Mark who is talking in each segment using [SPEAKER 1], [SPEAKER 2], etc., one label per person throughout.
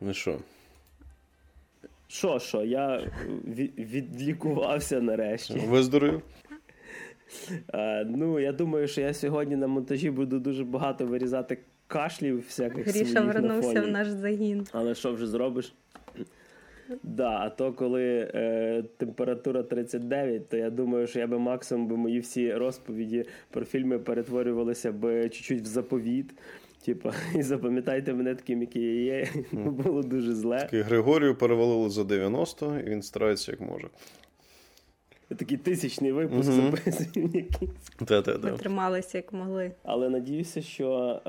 [SPEAKER 1] Ну що?
[SPEAKER 2] Що, що, я відлікувався нарешті.
[SPEAKER 1] Виздоровів?
[SPEAKER 2] Ну, я думаю, що я сьогодні на монтажі буду дуже багато вирізати кашлів всяких
[SPEAKER 3] Гріша
[SPEAKER 2] своїх
[SPEAKER 3] вернувся
[SPEAKER 2] на фоні.
[SPEAKER 3] в наш загін.
[SPEAKER 2] Але що вже зробиш? Да, а то коли е, температура 39, то я думаю, що я би максимум би мої всі розповіді про фільми перетворювалися б чуть-чуть в заповіт. Типа, і запам'ятайте мене таким, який я є. Було дуже зле.
[SPEAKER 1] Такий Григорію перевалили за 90, і він старається як може.
[SPEAKER 2] Такий тисячний випуск записуємо якийсь.
[SPEAKER 3] Ми трималися як могли.
[SPEAKER 2] Але надіюся, що,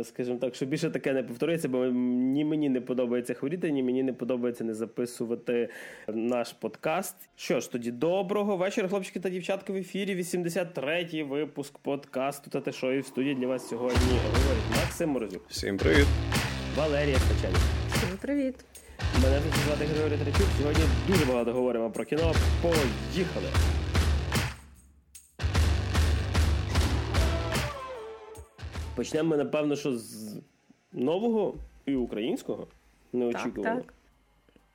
[SPEAKER 2] е, скажімо так, що більше таке не повториться, бо ні мені не подобається хворіти, ні мені не подобається не записувати наш подкаст. Що ж, тоді доброго вечора, хлопчики та дівчатки в ефірі. 83-й випуск подкасту та те, що і в студії для вас сьогодні говорить Максим Морозюк,
[SPEAKER 1] Всім привіт.
[SPEAKER 2] Валерія Скаченко.
[SPEAKER 3] Всім привіт.
[SPEAKER 2] Мене звати Григорій Тречук. Сьогодні дуже багато говоримо про кіно. Поїхали! Почнемо ми, напевно, що з нового і українського. Не
[SPEAKER 3] Так, так.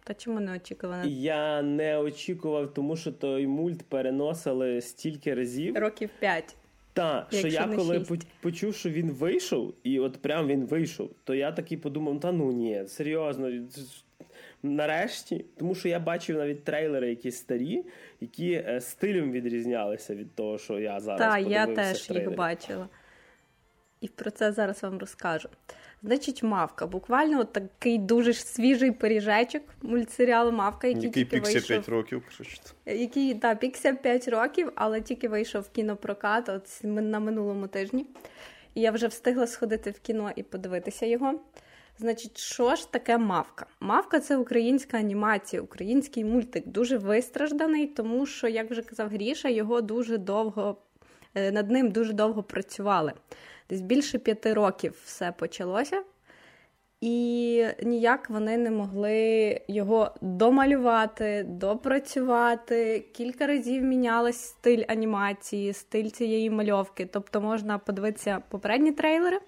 [SPEAKER 3] Та чому не очікувано?
[SPEAKER 2] Я не очікував, тому що той мульт переносили стільки разів.
[SPEAKER 3] Років п'ять.
[SPEAKER 2] Та, що я коли
[SPEAKER 3] шість.
[SPEAKER 2] по- почув, що він вийшов, і от прям він вийшов, то я такий подумав: та ну ні, серйозно. Нарешті, тому що я бачив навіть трейлери якісь старі, які е, стилем відрізнялися від того, що я зараз
[SPEAKER 3] Так, я теж їх бачила. І про це зараз вам розкажу. Значить, мавка. Буквально от такий дуже свіжий пиріжечок, мультсеріал Мавка, який,
[SPEAKER 1] Який
[SPEAKER 3] тільки
[SPEAKER 1] пікся
[SPEAKER 3] вийшов.
[SPEAKER 1] 5 років.
[SPEAKER 3] Який та, пікся 5 років, але тільки вийшов в кінопрокат от на минулому тижні. І я вже встигла сходити в кіно і подивитися його. Значить, що ж таке мавка? Мавка це українська анімація, український мультик, дуже вистражданий, тому що, як вже казав Гріша, його дуже довго е, над ним дуже довго працювали. Десь більше п'яти років все почалося. І ніяк вони не могли його домалювати, допрацювати. Кілька разів мінялась стиль анімації, стиль цієї мальовки. Тобто можна подивитися попередні трейлери,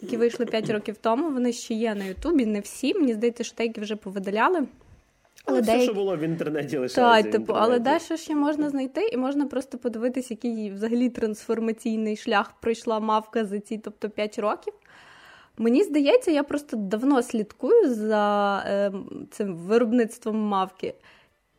[SPEAKER 3] які вийшли 5 років тому. Вони ще є на Ютубі. Не всі. Мені здається, що деякі вже повидаляли.
[SPEAKER 2] Але все,
[SPEAKER 3] деякі-
[SPEAKER 2] що було в інтернеті, лишається.
[SPEAKER 3] так, типу, але дещо ще можна знайти, і можна просто подивитись, який взагалі трансформаційний шлях пройшла мавка за ці, тобто 5 років. Мені здається, я просто давно слідкую за е, цим виробництвом мавки.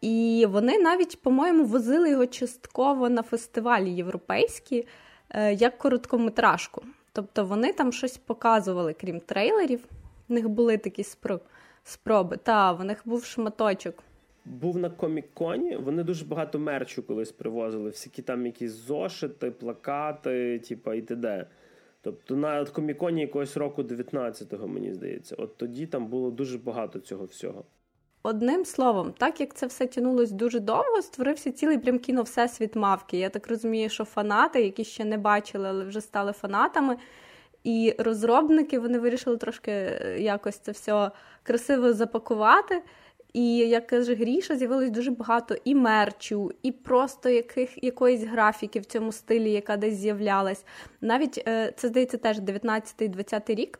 [SPEAKER 3] І вони навіть, по-моєму, возили його частково на фестивалі європейські е, як короткометражку. Тобто вони там щось показували, крім трейлерів. В них були такі спро- спроби. Та, в них був шматочок.
[SPEAKER 2] був на коміконі, вони дуже багато мерчу колись привозили, всякі там якісь зошити, плакати, типа і т.д. Тобто на коміконі якогось року 19-го, мені здається, от тоді там було дуже багато цього всього.
[SPEAKER 3] Одним словом, так як це все тянулось дуже довго, створився цілий прям кіно всесвіт мавки. Я так розумію, що фанати, які ще не бачили, але вже стали фанатами. І розробники вони вирішили трошки е, якось це все красиво запакувати. І як каже Гріша, з'явилось дуже багато і мерчу, і просто яких, якоїсь графіки в цьому стилі, яка десь з'являлась. Навіть е, це здається теж 19-20 рік.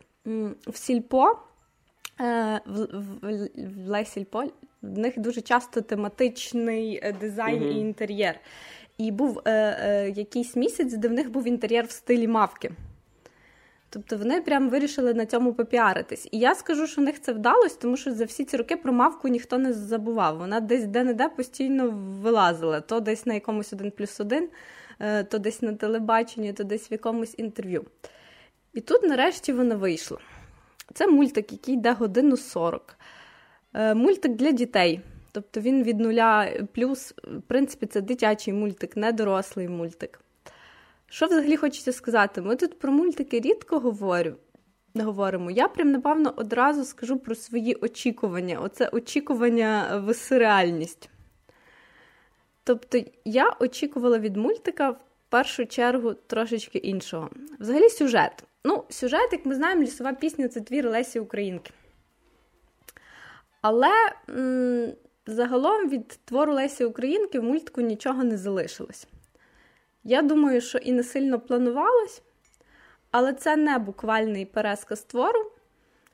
[SPEAKER 3] В Сільпо в, в, в Лесільпо в них дуже часто тематичний е, дизайн
[SPEAKER 2] Мгм.
[SPEAKER 3] і інтер'єр. І був е, е, якийсь місяць, де в них був інтер'єр в стилі мавки. Тобто вони прям вирішили на цьому попіаритись. І я скажу, що в них це вдалося, тому що за всі ці роки про мавку ніхто не забував. Вона десь де-не-де постійно вилазила. То десь на якомусь один плюс один, е, то десь на телебаченні, то десь в якомусь інтерв'ю. І тут нарешті вона вийшла. Це мультик, який йде годину 40. Е, Мультик для дітей. Тобто він від нуля плюс, в принципі, це дитячий мультик, не дорослий мультик. Що взагалі хочеться сказати? Ми тут про мультики рідко говорю, говоримо. Я прям, напевно, одразу скажу про свої очікування. Оце очікування в серіальність. Тобто, я очікувала від мультика в першу чергу трошечки іншого. Взагалі, сюжет. Ну, сюжет, як ми знаємо, лісова пісня це твір Лесі Українки. Але м- загалом від твору Лесі Українки в мультику нічого не залишилось. Я думаю, що і не сильно планувалось, але це не буквальний пересказ твору.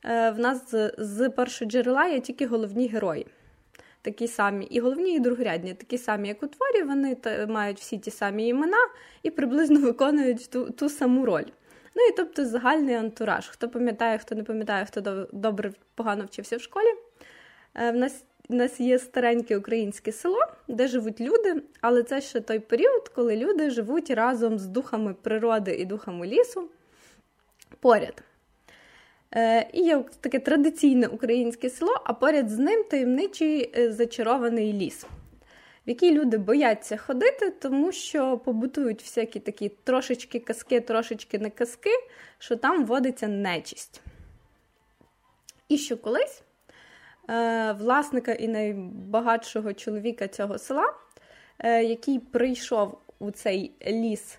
[SPEAKER 3] е, в нас з, з першоджерела є тільки головні герої. Такі самі, і головні, і другорядні, такі самі, як у творі, вони та, мають всі ті самі імена і приблизно виконують ту, ту саму роль. Ну і тобто загальний антураж. Хто пам'ятає, хто не пам'ятає, хто добре погано вчився в школі. Е, в нас у нас є стареньке українське село, де живуть люди, але це ще той період, коли люди живуть разом з духами природи і духами лісу поряд. Е, І є таке традиційне українське село, а поряд з ним таємничий е, зачарований ліс, в який люди бояться ходити, тому що побутують всякі такі трошечки казки, трошечки не казки, що там водиться нечисть. І що колись Е, власника і найбагатшого чоловіка цього села, е, який прийшов у цей ліс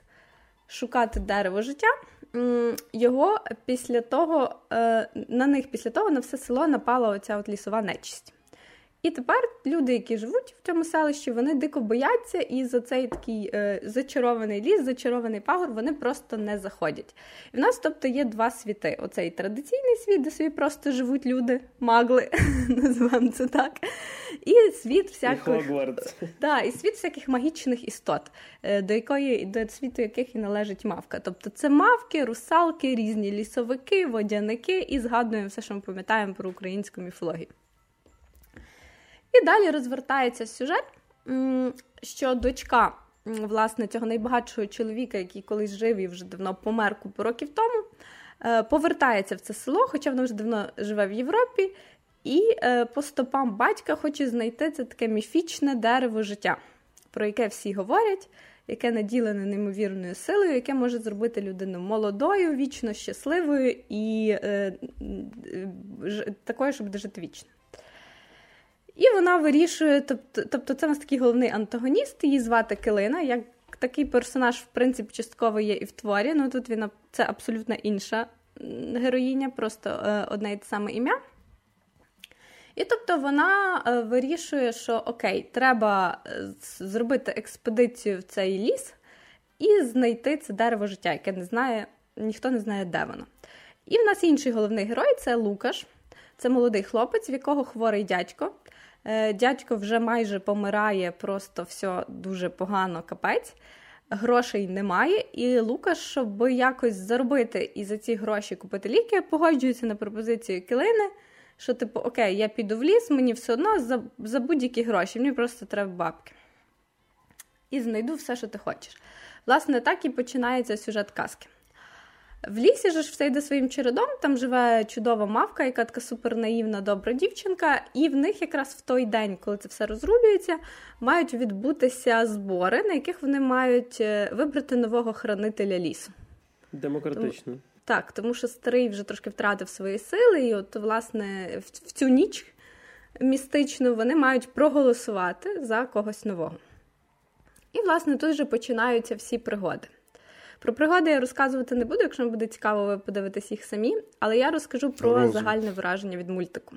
[SPEAKER 3] шукати дерево життя. Його після того, е, на них після того на все село напала оця от лісова нечисть. І тепер люди, які живуть в цьому селищі, вони дико бояться, і за цей такий е, зачарований ліс, зачарований пагор, вони просто не заходять. І в нас, тобто, є два світи: оцей традиційний світ, де собі просто живуть люди, магли, називаємо це так. І світ всяких да, і світ всяких магічних істот, е, до якої до світу яких і належить мавка. Тобто це мавки, русалки, різні лісовики, водяники, і згадуємо все, що ми пам'ятаємо про українську міфологію. І далі розвертається сюжет, що дочка власне, цього найбагатшого чоловіка, який колись жив і вже давно помер купу років тому, е, повертається в це село, хоча вона вже давно живе в Європі, і е, по стопам батька хоче знайти це таке міфічне дерево життя, про яке всі говорять. Яке наділене неймовірною силою, яке може зробити людину молодою, вічно щасливою і е, е, такою, щоб буде жити вічно. І вона вирішує, тобто, тобто це у нас такий головний антагоніст, її звати Килина. Як такий персонаж, в принципі, частково є і в творі. Ну тут він це абсолютно інша героїня, просто е, одне і те саме ім'я. І тобто вона е, вирішує, що окей, треба е, зробити експедицію в цей ліс і знайти це дерево життя, яке не знає, ніхто не знає, де воно. І в нас інший головний герой це Лукаш. Це молодий хлопець, в якого хворий дядько. Е, дядько вже майже помирає, просто все дуже погано капець. Грошей немає, і Лукаш, щоб якось заробити і за ці гроші купити ліки, погоджується на пропозицію Килини, що, типу, окей, я піду в ліс, мені все одно за за будь-які гроші, мені просто треба бабки. І знайду все, що ти хочеш. Власне, так і починається сюжет казки. В лісі ж все йде своїм чередом, там живе чудова мавка, яка така супернаївна, добра дівчинка, і в них якраз в той день, коли це все розрулюється, мають відбутися збори, на яких вони мають е, вибрати нового хранителя лісу.
[SPEAKER 2] Демократично.
[SPEAKER 3] Тому, так, тому що старий вже трошки втратив свої сили, і от, власне, в, в цю ніч містичну вони мають проголосувати за когось нового. І, власне, тут же починаються всі пригоди. Про пригоди я розказувати не буду, якщо вам буде цікаво, ви подивитесь їх самі, але я розкажу про Розум. загальне враження від мультику.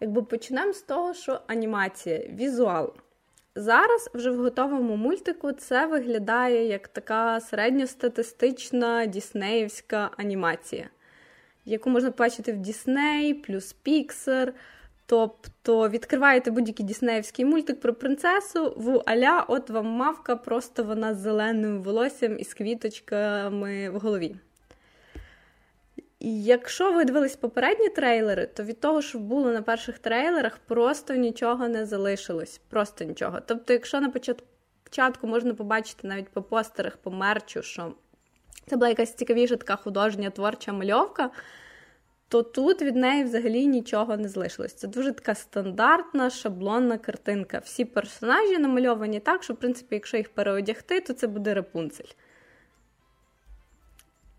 [SPEAKER 3] Якби почнемо з того, що анімація, візуал. Зараз вже в готовому мультику це виглядає як така середньостатистична діснеївська анімація, яку можна побачити в Дісней, плюс Pixar, Тобто відкриваєте будь-який діснеївський мультик про принцесу, в аля, от вам мавка, просто вона з зеленим волоссям і з квіточками в голові. І якщо ви дивились попередні трейлери, то від того, що було на перших трейлерах, просто нічого не залишилось. Просто нічого. Тобто, якщо на початку можна побачити навіть по постерах, по мерчу, що це була якась цікавіша така художня творча мальовка то тут від неї взагалі нічого не залишилось. Це дуже така стандартна шаблонна картинка. Всі персонажі намальовані так, що, в принципі, якщо їх переодягти, то це буде рапунцель.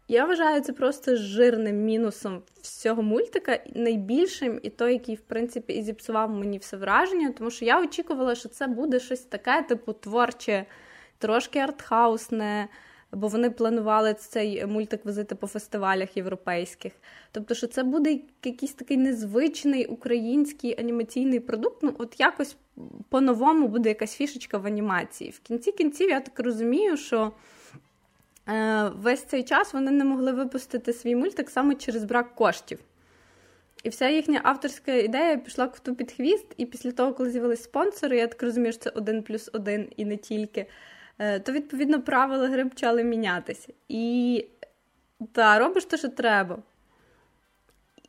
[SPEAKER 3] Я вважаю це просто жирним мінусом всього мультика, найбільшим, і той, який, в принципі, і зіпсував мені все враження, тому що я очікувала, що це буде щось таке, типу, творче, трошки артхаусне бо вони планували цей мультик возити по фестивалях європейських. Тобто, що це буде якийсь такий незвичний український анімаційний продукт. Ну, от якось по-новому буде якась фішечка в анімації. В кінці кінців я так розумію, що. Е, весь цей час вони не могли випустити свій мультик саме через брак коштів. І вся їхня авторська ідея пішла коту під хвіст, і після того, коли з'явились спонсори, я так розумію, що це один плюс один і не тільки, то відповідно правила гри почали мінятися. І та, робиш те, що треба.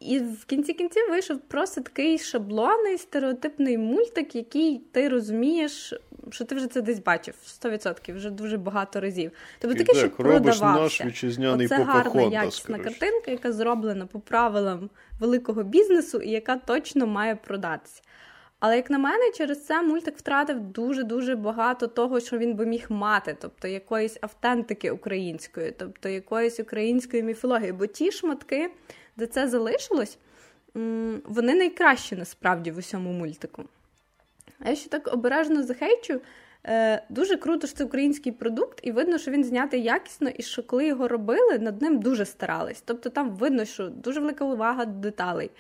[SPEAKER 3] І в кінці кінців вийшов просто такий шаблонний стереотипний мультик, який ти розумієш, що ти вже це десь бачив 100%, вже дуже багато разів. Тобто такий, що продавався.
[SPEAKER 1] вітчизняний
[SPEAKER 3] Оце гарна якісна картинка, яка зроблена по правилам великого бізнесу і яка точно має продатися. Але, як на мене, через це мультик втратив дуже-дуже багато того, що він би міг мати, тобто якоїсь автентики української, тобто якоїсь української міфології. Бо ті шматки, де це залишилось, вони найкращі насправді в усьому мультику. А я ще так обережно захейчу. Е, Дуже круто, що це український продукт, і видно, що він знятий якісно, і що коли його робили, над ним дуже старались. Тобто там видно, що дуже велика увага до деталей,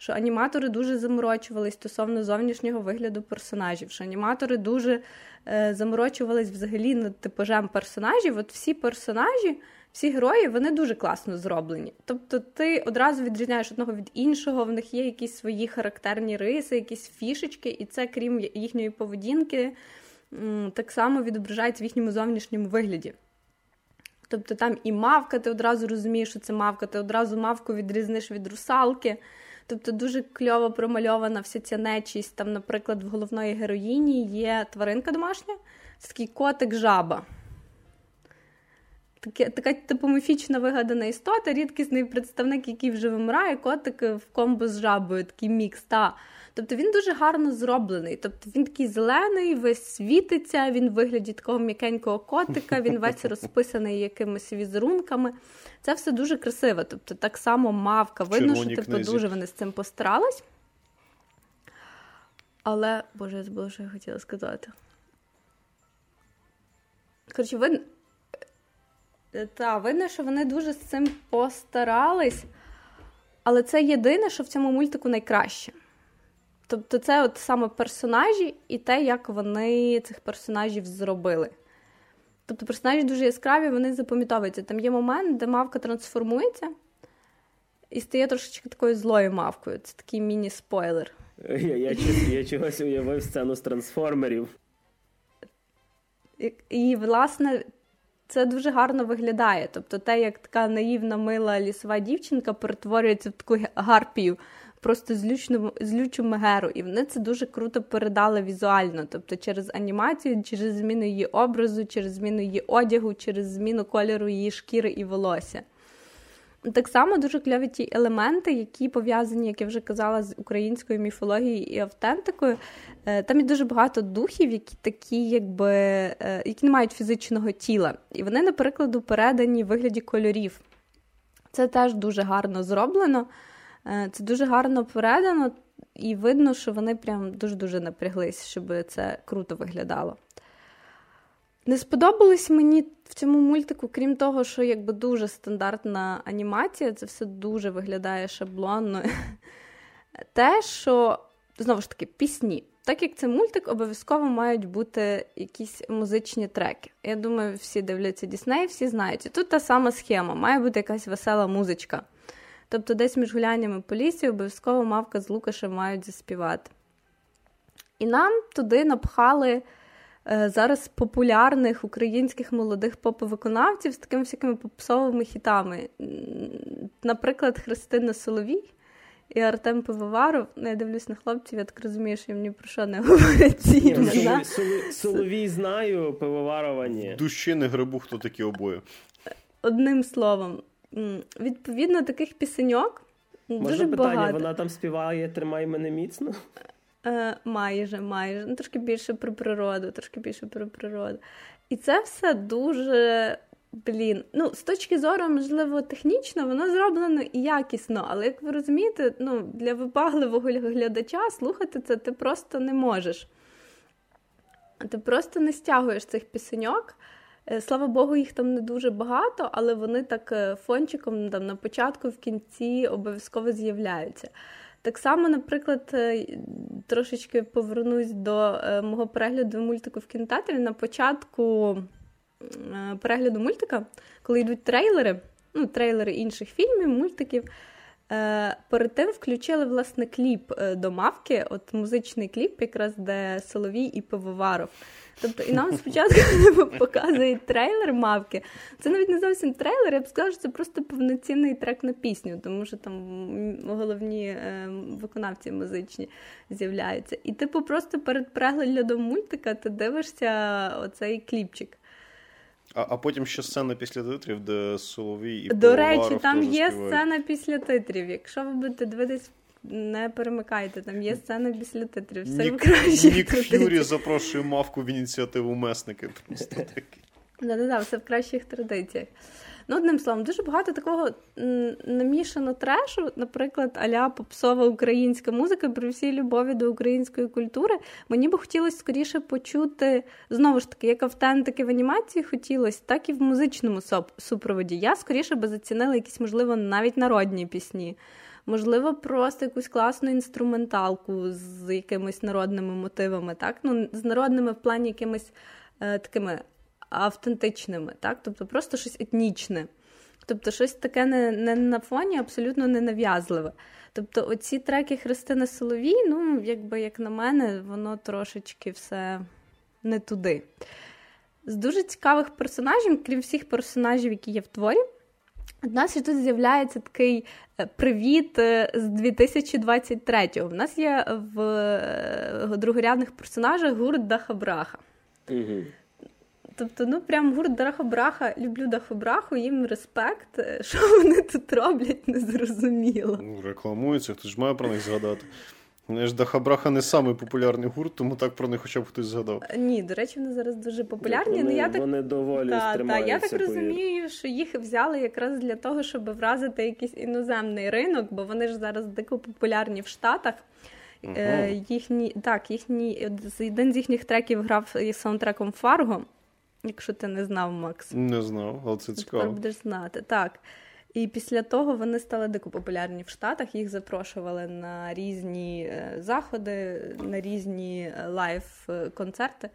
[SPEAKER 3] що аніматори дуже заморочувались стосовно зовнішнього вигляду персонажів, що аніматори дуже е, заморочувались взагалі над типажем персонажів. От всі персонажі всі герої вони дуже класно зроблені. Тобто ти одразу відрізняєш одного від іншого, в них є якісь свої характерні риси, якісь фішечки, і це, крім їхньої поведінки, так само відображається в їхньому зовнішньому вигляді. Тобто там і мавка, ти одразу розумієш, що це мавка, ти одразу мавку відрізниш від русалки. Тобто дуже кльово промальована вся ця нечість. Там, наприклад, в головної героїні є тваринка домашня, це такий котик-жаба. Таке, така типу міфічна вигадана істота, рідкісний представник, який вже вимирає, котик в комбо з жабою, такий мікс. Та. Тобто він дуже гарно зроблений. Тобто він такий зелений, весь світиться, він в вигляді такого м'якенького котика, він весь розписаний якимись візерунками. Це все дуже красиво. Тобто, так само мавка. Видно, що типу, дуже вони з цим постарались. Але, боже, я забула, що я хотіла сказати. Коротше. Е, та, видно, що вони дуже з цим постарались, але це єдине, що в цьому мультику найкраще. Тобто, це от саме персонажі і те, як вони цих персонажів зробили. Тобто персонажі дуже яскраві, вони запам'ятовуються. Там є момент, де мавка трансформується і стає трошечки такою злою мавкою. Це такий міні-спойлер.
[SPEAKER 2] Я я, я чогось уявив сцену з трансформерів.
[SPEAKER 3] І, і, власне, це дуже гарно виглядає. Тобто, те, як така наївна, мила лісова дівчинка перетворюється в таку гарпію, просто злючну, злючу мегеру. І вони це дуже круто передали візуально. Тобто, через анімацію, через зміну її образу, через зміну її одягу, через зміну кольору її шкіри і волосся. Так само дуже кльові ті елементи, які пов'язані, як я вже казала, з українською міфологією і автентикою. Е, там є дуже багато духів, які такі, якби е, які не мають фізичного тіла. І вони, наприклад, передані в вигляді кольорів. Це теж дуже гарно зроблено. Е, це дуже гарно передано, і видно, що вони прям дуже-дуже напряглись, щоб це круто виглядало. Не сподобалось мені в цьому мультику, крім того, що якби дуже стандартна анімація, це все дуже виглядає шаблонно. Те, що, знову ж таки, пісні. Так як це мультик, обов'язково мають бути якісь музичні треки. Я думаю, всі дивляться Дісней, всі знають. І тут та сама схема, має бути якась весела музичка. Тобто, десь між гуляннями по лісі обов'язково мавка з Лукашем мають заспівати. І нам туди напхали. Е, зараз популярних українських молодих поповиконавців з такими всякими попсовими хітами. Наприклад, Христина Соловій і Артем Пивоваров. Ну, я дивлюсь на хлопців, я так розумію, що їм ні про що не говорять.
[SPEAKER 2] Соловій знаю, Пивоварова ні.
[SPEAKER 1] Душі не грибу, хто такі обоє.
[SPEAKER 3] Одним словом, відповідно, таких пісеньок. Дуже Можна
[SPEAKER 2] питання,
[SPEAKER 3] багато.
[SPEAKER 2] вона там співає Тримай мене міцно.
[SPEAKER 3] Е, Майже, майже. Ну, Трошки більше про природу, трошки більше про природу. І це все дуже. Блін, ну з точки зору, можливо, технічно, воно зроблено і якісно, але як ви розумієте, ну, для вибагливого глядача слухати це ти просто не можеш. Ти просто не стягуєш цих пісеньок. Е, слава Богу, їх там не дуже багато, але вони так е, фончиком там, на початку, в кінці обов'язково з'являються. Так само, наприклад, е, трошечки повернусь до мого перегляду мультику в кінотеатрі. На початку перегляду мультика, коли йдуть трейлери, ну, трейлери інших фільмів, мультиків, перед тим включили власне кліп е, до мавки, от музичний кліп, якраз де Соловій і Пивоваров. Тобто, і нам спочатку показують трейлер мавки. Це навіть не зовсім трейлер, я б сказала, що це просто повноцінний трек на пісню, тому що там головні е, виконавці музичні з'являються. І типу, просто перед переглядом мультика ти дивишся оцей кліпчик.
[SPEAKER 1] А а потім ще сцена після титрів, де Соловій і
[SPEAKER 3] До речі,
[SPEAKER 1] там
[SPEAKER 3] є
[SPEAKER 1] співають.
[SPEAKER 3] сцена після титрів. Якщо ви будете дивитись, не перемикайте, там є сцена після титрів. Все
[SPEAKER 1] Нік,
[SPEAKER 3] краще.
[SPEAKER 1] Нік Ф'юрі запрошує мавку в ініціативу месники. Просто такі.
[SPEAKER 3] Да-да-да, все в кращих традиціях. Ну, одним словом, дуже багато такого намішано трешу, наприклад, аля попсова українська музика при всій любові до української культури. Мені би хотілося скоріше почути знову ж таки, як автентики в анімації хотілося, так і в музичному супроводі. Я скоріше би зацінила якісь, можливо, навіть народні пісні. Можливо, просто якусь класну інструменталку з якимись народними мотивами, так? Ну, з народними в плані якимись е, такими автентичними, так? тобто просто щось етнічне. Тобто щось таке не не на фоні, абсолютно ненав'язливе. Тобто, оці треки Христини Соловій, ну, якби як на мене, воно трошечки все не туди. З дуже цікавих персонажів, крім всіх персонажів, які є в творі, у нас ще тут з'являється такий е, привіт е, з 2023-го. У нас є в е, другорядних персонажах гурт Дахабраха.
[SPEAKER 2] Угу.
[SPEAKER 3] Тобто, ну прям гурт Дахобраха, люблю Дахобраху, їм респект. Що вони тут роблять, незрозуміло.
[SPEAKER 1] Ну, Рекламуються, хто ж має про них згадати. Ж Дахабраха не самий популярний гурт, тому так про них хоча б хтось згадав.
[SPEAKER 3] Ні, до речі, вони зараз дуже популярні.
[SPEAKER 2] Вони,
[SPEAKER 3] ну, я так...
[SPEAKER 2] вони доволі
[SPEAKER 3] та,
[SPEAKER 2] та,
[SPEAKER 3] Я так розумію, що їх взяли якраз для того, щоб вразити якийсь іноземний ринок, бо вони ж зараз дико популярні в Штатах. Угу. Е, їхні, Так, їхні, один з їхніх треків грав саундтреком Фарго. Якщо ти не знав, Макс.
[SPEAKER 1] Не знав, але це цікаво.
[SPEAKER 3] Тепер будеш знати. Так. І після того вони стали дико популярні в Штатах. Їх запрошували на різні е, заходи, на різні е, лайв-концерти.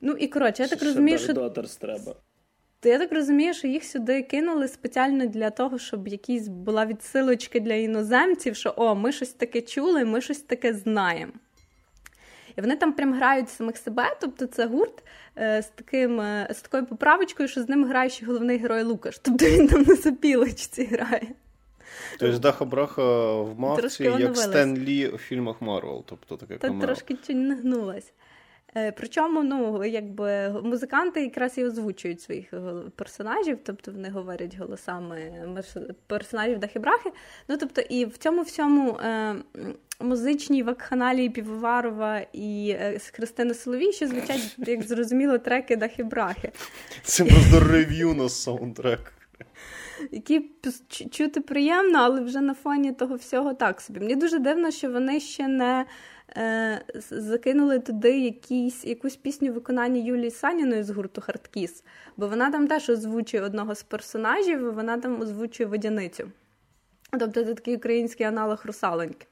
[SPEAKER 3] Ну і коротше, я так розумію, що
[SPEAKER 2] треба.
[SPEAKER 3] Я так розумію, що їх сюди кинули спеціально для того, щоб якісь була відсилочка для іноземців, що о, ми щось таке чули, ми щось таке знаємо. І вони там прям грають самих себе, тобто це гурт е, з таким, е, з такою поправочкою, що з ним грає ще головний герой Лукаш. Тобто він там на сопілочці грає.
[SPEAKER 1] Тобто Даха Браха в Мавці, як Стен Лі у фільмах Марвел. Тобто таке
[SPEAKER 3] Та трошки не гнулась. Е, причому, ну, якби музиканти якраз і озвучують своїх персонажів, тобто вони говорять голосами персонажів Дахи-Брахи. Ну, тобто, і в цьому всьому е, музичній вакханалії Півоварова і е, Христини Соловій, що звучать, як зрозуміло, треки Дахи-Брахи.
[SPEAKER 1] Це просто рев'ю на саундтрек.
[SPEAKER 3] Які чути приємно, але вже на фоні того всього так собі. Мені дуже дивно, що вони ще не е, закинули туди якісь, якусь пісню виконання Юлії Саніної з гурту Хардкіс, бо вона там теж озвучує одного з персонажів, вона там озвучує водяницю. Тобто це такий український аналог русалоньки.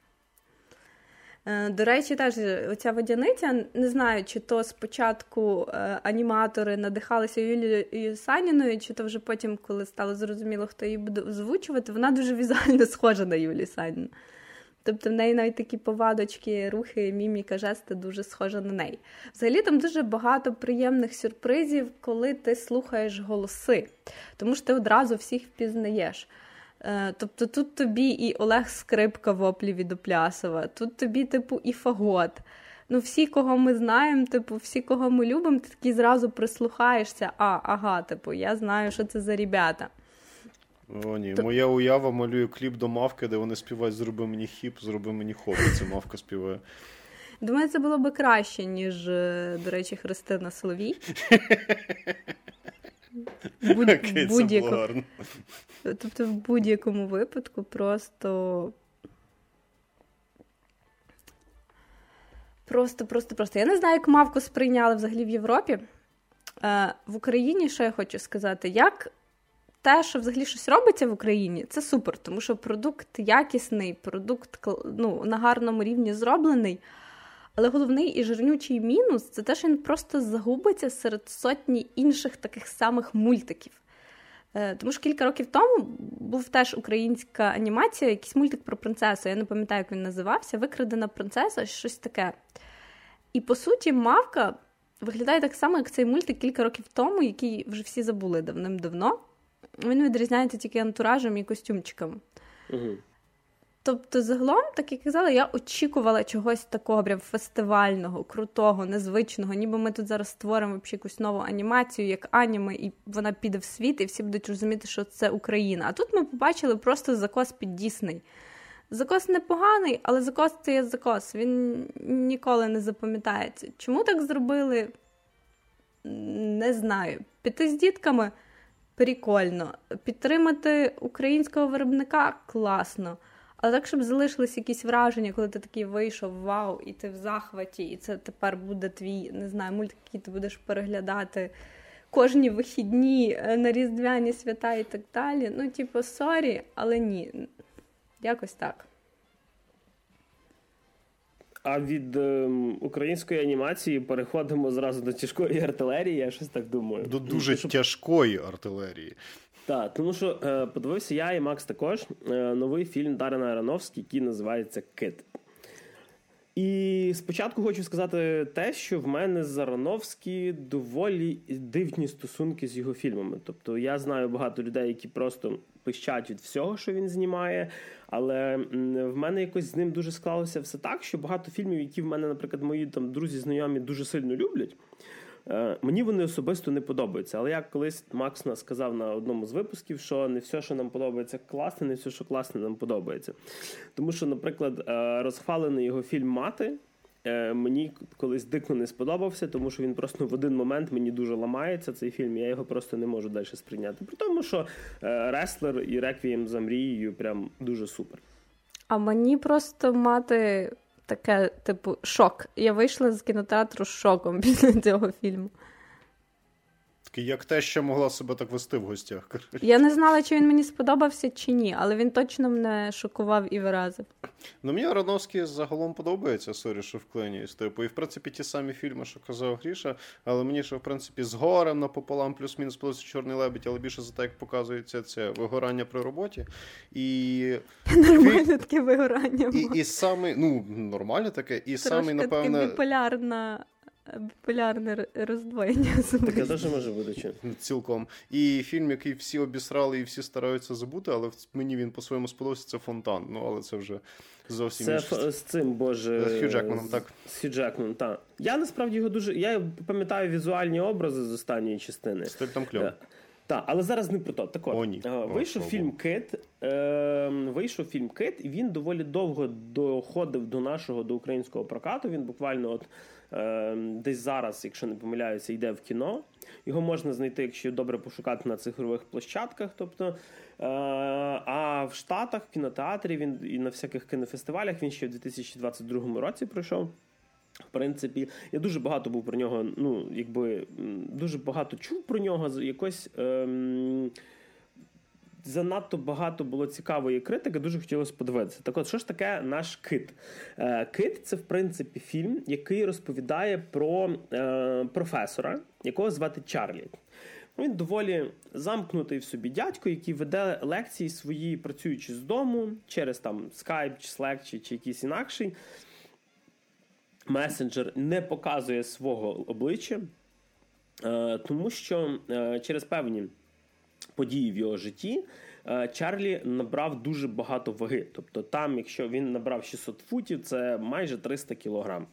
[SPEAKER 3] Е, до речі, теж оця водяниця, не знаю, чи то спочатку е, аніматори надихалися Юлією Саніною, чи то вже потім, коли стало зрозуміло, хто її буде озвучувати, вона дуже візуально схожа на Юлію Саніну. Тобто в неї навіть такі повадочки, рухи, міміка, жести дуже схожа на неї. Взагалі там дуже багато приємних сюрпризів, коли ти слухаєш голоси, тому що ти одразу всіх впізнаєш. Е, тобто тут тобі і Олег Скрипка в оплі від Оплясова, тут тобі, типу, і Фагот. Ну, всі, кого ми знаємо, типу, всі, кого ми любимо, ти такі зразу прислухаєшся. А, ага, типу, я знаю, що це за ребята.
[SPEAKER 1] О, ні. То... Моя уява малює кліп до мавки, де вони співають Зроби мені хіп, зроби мені хоп. Це мавка співає.
[SPEAKER 3] Думаю, це було би краще, ніж, е, до речі, Христина Соловій.
[SPEAKER 1] Будь... Okay, будь
[SPEAKER 3] Тобто, в будь-якому випадку просто. Просто, просто, просто. Я не знаю, як мавку сприйняли взагалі в Європі. Е, В Україні, що я хочу сказати, як те, що взагалі щось робиться в Україні, це супер, тому що продукт якісний, продукт ну, на гарному рівні зроблений. Але головний і жирнючий мінус це те, що він просто загубиться серед сотні інших таких самих мультиків. Е, тому що кілька років тому був теж українська анімація, якийсь мультик про принцесу. Я не пам'ятаю, як він називався. Викрадена принцеса, щось таке. І по суті, мавка виглядає так само, як цей мультик кілька років тому, який вже всі забули давним-давно. Він відрізняється тільки антуражем і костюмчиком.
[SPEAKER 2] Угу.
[SPEAKER 3] Тобто, загалом, так як казала, я очікувала чогось такого прям фестивального, крутого, незвичного, ніби ми тут зараз створимо якусь нову анімацію, як аніме, і вона піде в світ, і всі будуть розуміти, що це Україна. А тут ми побачили просто закос під Дісней. Закос непоганий, але закос це є закос. Він ніколи не запам'ятається. Чому так зробили? Не знаю. Піти з дітками прикольно. Підтримати українського виробника класно. Але так, щоб залишились якісь враження, коли ти такий вийшов, вау, і ти в захваті, і це тепер буде твій, не знаю, мультик, який ти будеш переглядати кожні вихідні е, на різдвяні свята і так далі. Ну, типу, sorry, але ні. Якось так.
[SPEAKER 2] А від е, української анімації переходимо зразу до тяжкої артилерії, я щось так думаю.
[SPEAKER 1] До дуже Щоб... тяжкої артилерії.
[SPEAKER 2] Так, тому що е, подивився я і Макс також е, новий фільм Дарина Ароновський, який називається Кит. І спочатку хочу сказати те, що в мене з Ароновські доволі дивні стосунки з його фільмами. Тобто я знаю багато людей, які просто пищать від всього, що він знімає. Але в мене якось з ним дуже склалося все так, що багато фільмів, які в мене, наприклад, мої там друзі, знайомі дуже сильно люблять. Е, мені вони особисто не подобаються. Але як колись Макс нас сказав на одному з випусків, що не все, що нам подобається, класне, не все, що класне, нам подобається. Тому що, наприклад, е, розхвалений його фільм Мати. Е, мені колись дико не сподобався, тому що він просто в один момент мені дуже ламається цей фільм. Я його просто не можу далі сприйняти. При тому, що Реслер і Реквієм за мрією прям дуже супер.
[SPEAKER 3] А мені просто мати таке, типу, шок. Я вийшла з кінотеатру з шоком після цього фільму.
[SPEAKER 1] Такий, як те, що могла себе так вести в гостях.
[SPEAKER 3] Я не знала, чи він мені сподобався, чи ні, але він точно мене шокував і вразив.
[SPEAKER 1] Ну, мені Ароновський загалом подобається, sorry, що вклинююсь. Типу, і в принципі ті самі фільми, що казав Гріша, але мені ще, в принципі, з горем напополам, плюс-мінус плюс чорний лебідь, але більше за те, як показується це вигорання при роботі. І
[SPEAKER 3] Нормальне таке вигорання.
[SPEAKER 1] І і саме, ну, нормальне таке, і саме, напевне.
[SPEAKER 3] Таке біполярна Популярне роздвоєння.
[SPEAKER 2] Таке теж може бути чи?
[SPEAKER 1] Цілком. І фільм, який всі обісрали і всі стараються забути, але мені він по-своєму сподобався, це фонтан. Ну, але це вже зовсім
[SPEAKER 2] Це
[SPEAKER 1] інше.
[SPEAKER 2] з цим, боже.
[SPEAKER 1] З Хью Джекманом, так.
[SPEAKER 2] З Хью Джекманом, так. Я насправді його дуже. Я пам'ятаю візуальні образи з останньої частини.
[SPEAKER 1] Стиль там кльов.
[SPEAKER 2] Е, так, але зараз не про то. Так от,
[SPEAKER 1] О, ні.
[SPEAKER 2] вийшов О, фільм Кит. Е, Вийшов фільм Кит, і він доволі довго доходив до нашого до українського прокату. Він буквально от е, десь зараз, якщо не помиляюся, йде в кіно. Його можна знайти, якщо добре пошукати на цифрових площадках. Тобто, е, А в Штатах, в кінотеатрі він і на всяких кінофестивалях він ще в 2022 році пройшов. В принципі, я дуже багато був про нього. Ну, якби дуже багато чув про нього. Якось ем, занадто багато було цікавої критики, дуже хотілося подивитися. Так от, що ж таке наш кит? Е, кит це в принципі фільм, який розповідає про е, професора, якого звати Чарлі. Він доволі замкнутий в собі дядько, який веде лекції свої, працюючи з дому через там Skype, чи Slack, чи, чи якийсь інакший месенджер не показує свого обличчя, е, тому що е, через певні події в його житті. Е, Чарлі набрав дуже багато ваги. Тобто, там, якщо він набрав 600 футів, це майже 300 кілограм.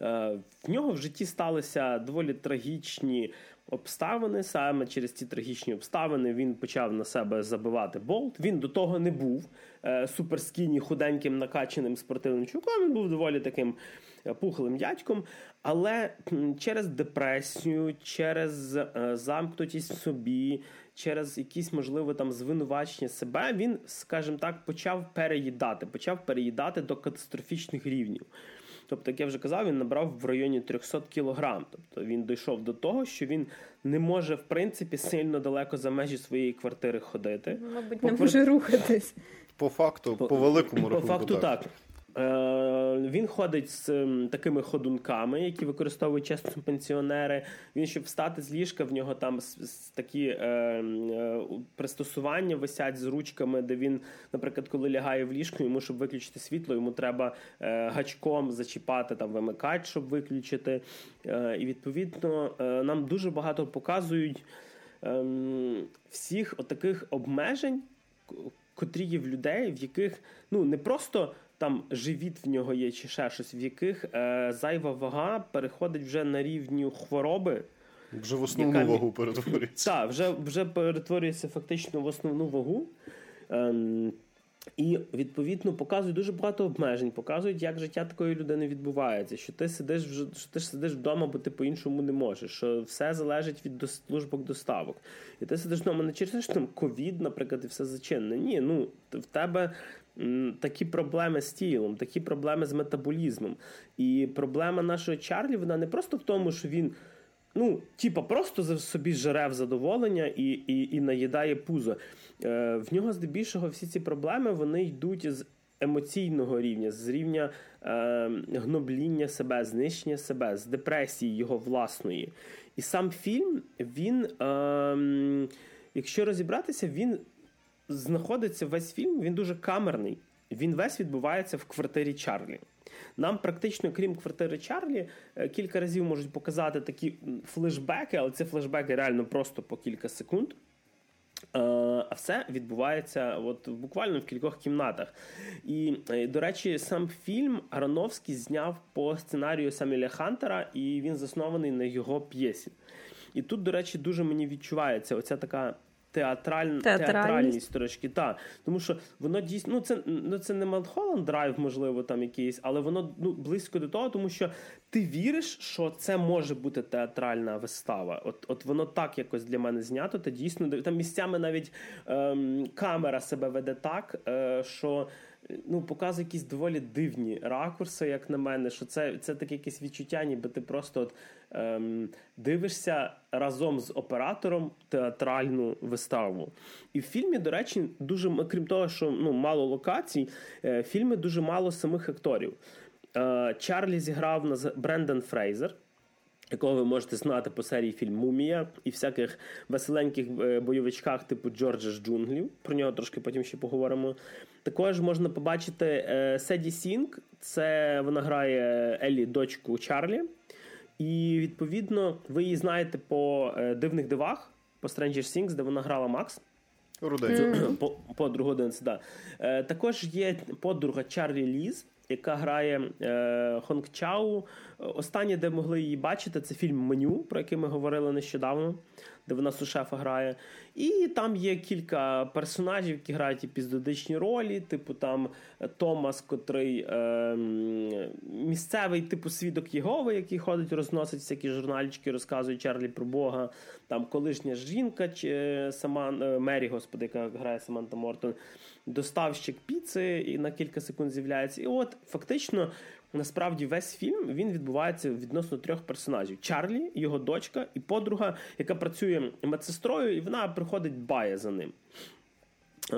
[SPEAKER 2] В нього в житті сталися доволі трагічні обставини. Саме через ці трагічні обставини він почав на себе забивати болт. Він до того не був е, суперскіні, худеньким, накаченим спортивним чуваком. Він був доволі таким е, пухлим дядьком. Але через депресію, через е, замкнутість в собі, через якісь, можливо, там звинувачення себе, він, скажімо так, почав переїдати, почав переїдати до катастрофічних рівнів. Тобто, як я вже казав, він набрав в районі 300 кілограм. Тобто він дійшов до того, що він не може в принципі сильно далеко за межі своєї квартири ходити.
[SPEAKER 3] Мабуть, по не може рухатись.
[SPEAKER 1] По факту, по, по великому
[SPEAKER 2] По факту так. Е, він ходить з такими ходунками, які використовують часто пенсіонери. Він, щоб встати з ліжка, в нього там такі е, е, пристосування висять з ручками, де він, наприклад, коли лягає в ліжку, йому щоб виключити світло, йому треба гачком зачіпати там вимикач, щоб виключити. І відповідно нам дуже багато показують ем, всіх отаких обмежень, котрі є в людей, в яких ну не просто там живіт в нього є чи ще щось, в яких е, зайва вага переходить вже на рівні хвороби.
[SPEAKER 1] Вже в основну яка... вагу перетворюється.
[SPEAKER 2] Так, вже вже перетворюється фактично в основну вагу. Ем, і відповідно показують дуже багато обмежень, показують, як життя такої людини відбувається. Що ти сидиш вже що ти сидиш вдома, бо ти по-іншому не можеш. Що все залежить від службок доставок. І ти сидиш вдома не через те, що там ковід, наприклад, і все зачинене. Ні, ну в тебе такі проблеми з тілом, такі проблеми з метаболізмом. І проблема нашого Чарлі вона не просто в тому, що він. Ну, типа, просто собі жере в задоволення і і, і наїдає пузо. Е, В нього здебільшого всі ці проблеми вони йдуть з емоційного рівня, з рівня е, гнобління себе, знищення себе, з депресії його власної. І сам фільм, він, е, якщо розібратися, він знаходиться весь фільм, він дуже камерний. Він весь відбувається в квартирі Чарлі. Нам практично, крім квартири Чарлі, е, кілька разів можуть показати такі флешбеки, але це флешбеки реально просто по кілька секунд. Е, а все відбувається от буквально в кількох кімнатах. І, е, до речі, сам фільм Ароновський зняв по сценарію Саміля Хантера, і він заснований на його п'єсі. І тут, до речі, дуже мені відчувається оця така театраль... театральність трошки. Та. Тому що воно дійсно ну це ну це не Малхолланд драйв, можливо, там якийсь, але воно ну близько до того, тому що ти віриш, що це може бути театральна вистава. От от воно так якось для мене знято. Та дійсно там місцями навіть ем, камера себе веде так, е, що ну, показує якісь доволі дивні ракурси, як на мене, що це це таке якесь відчуття, ніби ти просто от, ем, дивишся разом з оператором театральну виставу. І в фільмі, до речі, дуже крім того, що ну, мало локацій, е, в фільмі дуже мало самих акторів. Е, Чарлі зіграв, на, Брендан Фрейзер. Якого ви можете знати по серії фільм Мумія і всяких веселеньких е, бойовичках, типу Джорджа з джунглів. Про нього трошки потім ще поговоримо. Також можна побачити е, Седі Сінк, це вона грає Елі, дочку Чарлі. І відповідно ви її знаєте по е, дивних дивах, по Stranger Things, де вона грала Макс.
[SPEAKER 1] Mm.
[SPEAKER 2] По, подругу Денс, да. Е, також є подруга Чарлі Ліз, яка грає е, Хонг Чау. Останнє, де могли її бачити, це фільм Меню, про який ми говорили нещодавно де вона сушефа грає. І там є кілька персонажів, які грають епізодичні ролі, типу там Томас, котрий е, місцевий типу свідок Єгови, який ходить, розносить всякі журнальчики, розказує Чарлі про Бога. Там колишня жінка, чи е, сама е, Мері, господи, яка грає Саманта Мортон, доставщик піци і на кілька секунд з'являється. І от фактично насправді весь фільм він відбувається відносно трьох персонажів: Чарлі, його дочка і подруга, яка працює медсестрою, і вона приходить бає за ним. Е,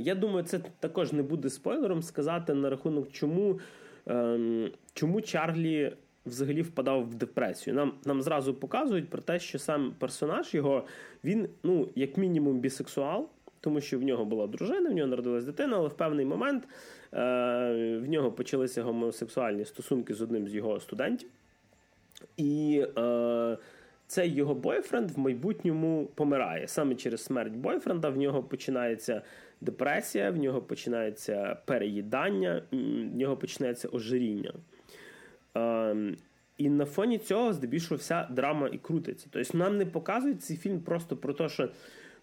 [SPEAKER 2] Я думаю, це також не буде спойлером сказати на рахунок, чому, е, чому Чарлі. Взагалі впадав в депресію. Нам нам зразу показують про те, що сам персонаж його він, ну, як мінімум, бісексуал, тому що в нього була дружина, в нього народилась дитина, але в певний момент в нього почалися гомосексуальні стосунки з одним з його студентів. І е, цей його бойфренд в майбутньому помирає. Саме через смерть бойфренда в нього починається депресія, в нього починається переїдання, в нього починається ожиріння. Е, і на фоні цього, здебільшого, вся драма і крутиться. Тобто нам не показують цей фільм просто про те, що,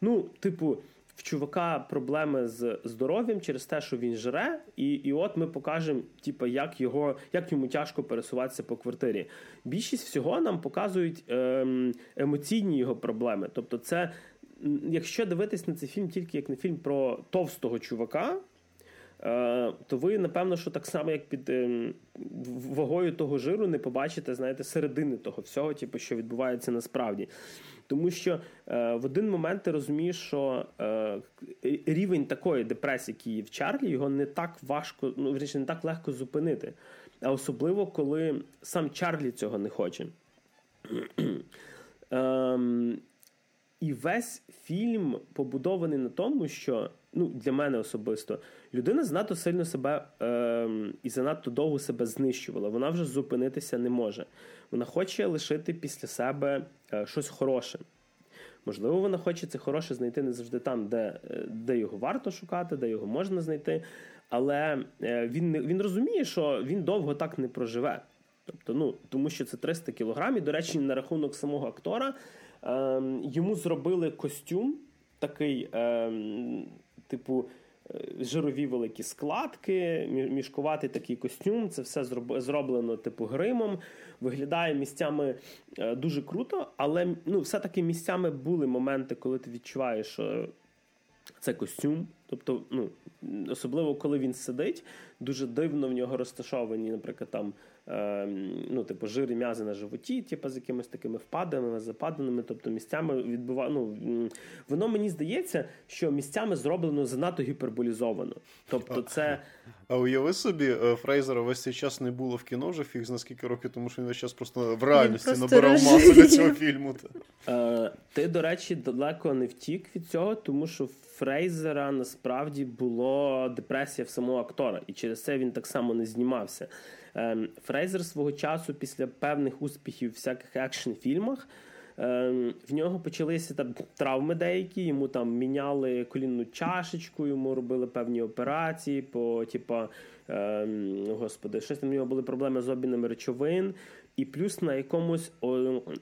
[SPEAKER 2] ну, типу, в чувака проблеми з здоров'ям через те, що він жре, і і от ми покажемо, типу, як його, як йому тяжко пересуватися по квартирі. Більшість всього нам показують ем, емоційні його проблеми. Тобто, це якщо дивитись на цей фільм тільки як на фільм про товстого чувака. Е, то ви, напевно, що так само, як під ем, вагою того жиру, не побачите, знаєте, середини того всього, типу, що відбувається насправді. Тому що е, в один момент ти розумієш, що е, рівень такої депресії, який є в Чарлі, його не так важко, ну вірніше, не так легко зупинити. А особливо, коли сам Чарлі цього не хоче. Ем, і весь фільм побудований на тому, що ну, для мене особисто людина занадто сильно себе е, і занадто довго себе знищувала. Вона вже зупинитися не може. Вона хоче лишити після себе е, щось хороше. Можливо, вона хоче це хороше знайти не завжди там, де е, де його варто шукати, де його можна знайти. Але е, він він розуміє, що він довго так не проживе. Тобто, ну тому що це 300 кілограмів. До речі, на рахунок самого актора ем, йому зробили костюм такий, ем, типу. Е, жирові великі складки, мішкуватий такий костюм. Це все зроблено типу гримом. Виглядає місцями е, дуже круто, але ну, все-таки місцями були моменти, коли ти відчуваєш, що це костюм. Тобто, ну, особливо коли він сидить, дуже дивно в нього розташовані, наприклад, там е, ну, типу, жир і м'язи на животі, типу, з якимись такими впадами, западаними, тобто місцями відбува... ну, Воно мені здається, що місцями зроблено занадто гіперболізовано. Тобто, це.
[SPEAKER 1] А уяви собі, е, Фрейзера весь цей час не було в кіно вже фіг на скільки років, тому що він весь час просто в реальності просто набирав масу для цього фільму.
[SPEAKER 2] Е, Ти, до речі, далеко не втік від цього, тому що Фрейзера насправді було депресія в самого актора, і через це він так само не знімався. Ем, Фрейзер свого часу, після певних успіхів в всяких екшн-фільмах, ем, в нього почалися там травми деякі, йому там міняли колінну чашечку, йому робили певні операції, по типа, ем, господи, щось там у нього були проблеми з обмінами речовин. І плюс на якомусь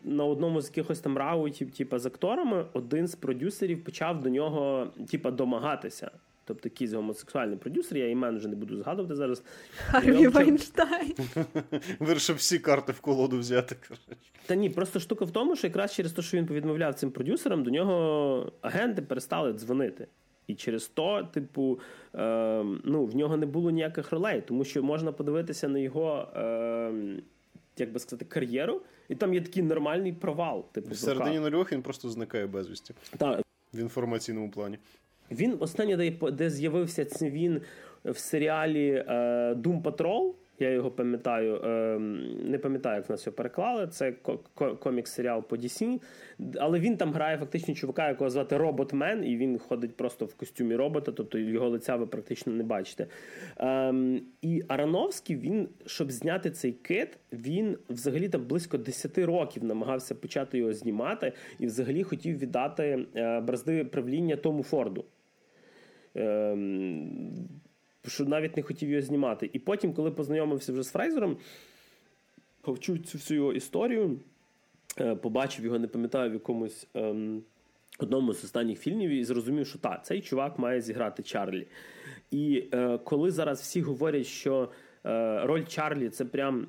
[SPEAKER 2] на одному з якихось там раутів, типу, з акторами, один з продюсерів почав до нього, типу, домагатися. Тобто якийсь гомосексуальний продюсер, я імен вже не буду згадувати зараз.
[SPEAKER 3] Харві Вайнштайн.
[SPEAKER 1] Вирішив всі карти в колоду взяти.
[SPEAKER 2] Та ні, просто штука в тому, що якраз через те, що він повідмовляв цим продюсерам, до нього агенти перестали дзвонити. І через то, типу, е, ну, в нього не було ніяких ролей, тому що можна подивитися на його. Е, як би сказати, кар'єру, і там є такий нормальний провал. Типу,
[SPEAKER 1] В середині нульох він просто зникає безвісті.
[SPEAKER 2] Так.
[SPEAKER 1] В інформаційному плані.
[SPEAKER 2] Він останнє, де, де з'явився це він в серіалі е, Doom Patrol. Я його пам'ятаю, е, не пам'ятаю, як в нас його переклали. Це комікс-серіал по DC. Але він там грає фактично чувака, якого звати Роботмен, і він ходить просто в костюмі робота, тобто його лиця ви практично не бачите. Ем, І Арановський, він, щоб зняти цей кит, він взагалі там близько 10 років намагався почати його знімати і взагалі хотів віддати е, бразди правління Тому Форду. Ем, що навіть не хотів його знімати. І потім, коли познайомився вже з Фрейзером, повчув цю всю його історію, е, побачив його, не пам'ятаю, в якомусь ем, одному з останніх фільмів і зрозумів, що так, цей чувак має зіграти Чарлі. І е, коли зараз всі говорять, що е, роль Чарлі це прям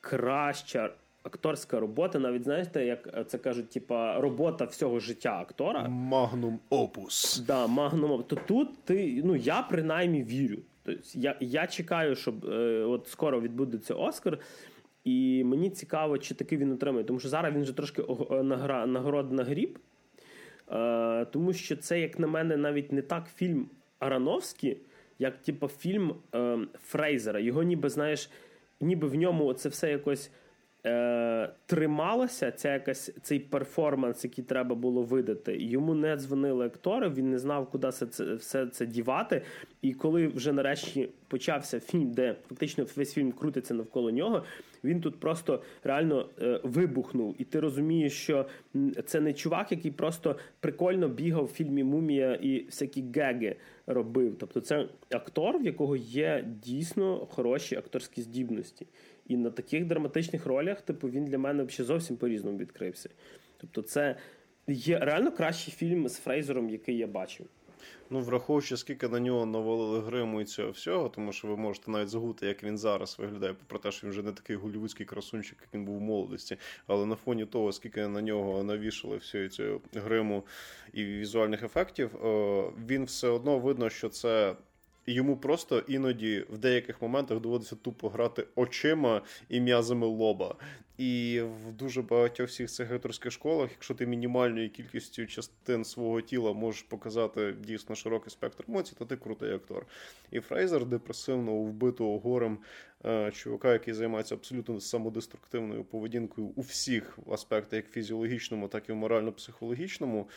[SPEAKER 2] краща акторська робота, навіть знаєте, як це кажуть, типа робота всього життя актора.
[SPEAKER 1] Магнум опус.
[SPEAKER 2] Да, магнум То тут ти, ну я принаймні вірю. Тобто я я чекаю, щоб е, от скоро відбудеться Оскар. І мені цікаво, чи таки він отримає, тому що зараз він вже трошки награ, нагород нагріб. Е, тому що це, як на мене, навіть не так фільм Арановський, як типу, фільм е, Фрейзера. Його ніби знаєш, ніби в ньому це все якось е, трималося ця якась цей перформанс, який треба було видати. Йому не дзвонили актори, він не знав, куди все це все це дівати. І коли вже нарешті почався фільм, де фактично весь фільм крутиться навколо нього, він тут просто реально е, вибухнув. І ти розумієш, що це не чувак, який просто прикольно бігав в фільмі Мумія і всякі геги робив. Тобто, це актор, в якого є дійсно хороші акторські здібності. І на таких драматичних ролях, типу, він для мене взагалі зовсім по-різному відкрився. Тобто, це є реально кращий фільм з Фрейзером, який я бачив.
[SPEAKER 1] Ну, враховуючи, скільки на нього навалили гриму і цього всього, тому що ви можете навіть загути, як він зараз виглядає, попри те, що він вже не такий голівудський красунчик, як він був в молодості. Але на фоні того, скільки на нього навішали всю цю гриму і візуальних ефектів, він все одно видно, що це йому просто іноді в деяких моментах доводиться тупо грати очима і м'язами лоба. І в дуже багатьох всіх цих акторських школах, якщо ти мінімальною кількістю частин свого тіла можеш показати дійсно широкий спектр емоцій, то ти крутий актор. І Фрейзер депресивного, вбитого горем е, чувака, який займається абсолютно самодеструктивною поведінкою у всіх аспектах, як фізіологічному, так і в морально-психологічному.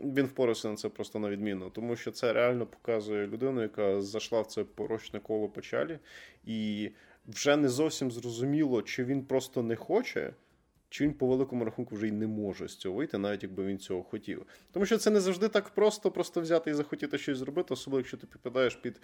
[SPEAKER 1] Він впорався на це просто на відмінно, тому що це реально показує людину, яка зайшла в це порочне коло печалі, і вже не зовсім зрозуміло, чи він просто не хоче, чи він по великому рахунку вже й не може з цього вийти, навіть якби він цього хотів. Тому що це не завжди так просто просто взяти і захотіти щось зробити, особливо якщо ти підпадаєш під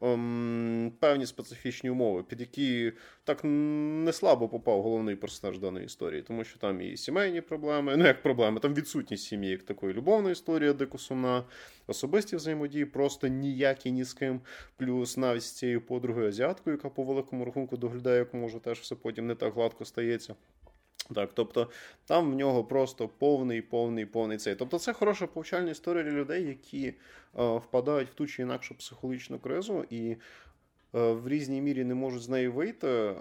[SPEAKER 1] ом, певні специфічні умови, під які так не слабо попав головний персонаж даної історії, тому що там і сімейні проблеми, ну як проблеми, там відсутність сім'ї, як такої любовна історія, дико сумна, особисті взаємодії, просто ніякі ні з ким. Плюс навіть з цією подругою азіаткою, яка по великому рахунку доглядає, як може теж все потім не так гладко стається. Так, тобто там в нього просто повний, повний, повний цей. Тобто, це хороша повчальна історія для людей, які е, впадають в ту чи інакшу психологічну кризу і е, в різній мірі не можуть з неї вийти, е,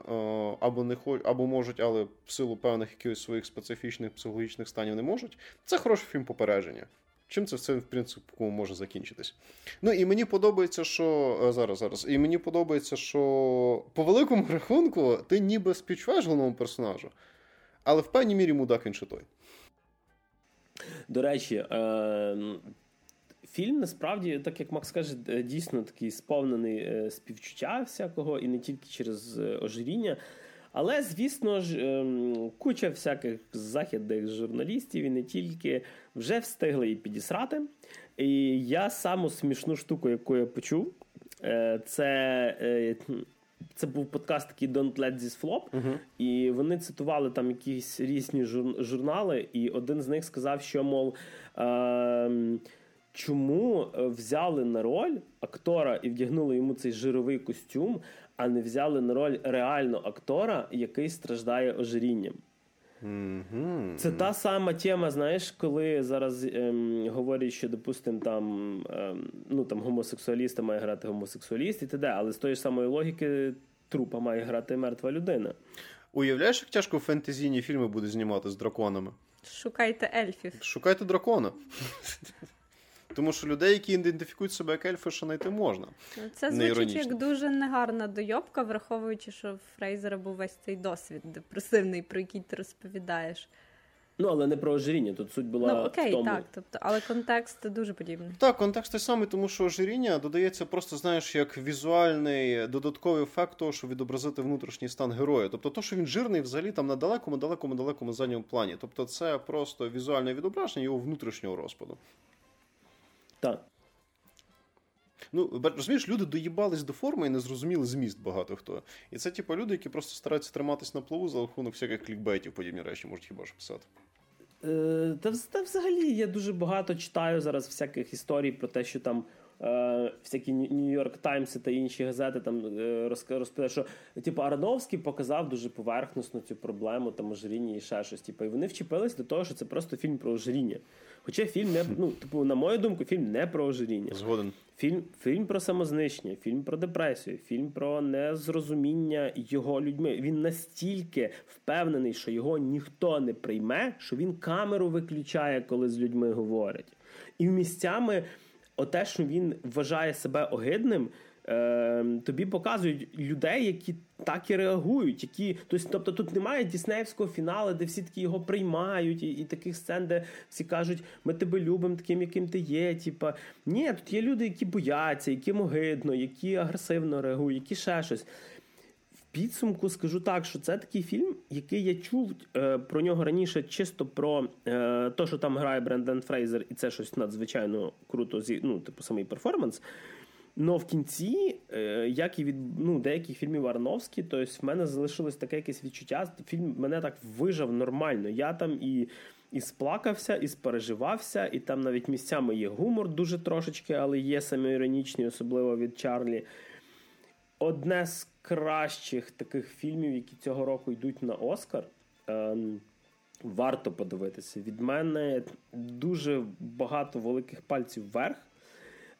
[SPEAKER 1] або не хоч, або можуть, але в силу певних якихось своїх специфічних психологічних станів не можуть. Це хороший фільм попередження. Чим це все, в принципі, може закінчитись? Ну і мені подобається, що е, зараз, зараз, і мені подобається, що по великому рахунку ти ніби співчуваєш головному персонажу але в певній мірі мудак він ще той.
[SPEAKER 2] До речі, е- фільм насправді, так як Макс каже, е, дійсно такий сповнений е- співчуття всякого, і не тільки через е, ожиріння. Але, звісно ж, ем, куча всяких західних журналістів і не тільки вже встигли і підісрати. І я саму смішну штуку, яку я почув, це це був подкаст такий Don't Let This Flop, uh-huh. і вони цитували там якісь різні жур- журнали, і один з них сказав, що мов. Е- Чому взяли на роль актора і вдягнули йому цей жировий костюм, а не взяли на роль реально актора, який страждає ожирінням? Це та сама тема, знаєш, коли зараз ем, говорять, що, допустимо, там ем, ну, там гомосексуаліста має грати гомосексуаліст і т.д., але з тої самої логіки трупа має грати мертва людина.
[SPEAKER 1] Уявляєш, як тяжко фентезійні фільми буде знімати з драконами?
[SPEAKER 3] Шукайте ельфів.
[SPEAKER 1] Шукайте дракона. Тому що людей, які ідентифікують себе як ельфи, що знайти можна.
[SPEAKER 3] Це звучить як дуже негарна дойобка, враховуючи, що в Фрейзера був весь цей досвід депресивний, про який ти розповідаєш.
[SPEAKER 2] Ну, але не про ожиріння, тут суть була.
[SPEAKER 3] Ну, окей,
[SPEAKER 2] в тому.
[SPEAKER 3] так, тобто, але контекст дуже подібний.
[SPEAKER 1] Так, контекст той самий, тому що ожиріння додається просто, знаєш, як візуальний додатковий ефект того, щоб відобразити внутрішній стан героя. Тобто, то, що він жирний, взагалі там на далекому, далекому, далекому задньому плані. Тобто, це просто візуальне відображення його внутрішнього розпаду.
[SPEAKER 2] Так.
[SPEAKER 1] Ну, розумієш, люди доїбались до форми і не зрозуміли зміст багато хто. І це, типу, люди, які просто стараються триматись на плаву за рахунок всяких клікбейтів, подібні речі, можуть хіба ж писати.
[SPEAKER 2] Е, та, та взагалі я дуже багато читаю зараз всяких історій про те, що там всякі Нью-Йорк Таймси та інші газети там е, розповідають, що типу, Ароновський показав дуже поверхносно цю проблему там ожиріння і ще щось. Типу, і вони вчепились до того, що це просто фільм про ожиріння. Хоча фільм не ну, типу, на мою думку, фільм не про ожиріння.
[SPEAKER 1] Згоден.
[SPEAKER 2] Фільм фільм про самознищення, фільм про депресію, фільм про незрозуміння його людьми. Він настільки впевнений, що його ніхто не прийме, що він камеру виключає, коли з людьми говорить. І місцями, оте, що він вважає себе огидним. Е, тобі показують людей, які так і реагують. які, Тобто тут немає діснеївського фіналу, де всі такі його приймають, і і таких сцен, де всі кажуть, ми тебе любимо таким, яким ти є. Тіпа. Ні, тут є люди, які бояться, яким огидно, які агресивно реагують, які ще щось. Підсумку скажу так, що це такий фільм, який я чув е, про нього раніше, чисто про е, те, що там грає Бренден Фрейзер, і це щось надзвичайно круто, ну, типу, самий перформанс. Но в кінці, е, як і від ну, деяких фільмів Арновські, то в мене залишилось таке якесь відчуття. Фільм мене так вижав нормально. Я там і і сплакався, і спереживався, і там навіть місцями є гумор дуже трошечки, але є самоіронічний, особливо від Чарлі. Одне з кращих таких фільмів, які цього року йдуть на Оскар. Ем, варто подивитися. Від мене дуже багато великих пальців вверх.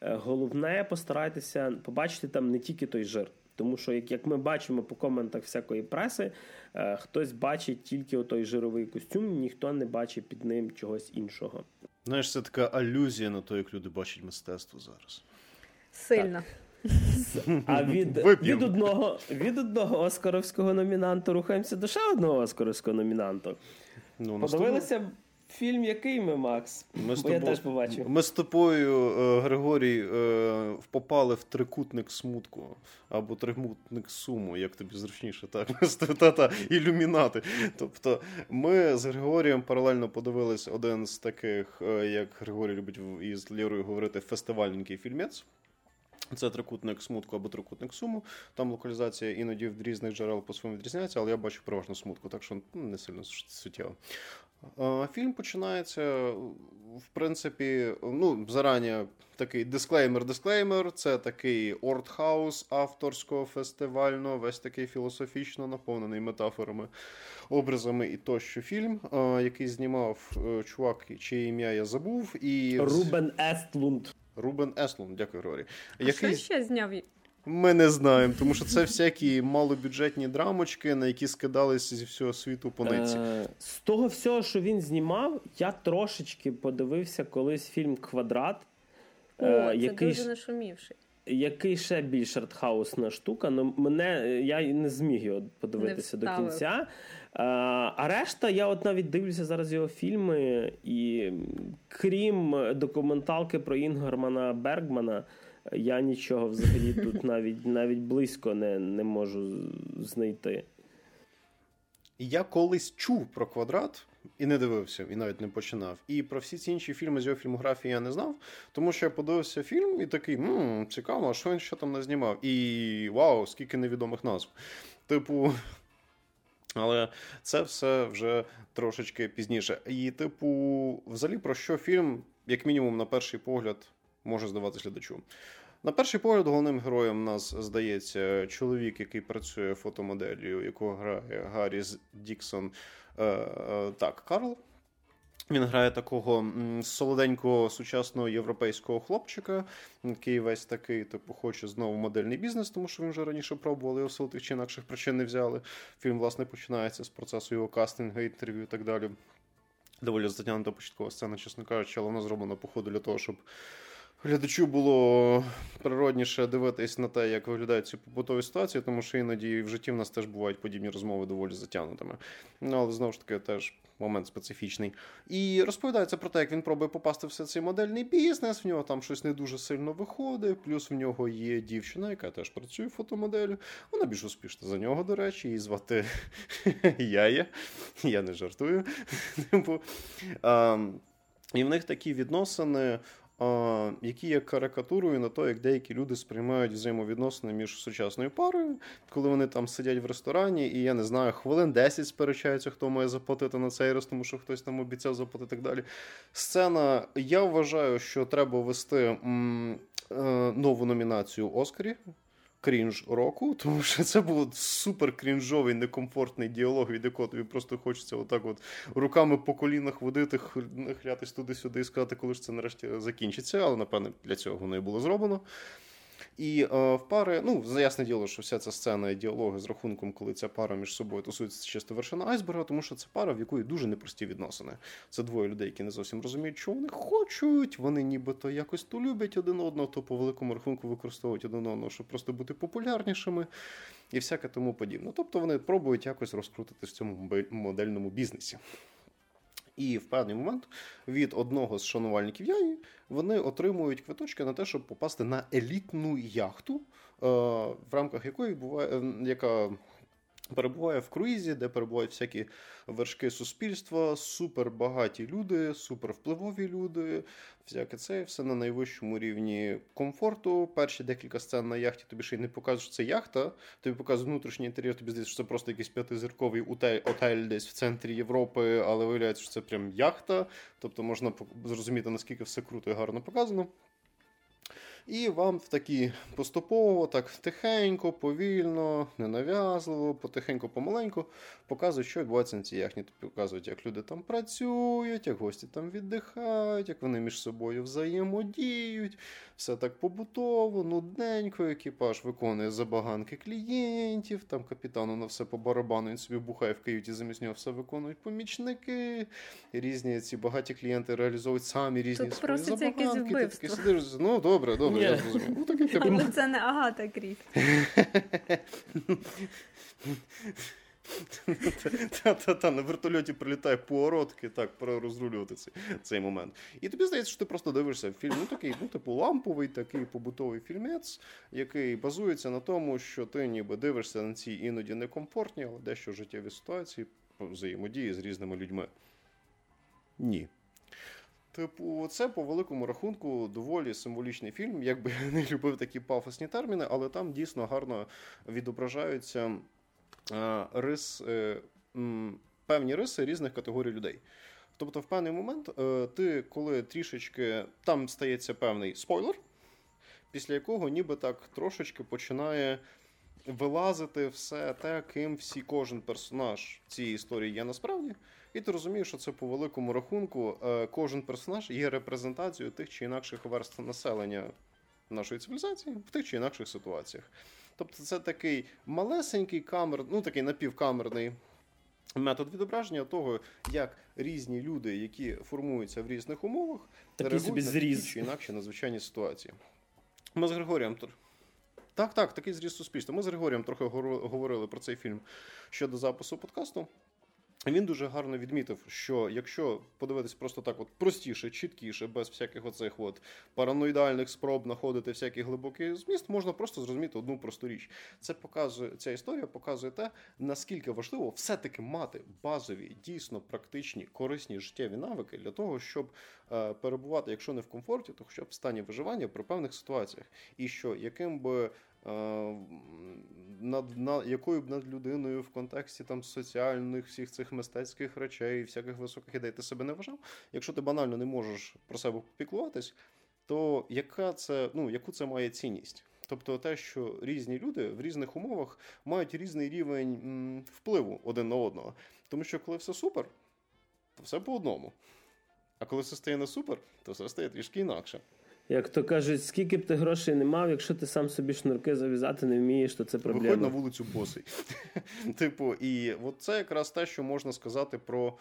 [SPEAKER 2] головне постарайтеся побачити там не тільки той жир. Тому що, як як ми бачимо по коментах всякої преси, е, хтось бачить тільки той жировий костюм, ніхто не бачить під ним чогось іншого.
[SPEAKER 1] Знаєш, це така алюзія на те, як люди бачать мистецтво зараз.
[SPEAKER 3] Сильно.
[SPEAKER 2] А від від одного від одного оскаровського номінанту рухаємося до ще одного оскаровського номінанту. Ну, Подивилися фільм, який ми, Макс? Ми тобою, я теж побачив.
[SPEAKER 1] Ми з тобою, е, Григорій, е, попали в трикутник смутку або трикутник суму, як тобі зручніше, так? Та-та, ілюмінати. Тобто, ми з Григорієм паралельно подивилися один з таких, е, як Григорій любить із Лірою говорити, фестивальненький фільмець. Це трикутник смутку або трикутник суму. Там локалізація іноді в різних джерел по-своєму відрізняється, але я бачу переважно смутку, так що ну, не сильно суттєво. Фільм починається, в принципі, ну, зарані такий дисклеймер-дисклеймер. Це такий ортхаус авторського фестивального, весь такий філософічно наповнений метафорами, образами і тощо фільм, який знімав е, чувак, чиє ім'я я забув. і...
[SPEAKER 2] Рубен Естлунд.
[SPEAKER 1] Рубен Еслун, дякую, Грорі.
[SPEAKER 3] А Який... Що ще зняв?
[SPEAKER 1] Ми не знаємо, тому що це всякі малобюджетні драмочки, на які скидалися зі всього світу пониці. Е,
[SPEAKER 2] з того всього, що він знімав, я трошечки подивився колись фільм Квадрат.
[SPEAKER 3] О, е, це який дуже нашумівший.
[SPEAKER 2] Який ще більш артхаусна штука, але мене я не зміг його подивитися до кінця. А, а решта, я от навіть дивлюся зараз його фільми, і крім документалки про Інгермана Бергмана, я нічого взагалі тут навіть навіть близько не, не можу знайти.
[SPEAKER 1] Я колись чув про квадрат. І не дивився, і навіть не починав. І про всі ці інші фільми з його фільмографії я не знав, тому що я подивився фільм і такий, мм, цікаво, а що він що там не знімав? І вау, скільки невідомих назв. Типу. Але це все вже трошечки пізніше. І, типу, взагалі, про що фільм, як мінімум, на перший погляд, може здаватися глядачу. На перший погляд, головним героєм нас здається чоловік, який працює фотомоделлю, якого грає Гаррі Діксон. Е, е, так, Карл. Він грає такого солоденького сучасного європейського хлопчика, який весь такий, типу, хоче знову модельний бізнес, тому що він вже раніше пробували його сил тих чи інакших причин не взяли. Фільм, власне, починається з процесу його кастингу, інтерв'ю і так далі. Доволі затягнута початкова сцена, чесно кажучи, але вона зроблена, походу, для того, щоб глядачу було природніше дивитись на те, як виглядають ці побутові ситуації, тому що іноді в житті в нас теж бувають подібні розмови доволі затягнутими. Ну, але знову ж таки, теж момент специфічний. І розповідається про те, як він пробує попасти в все цей модельний бізнес. В нього там щось не дуже сильно виходить. Плюс в нього є дівчина, яка теж працює фотомоделю. Вона більш успішна за нього, до речі, її звати Яя. Я не жартую. Типу, і в них такі відносини які є карикатурою на те, як деякі люди сприймають взаємовідносини між сучасною парою, коли вони там сидять в ресторані, і я не знаю, хвилин 10 сперечаються, хто має заплатити на цей раз, тому що хтось там обіцяв заплатити так далі. Сцена, я вважаю, що треба ввести м, е, нову номінацію Оскарі крінж року, тому що це був супер крінжовий, некомфортний діалог, від якого тобі просто хочеться отак от руками по колінах водити, хлятись туди-сюди і сказати, коли ж це нарешті закінчиться. Але напевне для цього воно і було зроблено. І е, в пари, ну, ясне діло, що вся ця сцена і діалоги з рахунком, коли ця пара між собою тусується, чисто вершина айсберга, тому що це пара, в якої дуже непрості відносини. Це двоє людей, які не зовсім розуміють, що вони хочуть. Вони нібито якось то люблять один одного, то по великому рахунку використовують один одного, щоб просто бути популярнішими і всяке тому подібне. Тобто вони пробують якось розкрутити в цьому модельному бізнесі. І в певний момент від одного з шанувальників яї вони отримують квиточки на те, щоб попасти на елітну яхту, е, в рамках якої буває яка Перебуває в круїзі, де перебувають всякі вершки суспільства, супербагаті люди, супервпливові люди. Всяке це все на найвищому рівні комфорту. Перші декілька сцен на яхті тобі ще й не показують, що це яхта. Тобі показують внутрішній інтер'єр, тобі здається, що це просто якийсь п'ятизірковий отель десь в центрі Європи, але виявляється, що це прям яхта. Тобто можна зрозуміти, наскільки все круто і гарно показано. І вам в такі поступово, так тихенько, повільно, ненав'язливо, потихеньку, помаленьку показують, що відбувається на цій яхні. Тобто показують, як люди там працюють, як гості там віддихають, як вони між собою взаємодіють. Все так побутово, нудненько, екіпаж виконує забаганки клієнтів, там капітану на все по барабану, він собі бухає в каюті, замість нього все виконують помічники. Різні ці багаті клієнти реалізовують самі різні
[SPEAKER 3] Тут
[SPEAKER 1] свої забаганки. Ти такий сидиш, ну добре, добре, я зрозумів. Ну, таке, типу,
[SPEAKER 3] Але це не Агата Крісті.
[SPEAKER 1] Та-та-та, на вертольоті прилітає поворотки, так, пора розрулювати цей, цей момент. І тобі здається, що ти просто дивишся фільм, ну такий, ну, типу, ламповий, такий побутовий фільмець, який базується на тому, що ти ніби дивишся на ці іноді некомфортні, але дещо життєві ситуації взаємодії з різними людьми. Ні. Типу, це по великому рахунку доволі символічний фільм. Якби я не любив такі пафосні терміни, але там дійсно гарно відображаються е, рис, е, певні риси різних категорій людей. Тобто, в певний момент е, ти, коли трішечки там стається певний спойлер, після якого ніби так трошечки починає вилазити все те, ким всі кожен персонаж цієї історії є насправді. І ти розумієш, що це по великому рахунку е, кожен персонаж є репрезентацією тих чи інакших верств населення нашої цивілізації в тих чи інакших ситуаціях. Тобто, це такий малесенький камер, ну такий напівкамерний метод відображення того, як різні люди, які формуються в різних умовах,
[SPEAKER 2] Такий собі
[SPEAKER 1] на
[SPEAKER 2] зріз.
[SPEAKER 1] чи інакші надзвичайні ситуації. Ми з Григорієм так, так, такий зріз суспільства. Ми з Григорієм трохи говорили про цей фільм щодо запису подкасту. Він дуже гарно відмітив, що якщо подивитись просто так, от простіше, чіткіше, без всяких оцих от параноїдальних спроб знаходити всякий глибокий зміст, можна просто зрозуміти одну просту річ. Це показує ця історія, показує те, наскільки важливо все-таки мати базові, дійсно практичні, корисні життєві навики для того, щоб е, перебувати, якщо не в комфорті, то хоча б в стані виживання при певних ситуаціях. І що яким би е, над, якою б над людиною в контексті там соціальних всіх цих мистецьких речей, всяких високих ідей ти себе не вважав. Якщо ти банально не можеш про себе попіклуватись, то яка це, ну, яку це має цінність? Тобто те, що різні люди в різних умовах мають різний рівень впливу один на одного. Тому що коли все супер, то все по одному. А коли все стає не супер, то все стає трішки інакше.
[SPEAKER 2] Як то кажуть, скільки б ти грошей не мав, якщо ти сам собі шнурки зав'язати не вмієш, то це
[SPEAKER 1] Виходь на вулицю босий. типу, і от це якраз те, що можна сказати про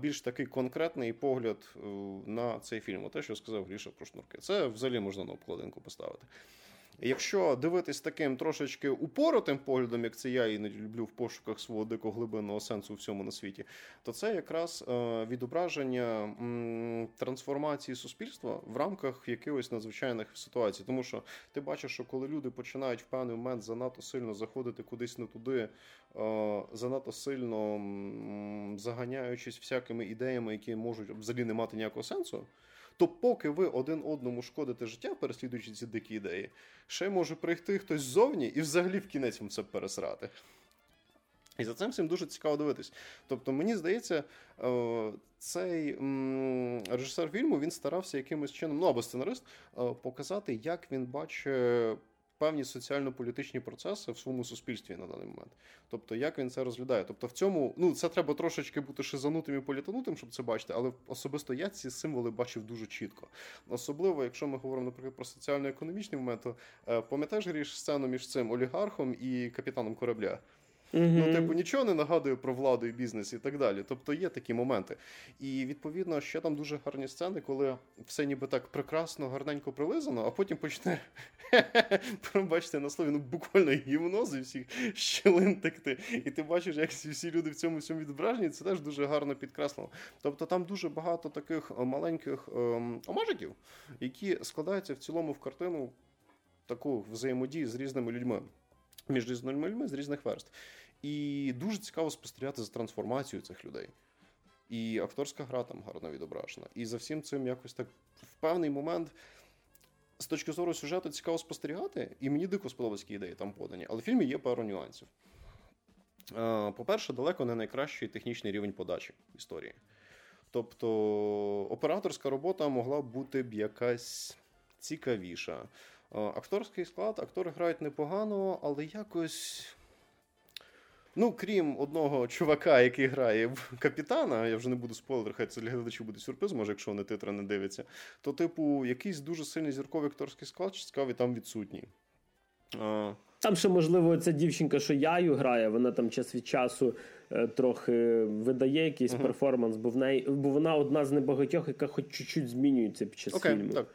[SPEAKER 1] більш такий конкретний погляд е, на цей фільм. Те, що сказав Гріша про шнурки. Це взагалі можна на обкладинку поставити. Якщо дивитись таким трошечки упоротим поглядом, як це я іноді люблю в пошуках свого дикого глибинного сенсу у всьому на світі, то це якраз е, відображення трансформації суспільства в рамках якихось надзвичайних ситуацій. Тому що ти бачиш, що коли люди починають в певний момент занадто сильно заходити кудись не туди, е, занадто сильно заганяючись всякими ідеями, які можуть взагалі не мати ніякого сенсу. То поки ви один одному шкодите життя, переслідуючи ці дикі ідеї, ще може прийти хтось ззовні і взагалі в кінець вам це пересрати. І за цим всім дуже цікаво дивитись. Тобто, мені здається, е, цей режисер фільму він старався якимось чином, ну або сценарист, е, показати, як він бачить певні соціально-політичні процеси в своєму суспільстві на даний момент. Тобто, як він це розглядає. Тобто, в цьому ну це треба трошечки бути шизанутим і політанутим, щоб це бачити, але особисто я ці символи бачив дуже чітко. Особливо, якщо ми говоримо, наприклад, про соціально-економічний момент, то е, пам'ятаєш Гріш, сцену між цим олігархом і капітаном корабля? Ну, типу, нічого не нагадує про владу і бізнес і так далі. Тобто є такі моменти. І відповідно, ще там дуже гарні сцени, коли все ніби так прекрасно, гарненько прилизано, а потім почне пробачте на слові, ну буквально гівно зі всіх щілин текти. І ти бачиш, як всі люди в цьому всьому відображенні, це теж дуже гарно підкреслено. Тобто там дуже багато таких е, маленьких ем, омажиків, які складаються в цілому в картину таку взаємодію з різними людьми. Між різними людьми з різних верст. І дуже цікаво спостерігати за трансформацією цих людей. І акторська гра там гарно відображена. І за всім цим якось так в певний момент. З точки зору сюжету цікаво спостерігати, і мені дико сподобались ідеї там подані. Але в фільмі є пару нюансів. Е, По-перше, далеко не найкращий технічний рівень подачі історії. Тобто операторська робота могла б бути б якась цікавіша. Акторський склад, актори грають непогано, але якось. Ну, крім одного чувака, який грає в капітана, я вже не буду спойлер, хай це для глядачів буде сюрприз, може, якщо вони титри не дивляться, то, типу, якийсь дуже сильний зірковий акторський склад, чи цікавий, там відсутній.
[SPEAKER 2] А... Там ще, можливо, ця дівчинка, що яю грає, вона там час від часу е, трохи видає якийсь uh-huh. перформанс, бо в неї, бо вона одна з небагатьох, яка хоч чуть-чуть змінюється під час
[SPEAKER 1] okay,
[SPEAKER 2] фільму.
[SPEAKER 1] Так.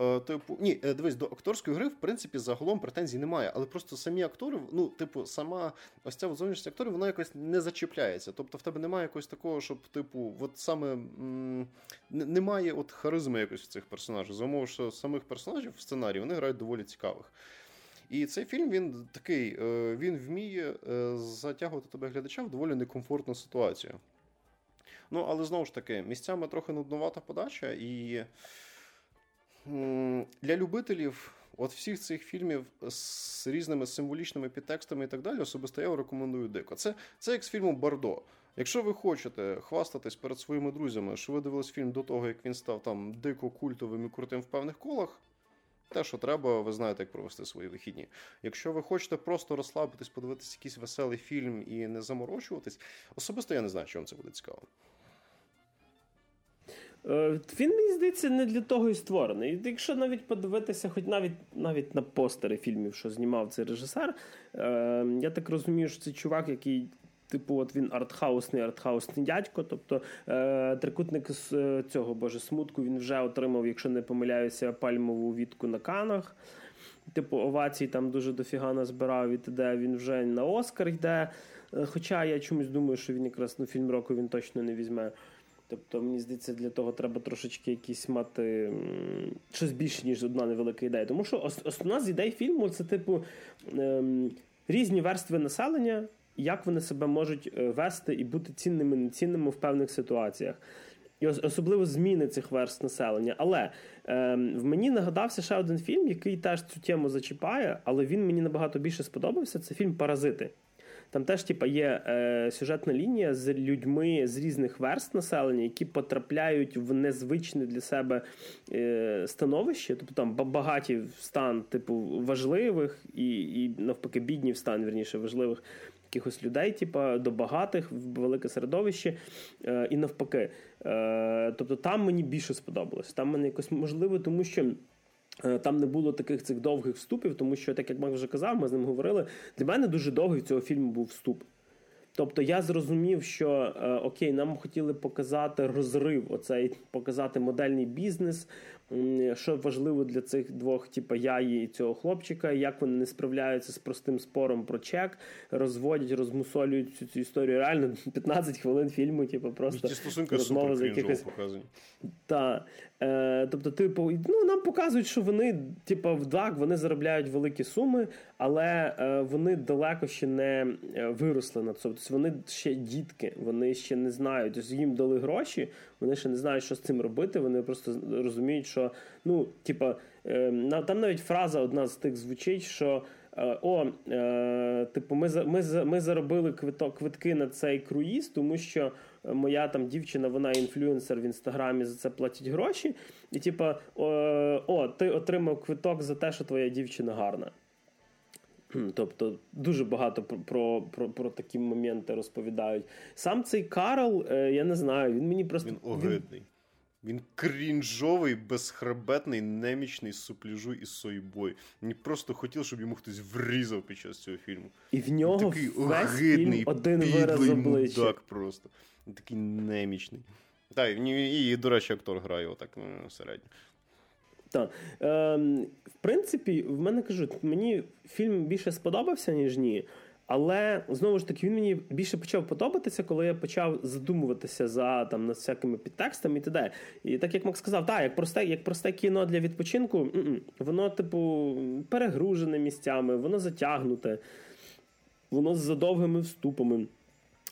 [SPEAKER 1] Е, типу, ні, е, дивись, до акторської гри, в принципі, загалом претензій немає, але просто самі актори, ну, типу, сама ось ця зовнішність акторів, вона якось не зачіпляється. Тобто в тебе немає якогось такого, щоб, типу, от саме м- немає от харизми якось в цих персонажів. За умови, що самих персонажів в сценарії вони грають доволі цікавих. І цей фільм він такий, е, він вміє затягувати тебе глядача в доволі некомфортну ситуацію. Ну, але знову ж таки, місцями трохи нуднувата подача, і для любителів от всіх цих фільмів з різними символічними підтекстами і так далі, особисто я рекомендую дико. Це це як з фільмом Бардо. Якщо ви хочете хвастатись перед своїми друзями, що ви дивились фільм до того, як він став там дико культовим і крутим в певних колах. Те, що треба, ви знаєте, як провести свої вихідні. Якщо ви хочете просто розслабитись, подивитися якийсь веселий фільм і не заморочуватись, особисто я не знаю, чи вам це буде цікаво.
[SPEAKER 2] Е, він, мені здається, не для того і створений. Якщо навіть подивитися, хоч навіть навіть на постери фільмів, що знімав цей режисер, е, я так розумію, що це чувак, який. Типу, от він артхаусний, артхаусний дядько. Тобто е, трикутник з е, цього боже смутку він вже отримав, якщо не помиляюся, пальмову вітку на канах. Типу, овацій там дуже дофіга назбирав і т.д. Він вже на Оскар йде. Хоча я чомусь думаю, що він якраз ну, фільм року він точно не візьме. Тобто, мені здається, для того треба трошечки якісь мати щось більше, ніж одна невелика ідея. Тому що основна з ідей фільму це, типу, ем, різні верстви населення, як вони себе можуть е, вести і бути цінними, нецінними в певних ситуаціях. І особливо зміни цих верст населення. Але е, в мені нагадався ще один фільм, який теж цю тему зачіпає, але він мені набагато більше сподобався. Це фільм Паразити. Там теж типа, є е, сюжетна лінія з людьми з різних верст населення, які потрапляють в незвичне для себе е, становище, тобто там багаті в стан, типу, важливих і, і навпаки, бідні в стан, верніше, важливих. Якихось людей, типа до багатих, в велике середовище, е, і навпаки. Е, Тобто там мені більше сподобалось. Там мені якось можливо, тому що там не було таких цих довгих вступів, тому що, так як Мак вже казав, ми з ним говорили. Для мене дуже довгий цього фільму був вступ. Тобто я зрозумів, що е, окей, нам хотіли показати розрив, оцей показати модельний бізнес, що важливо для цих двох, типу, яї і цього хлопчика, як вони не справляються з простим спором про чек, розводять, розмусолюють цю, цю історію. Реально 15 хвилин фільму, типу, просто
[SPEAKER 1] розмова за якихось
[SPEAKER 2] Так. Е, Тобто, типу, ну нам показують, що вони, типу, так, вони заробляють великі суми, але е, вони далеко ще не е, виросли на цьому. Тобто вони ще дітки, вони ще не знають. Тобто їм дали гроші, вони ще не знають, що з цим робити. Вони просто розуміють, що ну, типа, е, там навіть фраза одна з тих звучить, що. Е, о, е, типу, ми ми, ми заробили квиток квитки на цей круїз, тому що моя там дівчина, вона інфлюенсер в інстаграмі за це платить гроші. І, типу, о, о, ти отримав квиток за те, що твоя дівчина гарна. Тобто дуже багато про про, про, про такі моменти розповідають. Сам цей Карл, е, я не знаю, він мені просто.
[SPEAKER 1] Він огидний. Він, він крінжовий, безхребетний, немічний супляжу і сойбой. Мені просто хотів, щоб йому хтось врізав під час цього фільму.
[SPEAKER 2] І в нього
[SPEAKER 1] він такий весь огидний, фільм
[SPEAKER 2] один вираз обличчя.
[SPEAKER 1] мудак просто. Він такий немічний. Так, і, і, до речі, актор грає отак ну, середньо.
[SPEAKER 2] Так. Е, В принципі, в мене кажуть, мені фільм більше сподобався, ніж ні. Але знову ж таки він мені більше почав подобатися, коли я почав задумуватися за там над всякими підтекстами і т.д. І так як Макс сказав, так, як просте, як просте кіно для відпочинку, воно, типу, перегружене місцями, воно затягнуте, воно з задовгими вступами.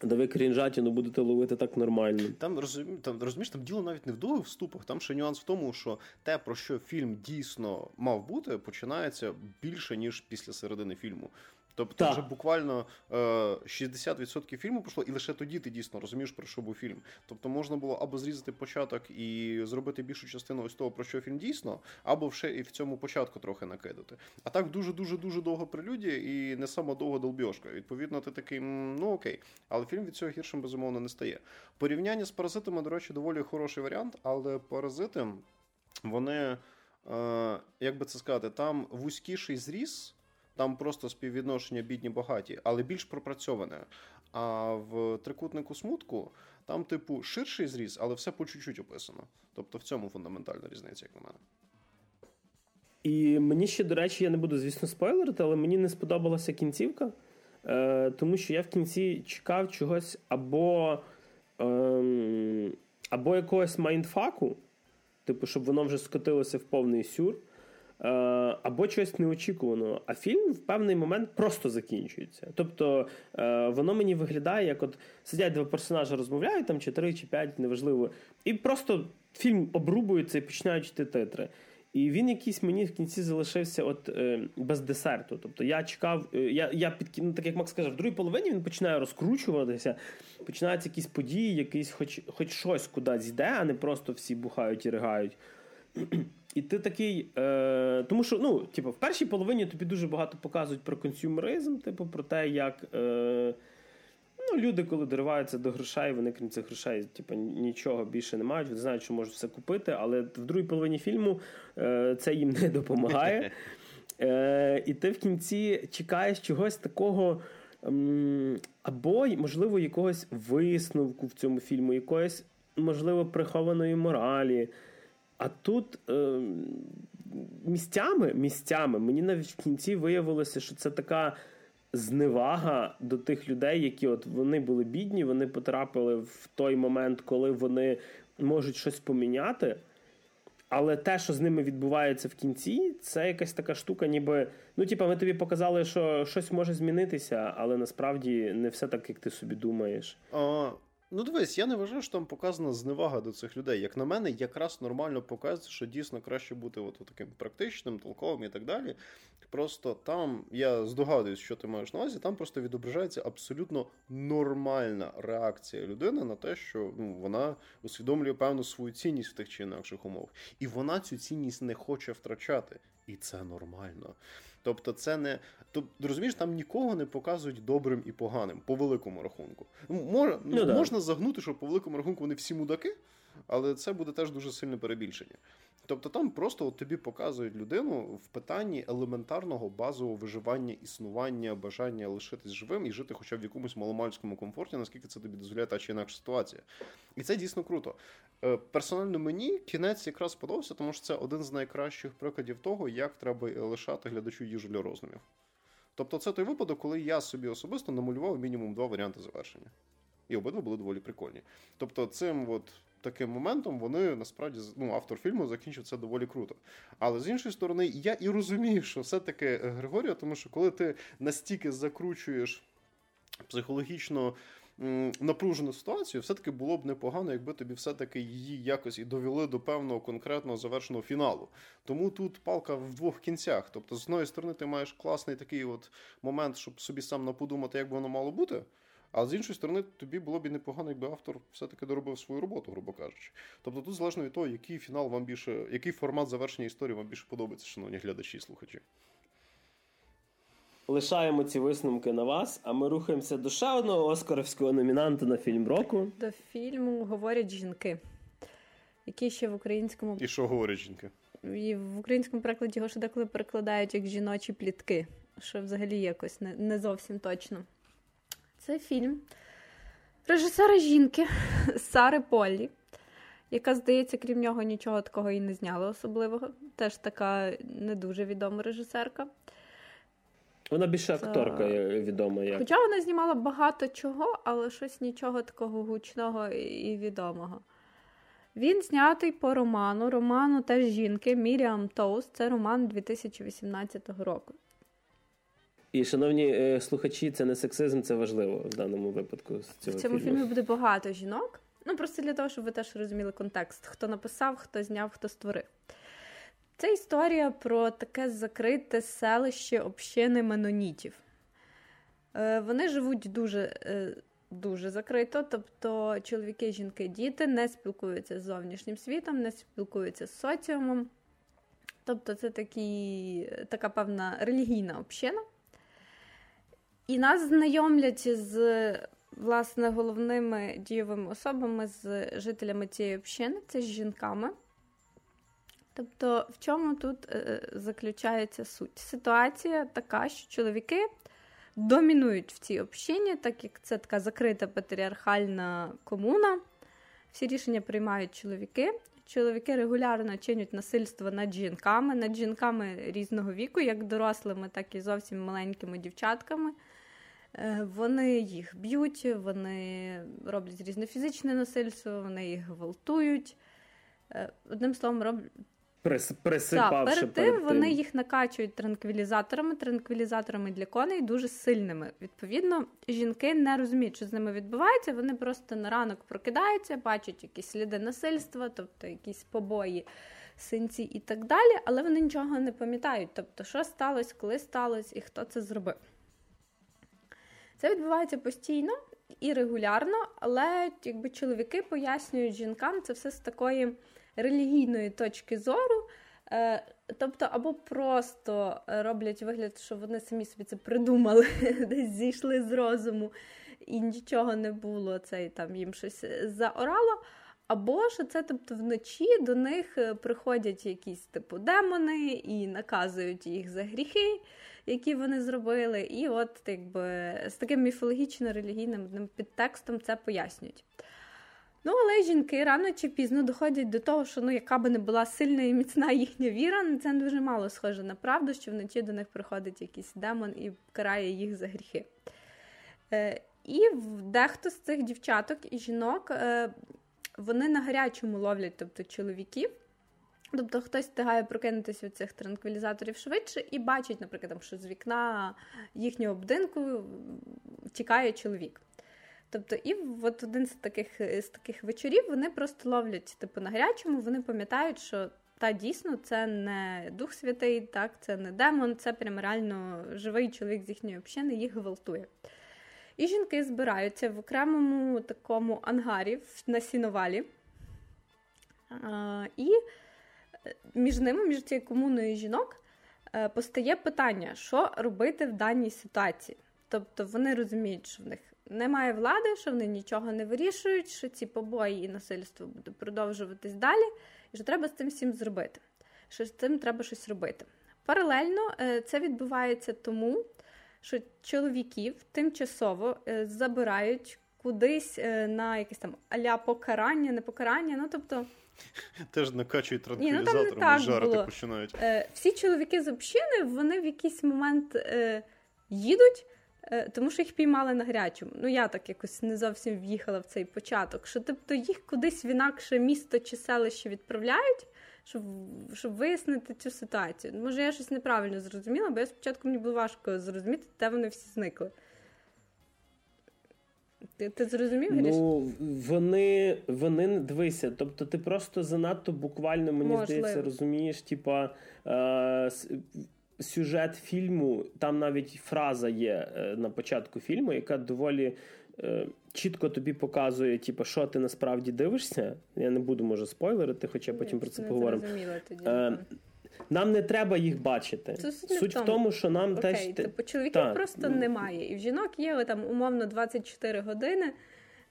[SPEAKER 2] Де ви крінжатіну будете ловити так нормально.
[SPEAKER 1] Там розумі, там розумієш, там діло навіть не в довгих вступах. Там ще нюанс в тому, що те, про що фільм дійсно мав бути, починається більше ніж після середини фільму. Тобто, так. вже буквально е, 60% фільму пройшло, і лише тоді ти дійсно розумієш, про що був фільм. Тобто можна було або зрізати початок і зробити більшу частину ось того, про що фільм дійсно, або ще і в цьому початку трохи накидати. А так дуже дуже дуже довго прелюдія і не сама довга долбьошка. Відповідно, ти такий, ну окей, але фільм від цього гіршим безумовно не стає. Порівняння з паразитами, до речі, доволі хороший варіант, але паразити вони. Е, як би це сказати, там вузькіший зріз, там просто співвідношення бідні багаті, але більш пропрацьоване. А в трикутнику смутку там, типу, ширший зріз, але все по чуть-чуть описано. Тобто в цьому фундаментальна різниця, як на мене.
[SPEAKER 2] І мені ще, до речі, я не буду, звісно, спойлерити, але мені не сподобалася кінцівка, е, тому що я в кінці чекав чогось або е, або якогось майндфаку, типу, щоб воно вже скотилося в повний сюр, або чогось неочікуваного. А фільм в певний момент просто закінчується. Тобто е, воно мені виглядає, як от сидять два персонажі, розмовляють там, чи три, чи п'ять, неважливо, і просто фільм обрубується і починають йти титри. І він якийсь мені в кінці залишився от е, без десерту. Тобто я чекав, е, я я під ну, так як Макс каже, в другій половині він починає розкручуватися, починаються якісь події, якийсь хоч хоч щось кудись йде, а не просто всі бухають і ригають. І ти такий. Е, Тому що ну, типу, в першій половині тобі дуже багато показують про консюмеризм, типу, про те, як. Е, Ну, люди, коли дориваються до грошей, вони крім цих грошей, типу, нічого більше не мають. Вони знають, що можуть все купити, але в другій половині фільму е, це їм не допомагає. Е, І ти в кінці чекаєш чогось такого. Або, можливо, якогось висновку в цьому фільму, якоїсь, можливо, прихованої моралі. А тут е, місцями місцями мені навіть в кінці виявилося, що це така зневага до тих людей, які от вони були бідні, вони потрапили в той момент, коли вони можуть щось поміняти. Але те, що з ними відбувається в кінці, це якась така штука, ніби ну, типа, ми тобі показали, що щось може змінитися, але насправді не все так, як ти собі думаєш.
[SPEAKER 1] А, Ну, дивись, я не вважаю, що там показана зневага до цих людей. Як на мене, якраз нормально показує, що дійсно краще бути от таким практичним, толковим і так далі. Просто там, я здогадуюсь, що ти маєш на увазі, там просто відображається абсолютно нормальна реакція людини на те, що ну, вона усвідомлює певну свою цінність в тих чи інакших умовах. І вона цю цінність не хоче втрачати. І це нормально. Тобто, це не. Тобто, розумієш, там нікого не показують добрим і поганим по великому рахунку. Мож, ну, Можна загнути, що по великому рахунку вони всі мудаки, але це буде теж дуже сильне перебільшення. Тобто там просто от тобі показують людину в питанні елементарного базового виживання, існування, бажання лишитись живим і жити хоча б в якомусь маломальському комфорті, наскільки це тобі дозволяє та чи інакша ситуація. І це дійсно круто. Е, персонально мені кінець якраз сподобався, тому що це один з найкращих прикладів того, як треба лишати глядачу їжу для роздумів. Тобто, це той випадок, коли я собі особисто намалював мінімум два варіанти завершення. І обидва були доволі прикольні. Тобто, цим от таким моментом вони насправді ну, автор фільму закінчив це доволі круто. Але з іншої сторони, я і розумію, що все-таки е, Григорія, тому що коли ти настільки закручуєш психологічно. Напружену ситуацію, все-таки було б непогано, якби тобі все-таки її якось і довели до певного конкретного завершеного фіналу. Тому тут палка в двох кінцях. Тобто, з одної сторони, ти маєш класний такий от момент, щоб собі сам наподумати, як би воно мало бути. А з іншої сторони, тобі було б і непогано, якби автор все-таки доробив свою роботу, грубо кажучи. Тобто, тут залежно від того, який фінал вам більше, який формат завершення історії вам більше подобається, шановні глядачі і слухачі.
[SPEAKER 2] Лишаємо ці висновки на вас, а ми рухаємося до ще одного оскаровського номінанта на фільм року.
[SPEAKER 3] До фільму говорять жінки, який ще в українському
[SPEAKER 1] і що говорять жінки?
[SPEAKER 3] І в українському перекладі його ще деколи перекладають як жіночі плітки, що взагалі якось не, не зовсім точно. Це фільм режисера жінки Сари Поллі, яка, здається, крім нього, нічого такого і не зняла особливого. Теж така не дуже відома режисерка.
[SPEAKER 2] Вона більше акторка відома. як.
[SPEAKER 3] Хоча вона знімала багато чого, але щось нічого такого гучного і відомого. Він знятий по роману. Роману теж жінки Міріам Тоус. Це роман 2018 року.
[SPEAKER 2] І, шановні е, слухачі, це не сексизм, це важливо в даному випадку. з цього
[SPEAKER 3] В цьому
[SPEAKER 2] фільму.
[SPEAKER 3] фільмі буде багато жінок. Ну, просто для того, щоб ви теж розуміли контекст, хто написав, хто зняв, хто створив. Це історія про таке закрите селище общини менонітів. Е, вони живуть дуже е, дуже закрито, тобто чоловіки, жінки, діти не спілкуються з зовнішнім світом, не спілкуються з соціумом. Тобто це такі, така певна релігійна община. І нас знайомлять з власне головними дієвими особами, з жителями цієї общини, це з жінками. Тобто, в чому тут е, заключається суть? Ситуація така, що чоловіки домінують в цій общині, так як це така закрита патріархальна комуна. Всі рішення приймають чоловіки. Чоловіки регулярно чинять насильство над жінками, над жінками різного віку, як дорослими, так і зовсім маленькими дівчатками. Е, вони їх б'ють, вони роблять різне фізичне насильство, вони їх гвалтують. Е, одним словом, роблять
[SPEAKER 2] присипавши
[SPEAKER 3] Так, перед тим вони їх накачують транквілізаторами, транквілізаторами для коней дуже сильними. Відповідно, жінки не розуміють, що з ними відбувається. Вони просто на ранок прокидаються, бачать якісь сліди насильства, тобто якісь побої, синці і так далі, але вони нічого не пам'ятають. Тобто, що сталося, коли сталося і хто це зробив. Це відбувається постійно і регулярно, але якби чоловіки пояснюють жінкам це все з такої релігійної точки зору. Е, тобто, або просто роблять вигляд, що вони самі собі це придумали, десь зійшли з розуму і нічого не було, це там їм щось заорало. Або що це, тобто, вночі до них е, приходять якісь типу демони і наказують їх за гріхи, які вони зробили. І от якби з таким міфологічно-релігійним підтекстом це пояснюють. Ну, але жінки рано чи пізно доходять до того, що ну, яка би не була сильна і міцна їхня віра, ну, це дуже мало схоже на правду, що вночі до них приходить якийсь демон і карає їх за гріхи. Е, І дехто з цих дівчаток і жінок е, вони на гарячому ловлять, тобто чоловіків. Тобто хтось встигає прокинутися від цих транквілізаторів швидше і бачить, наприклад, що з вікна їхнього будинку тікає чоловік. Тобто, і от один з таких з таких вечорів вони просто ловлять типу на гарячому, вони пам'ятають, що та дійсно це не Дух Святий, так, це не демон, це прям реально живий чоловік з їхньої общини, їх гвалтує. І жінки збираються в окремому такому ангарі на сіновалі. А, І між ними, між цією комуною жінок, е, постає питання, що робити в даній ситуації. Тобто вони розуміють, що в них немає влади, що вони нічого не вирішують, що ці побої і насильство буде продовжуватись далі, і що треба з цим всім зробити. Що з цим треба щось робити. Паралельно е, це відбувається тому, що чоловіків тимчасово е, забирають кудись на якесь там аля покарання, не покарання. Ну тобто.
[SPEAKER 1] Теж накачують транквілізатором ну, і жарити було. починають.
[SPEAKER 3] Всі чоловіки з общини вони в якийсь момент їдуть. Е, тому що їх піймали на гарячому. Ну, я так якось не зовсім в'їхала в цей початок. Що тобто їх кудись в інакше місто чи селище відправляють, щоб щоб вияснити цю ситуацію. Може, я щось неправильно зрозуміла, бо я спочатку мені було важко зрозуміти, де вони всі зникли. Ти ти зрозумів?
[SPEAKER 2] Ну, вони вони дивися, тобто ти просто занадто буквально, мені Можливо. здається, розумієш, типа. Е, сюжет фільму, там навіть фраза є е, на початку фільму, яка доволі е, чітко тобі показує, типу, що ти насправді дивишся. Я не буду може спойлерити, хоча потім про це поговоримо. Е, нам не треба їх бачити. Це Суть в тому, що нам Окей, теж
[SPEAKER 3] типу, чоловіків та, просто немає. І в жінок є там умовно 24 години.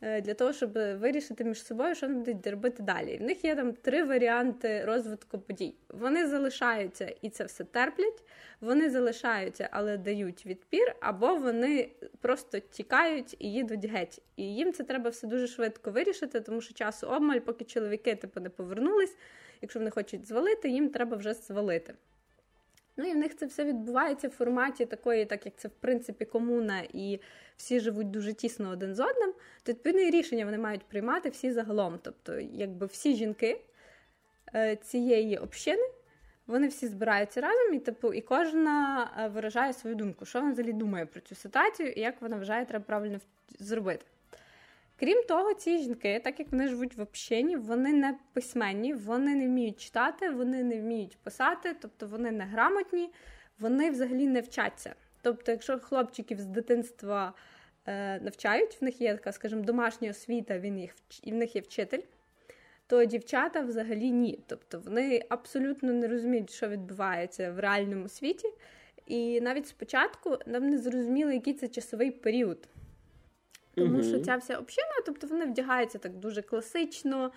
[SPEAKER 3] Е, для того, щоб вирішити між собою, що вони будуть робити далі. В них є там три варіанти розвитку подій. Вони залишаються і це все терплять, вони залишаються, але дають відпір, або вони просто тікають і їдуть геть. І їм це треба все дуже швидко вирішити, тому що часу обмаль, поки чоловіки типу не повернулись. Якщо вони хочуть звалити, їм треба вже звалити. Ну і в них це все відбувається в форматі такої, так як це в принципі комуна, і всі живуть дуже тісно один з одним, то відповідне рішення вони мають приймати всі загалом. Тобто, якби всі жінки е, цієї общини. Вони всі збираються разом, і типу, і кожна е, виражає свою думку, що вона взагалі думає про цю ситуацію і як вона вважає, треба правильно зробити. Крім того, ці жінки, так як вони живуть в общині, вони не письменні, вони не вміють читати, вони не вміють писати, тобто вони не грамотні, вони взагалі не вчаться. Тобто, якщо хлопчиків з дитинства е, навчають, в них є така, скажімо, домашня освіта, він їх і в них є вчитель, то дівчата взагалі ні. Тобто вони абсолютно не розуміють, що відбувається в реальному світі. І навіть спочатку нам не зрозуміло, який це часовий період. Тому що ця вся община, тобто вони вдягаються так дуже класично,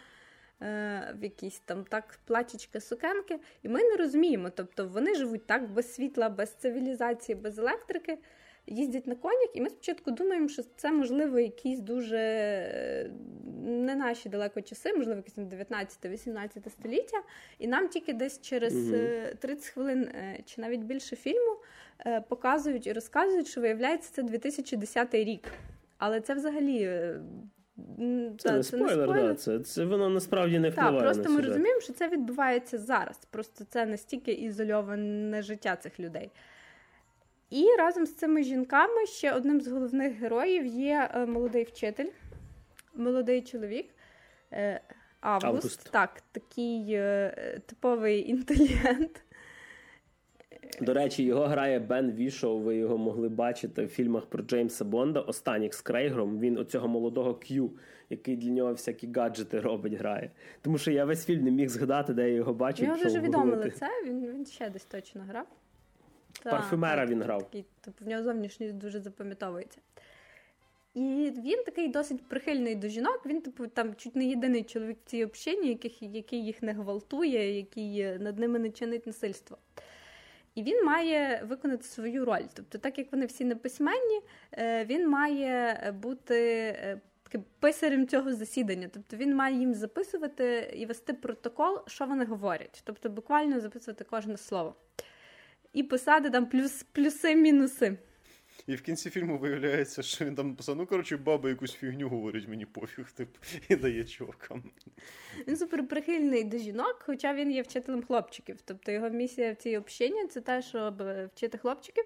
[SPEAKER 3] е, в якісь там так плачечки, сукенки, і ми не розуміємо. Тобто вони живуть так без світла, без цивілізації, без електрики, їздять на конях, і ми спочатку думаємо, що це, можливо, якісь дуже е, не наші далеко часи, можливо, якісь 19-18 століття. І нам тільки десь через 30 е, хвилин чи навіть більше фільму показують і розказують, що виявляється це 2010 рік. Але це взагалі.
[SPEAKER 2] Е, це, та, не, це спойлер, не спойлер, да, це це воно насправді не впливає.
[SPEAKER 3] Так, Просто
[SPEAKER 2] на
[SPEAKER 3] ми розуміємо, що це відбувається зараз. Просто це настільки ізольоване життя цих людей. І разом з цими жінками ще одним з головних героїв є е, молодий вчитель, молодий чоловік. Е, Август, Август. так, такий типовий інтелігент.
[SPEAKER 2] До речі, його грає Бен Вішоу. Ви його могли бачити в фільмах про Джеймса Бонда. Останніх з Крейгром. Він оцього молодого К'ю, який для нього всякі гаджети робить, грає. Тому що я весь фільм не міг згадати, де я його бачив.
[SPEAKER 3] Його дуже відоме лице, він він ще десь точно грав.
[SPEAKER 2] Парфюмера він грав.
[SPEAKER 3] Такий, тобто в нього зовнішність дуже запам'ятовується. І він такий досить прихильний до жінок. Він, типу, там чуть не єдиний чоловік в цій общині, який, який їх не гвалтує, який над ними не чинить насильство. І він має виконати свою роль. Тобто, так як вони всі неписьменні, е, він має бути е, писарем цього засідання. Тобто він має їм записувати і вести протокол, що вони говорять. Тобто, буквально записувати кожне слово. І писати там плюс, плюси-мінуси.
[SPEAKER 1] І в кінці фільму виявляється, що він там написав, ну коротше, баба якусь фігню говорить, мені пофіг, тип, і дає чувакам.
[SPEAKER 3] Він супер прихильний до жінок, хоча він є вчителем хлопчиків. Тобто його місія в цій общині це те, щоб вчити хлопчиків.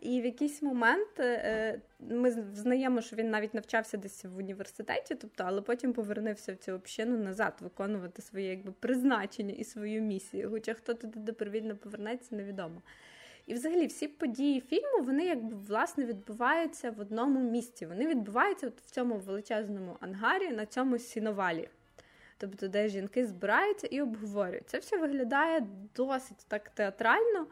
[SPEAKER 3] І в якийсь момент е, ми знаємо, що він навіть навчався десь в університеті, тобто, але потім повернувся в цю общину назад виконувати своє якби призначення і свою місію. Хоча хто туди добровільно повернеться, невідомо. І, взагалі, всі події фільму вони якби власне відбуваються в одному місці. Вони відбуваються от в цьому величезному ангарі на цьому сіновалі. Тобто, де жінки збираються і обговорюють. Це все виглядає досить так театрально.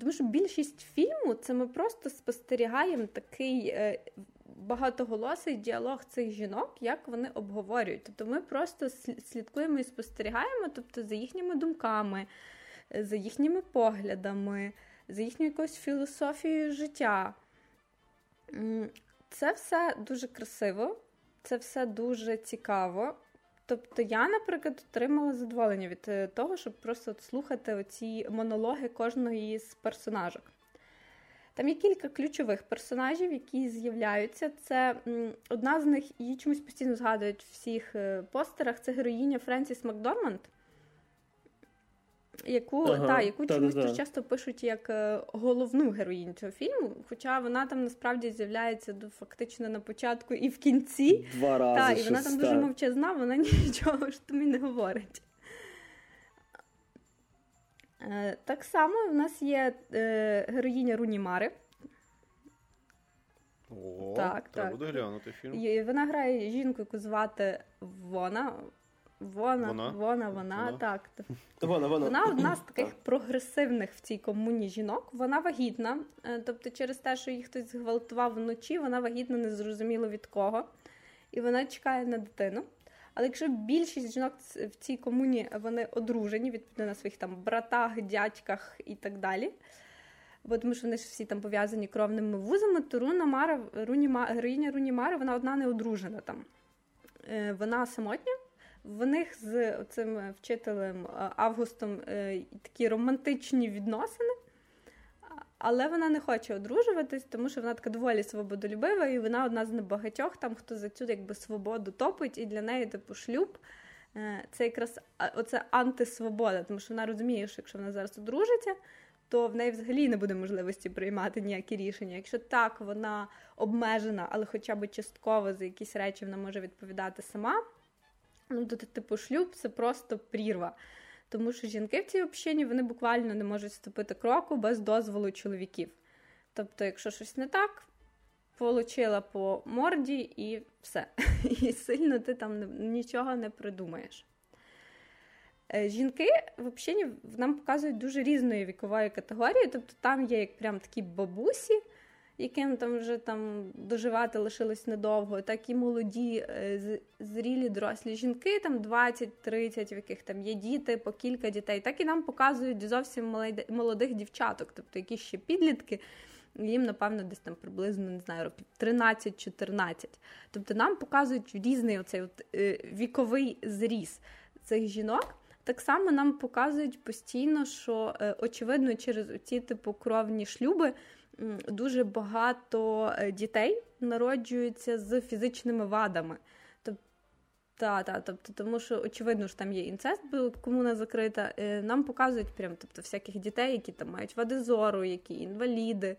[SPEAKER 3] Тому що більшість фільму це ми просто спостерігаємо такий е, багатоголосий діалог цих жінок, як вони обговорюють. Тобто ми просто слідкуємо і спостерігаємо, тобто за їхніми думками за їхніми поглядами, за їхньою якоюсь філософією життя. Це все дуже красиво, це все дуже цікаво. Тобто я, наприклад, отримала задоволення від е, того, щоб просто слухати оці монологи кожної з персонажок. Там є кілька ключових персонажів, які з'являються. Це одна з них її чомусь постійно згадують в всіх е, постерах. Це героїня Френсіс Макдорманд яку ага, та, яку та, чомусь дуже часто пишуть як е, головну героїню цього фільму, хоча вона там насправді з'являється фактично на початку і в кінці.
[SPEAKER 2] Два рази.
[SPEAKER 3] Та, і вона там дуже мовчазна, вона нічого ж тобі не говорить. Е, так само в нас є е, героїня Руні Мари.
[SPEAKER 1] О, так, так. буде глянути фільм.
[SPEAKER 3] І Вона грає жінку, яку звати Вона. Вона, вона, вона, вона, так.
[SPEAKER 2] Вона вона.
[SPEAKER 3] вона одна з таких прогресивних в цій комуні жінок. Вона вагітна. Е, тобто, через те, що їх хтось зґвалтував вночі, вона вагітна незрозуміло від кого. І вона чекає на дитину. Але якщо більшість жінок в цій комуні вони одружені, відповідно на своїх там братах, дядьках і так далі. Бо тому що вони ж всі там пов'язані кровними вузами, то Руна Мара, Руні, героїня Руні Мари, вона одна не одружена там. Е, вона самотня, в них з цим вчителем е, Августом е, такі романтичні відносини, але вона не хоче одружуватись, тому що вона така доволі свободолюбива, і вона одна з небагатьох, там, хто за цю якби, свободу топить, і для неї типу шлюб. Е, це якраз оце антисвобода, тому що вона розуміє, що якщо вона зараз одружиться, то в неї взагалі не буде можливості приймати ніякі рішення. Якщо так, вона обмежена, але хоча б частково за якісь речі вона може відповідати сама. Ну, то, типу, шлюб це просто прірва. Тому що жінки в цій общині вони буквально не можуть ступити кроку без дозволу чоловіків. Тобто, якщо щось не так, получила по морді і все. І сильно ти там нічого не придумаєш. Е, жінки взагалі нам показують дуже різної вікової категорії, тобто там є як прям такі бабусі, яким там вже там доживати лишилось недовго, так і молоді, е, зрілі дорослі жінки, там 20-30, в яких там є діти, по кілька дітей, так і нам показують зовсім молодих дівчаток, тобто які ще підлітки. Їм, напевно, десь там приблизно не знаю, років 13-14. Тобто нам показують різний оцей от, е, віковий зріз цих жінок. Так само нам показують постійно, що е, очевидно, через ці типу кровні шлюби дуже багато е, дітей народжуються з фізичними вадами. Та, та, тобто, тому що очевидно що там є інцест, бо комуна закрита. Е, нам показують прям тобто, всяких дітей, які там мають вади зору, які інваліди,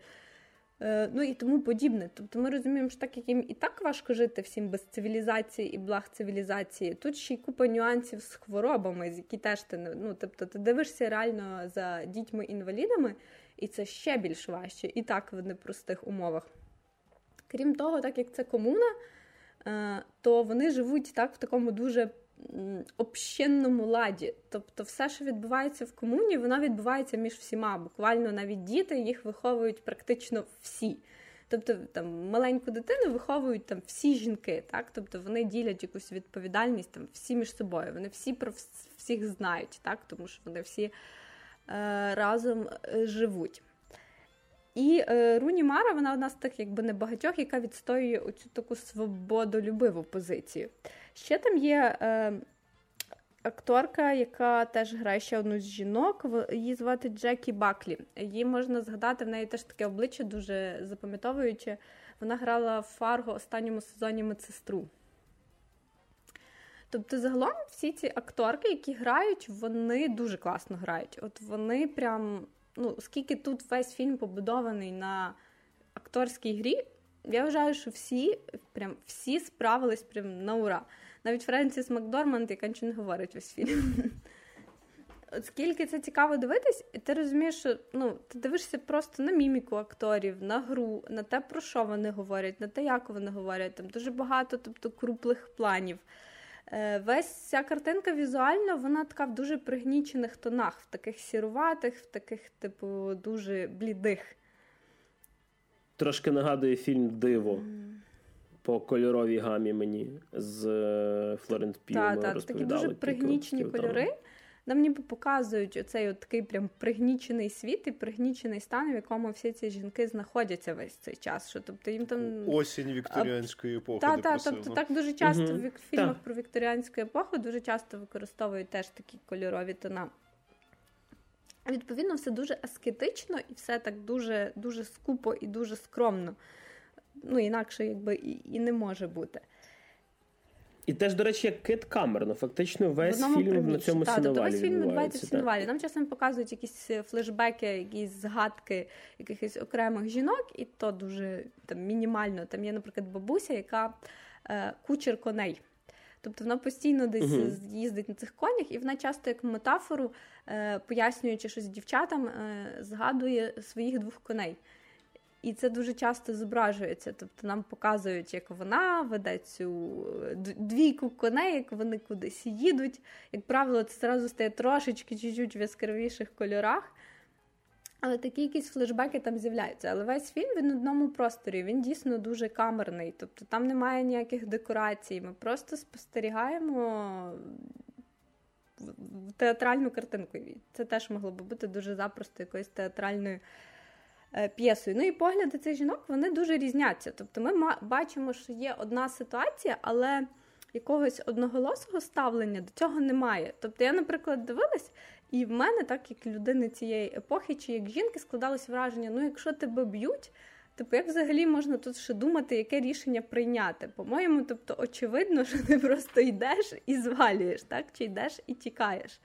[SPEAKER 3] Е, ну і тому подібне. Тобто ми розуміємо, що так як їм і так важко жити всім без цивілізації і благ цивілізації, тут ще й купа нюансів з хворобами, з які теж ти ну, тобто ти дивишся реально за дітьми-інвалідами, і це ще більш важче, і так в непростих умовах. Крім того, так як це комуна, е, то вони живуть так в такому дуже общинному ладі. Тобто, все, що відбувається в комуні, воно відбувається між всіма. Буквально навіть діти їх виховують практично всі. Тобто там маленьку дитину виховують там всі жінки, так? Тобто вони ділять якусь відповідальність там всі між собою. Вони всі про всіх знають, так? тому що вони всі разом е, живуть. І е, Руні Мара, вона одна з тих, якби небагатьох, яка відстоює оцю таку свободолюбиву позицію. Ще там є е, акторка, яка теж грає ще одну з жінок. Її звати Джекі Баклі. Її можна згадати, в неї теж таке обличчя дуже запам'ятовуюче. Вона грала в Фарго останньому сезоні медсестру. Тобто, загалом, всі ці акторки, які грають, вони дуже класно грають. От вони прям, ну, оскільки тут весь фільм побудований на акторській грі, я вважаю, що всі прям всі справились прям на ура. Навіть Френсіс Макдорманд, яка нічого не говорить весь фільм. Оскільки це цікаво дивитись, і ти розумієш, що ну, ти дивишся просто на міміку акторів, на гру, на те, про що вони говорять, на те, як вони говорять. Там дуже багато тобто, круплих планів. Е, Весь ця картинка візуально, вона така в дуже пригнічених тонах, в таких сіруватих, в таких, типу, дуже блідих.
[SPEAKER 2] Трошки нагадує фільм Диво по кольоровій гамі мені з е, Флорент П'юмо
[SPEAKER 3] Так, так, такі дуже пригнічені кольори. Нам ніби показують оцей от такий прям пригнічений світ і пригнічений стан, в якому всі ці жінки знаходяться весь цей час. Що, тобто їм там...
[SPEAKER 1] Осінь вікторіанської епохи.
[SPEAKER 3] Так, так, тобто так дуже часто угу. в фільмах та. про вікторіанську епоху дуже часто використовують теж такі кольорові тона. Відповідно, все дуже аскетично і все так дуже дуже скупо і дуже скромно. Ну, інакше якби і, і не може бути.
[SPEAKER 2] І теж, до речі, як Кит Камерон. Фактично, весь фільм приміщі. на цьому
[SPEAKER 3] так,
[SPEAKER 2] сіновалі
[SPEAKER 3] тобто весь фільм відбувається в сіновалі. Нам часом показують якісь е, флешбеки, якісь згадки якихось окремих жінок, і то дуже там мінімально. Там є, наприклад, бабуся, яка е, кучер коней. Тобто вона постійно десь uh-huh. їздить на цих конях, і вона часто, як метафору, е, пояснюючи щось дівчатам, е, згадує своїх двох коней. І це дуже часто зображується. Тобто нам показують, як вона веде цю двійку коней, як вони кудись їдуть. Як правило, це зразу стає трошечки чуть-чуть в яскравіших кольорах. Але такі якісь флешбеки там з'являються. Але весь фільм він в одному просторі, він дійсно дуже камерний. Тобто там немає ніяких декорацій. Ми просто спостерігаємо театральну картинку. Це теж могло би бути дуже запросто якоюсь театральною е, п'єсою. Ну і погляди цих жінок вони дуже різняться. Тобто ми бачимо, що є одна ситуація, але якогось одноголосого ставлення до цього немає. Тобто я, наприклад, дивилась, і в мене, так як людини цієї епохи, чи як жінки, складалось враження: ну, якщо тебе б'ють, типу, як взагалі можна тут ще думати, яке рішення прийняти? По-моєму, тобто, очевидно, що ти просто йдеш і звалюєш, так? Чи йдеш і тікаєш.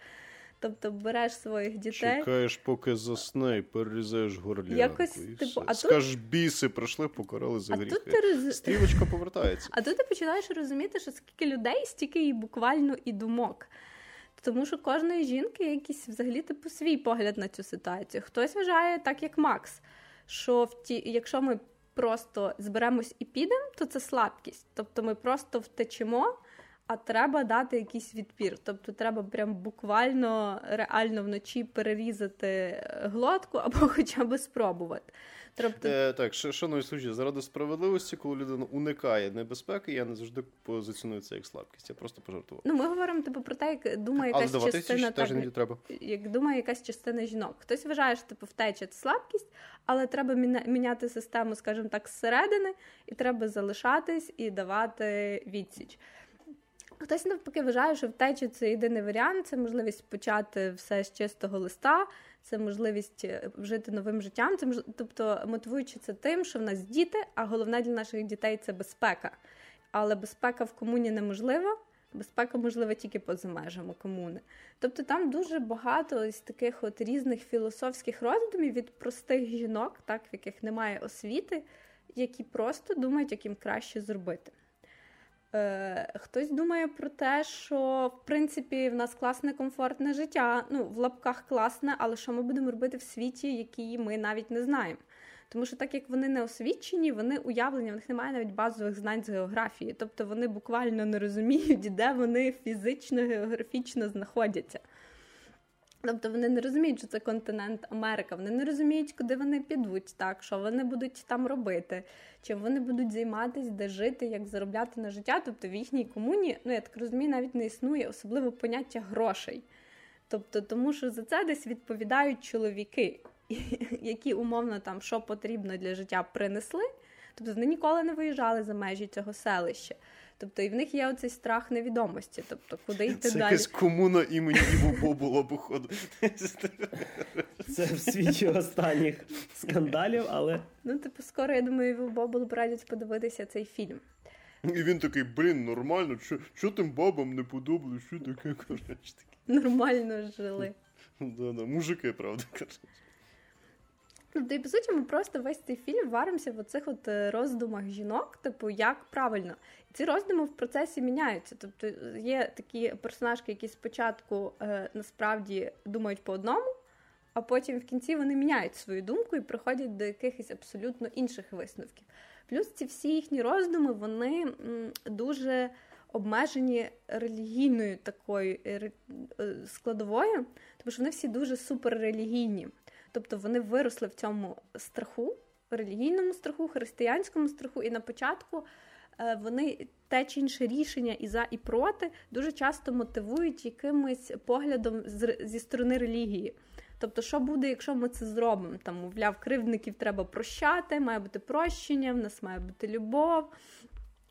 [SPEAKER 3] Тобто береш своїх дітей.
[SPEAKER 1] Чекаєш, поки засне і перерізаєш горлянку. Якось, і типу, а Скажеш, тут... біси пройшли, покарали за ти роз... Стрілочка повертається.
[SPEAKER 3] А тут ти починаєш розуміти, що скільки людей, стільки і буквально і думок. Тому що кожної жінки якийсь взагалі типу свій погляд на цю ситуацію. Хтось вважає так, як Макс, що в ті, якщо ми просто зберемось і підемо, то це слабкість. Тобто ми просто втечемо, а треба дати якийсь відпір. Тобто треба прям буквально реально вночі перерізати глотку або хоча б спробувати.
[SPEAKER 1] Тобто... Е, Так, шановні служі, заради справедливості, коли людина уникає небезпеки, я не завжди позиціоную це як слабкість. Я просто пожартував.
[SPEAKER 3] Ну, ми говоримо типу про те, як думає якась Але частина так, не треба. як думає якась частина жінок. Хтось вважає, що типу втеча це слабкість, але треба міняти систему, скажімо так, зсередини, і треба залишатись і давати відсіч. Хтось навпаки вважає, що втеча це єдиний варіант, це можливість почати все з чистого листа, це можливість е, жити новим життям. Це мож... тобто мотивуючи це тим, що в нас діти, а головне для наших дітей це безпека. Але безпека в комуні неможлива. Безпека можлива тільки поза межами комуни. Тобто там дуже багато ось таких от різних філософських роздумів від простих жінок, так в яких немає освіти, які просто думають, як їм краще зробити. Е, Хтось думає про те, що в принципі в нас класне комфортне життя. Ну, в лапках класне, але що ми будемо робити в світі, який ми навіть не знаємо. Тому що так як вони не освічені, вони уявлені, в них немає навіть базових знань з географії. Тобто вони буквально не розуміють, де вони фізично, географічно знаходяться. Тобто вони не розуміють, що це континент Америка. Вони не розуміють, куди вони підуть, так що вони будуть там робити, чим вони будуть займатися, де жити, як заробляти на життя. Тобто в їхній комуні, ну я так розумію, навіть не існує особливо поняття грошей. Тобто, тому що за це десь відповідають чоловіки, які умовно там що потрібно для життя принесли. Тобто вони ніколи не виїжджали за межі цього селища. Тобто і в них є оцей страх невідомості. Тобто, куди йти
[SPEAKER 1] Це
[SPEAKER 3] далі.
[SPEAKER 1] Це якась комуна імені Іво Бобула, походу.
[SPEAKER 2] Це в світі останніх скандалів, але.
[SPEAKER 3] Ну, типу, скоро, я думаю, Іво Бобулу порадять подивитися цей фільм.
[SPEAKER 1] І він такий, блін, нормально, що, що тим бабам не подобалось, що таке коротше.
[SPEAKER 3] Нормально жили.
[SPEAKER 1] Да-да, Мужики, правда, кажуть.
[SPEAKER 3] Тобто, і по суті, ми просто весь цей фільм варимося в оцих от е, роздумах жінок, типу, як правильно. І ці роздуми в процесі міняються. Тобто є такі персонажки, які спочатку е, насправді думають по одному, а потім в кінці вони міняють свою думку і приходять до якихось абсолютно інших висновків. Плюс ці всі їхні роздуми, вони м, дуже обмежені релігійною такою е, е, складовою, тому що вони всі дуже суперрелігійні. Тобто вони виросли в цьому страху, релігійному страху, християнському страху, і на початку е, вони те чи інше рішення і за, і проти дуже часто мотивують якимось поглядом зі сторони релігії. Тобто, що буде, якщо ми це зробимо? Там, мовляв, кривдників треба прощати, має бути прощення, в нас має бути любов.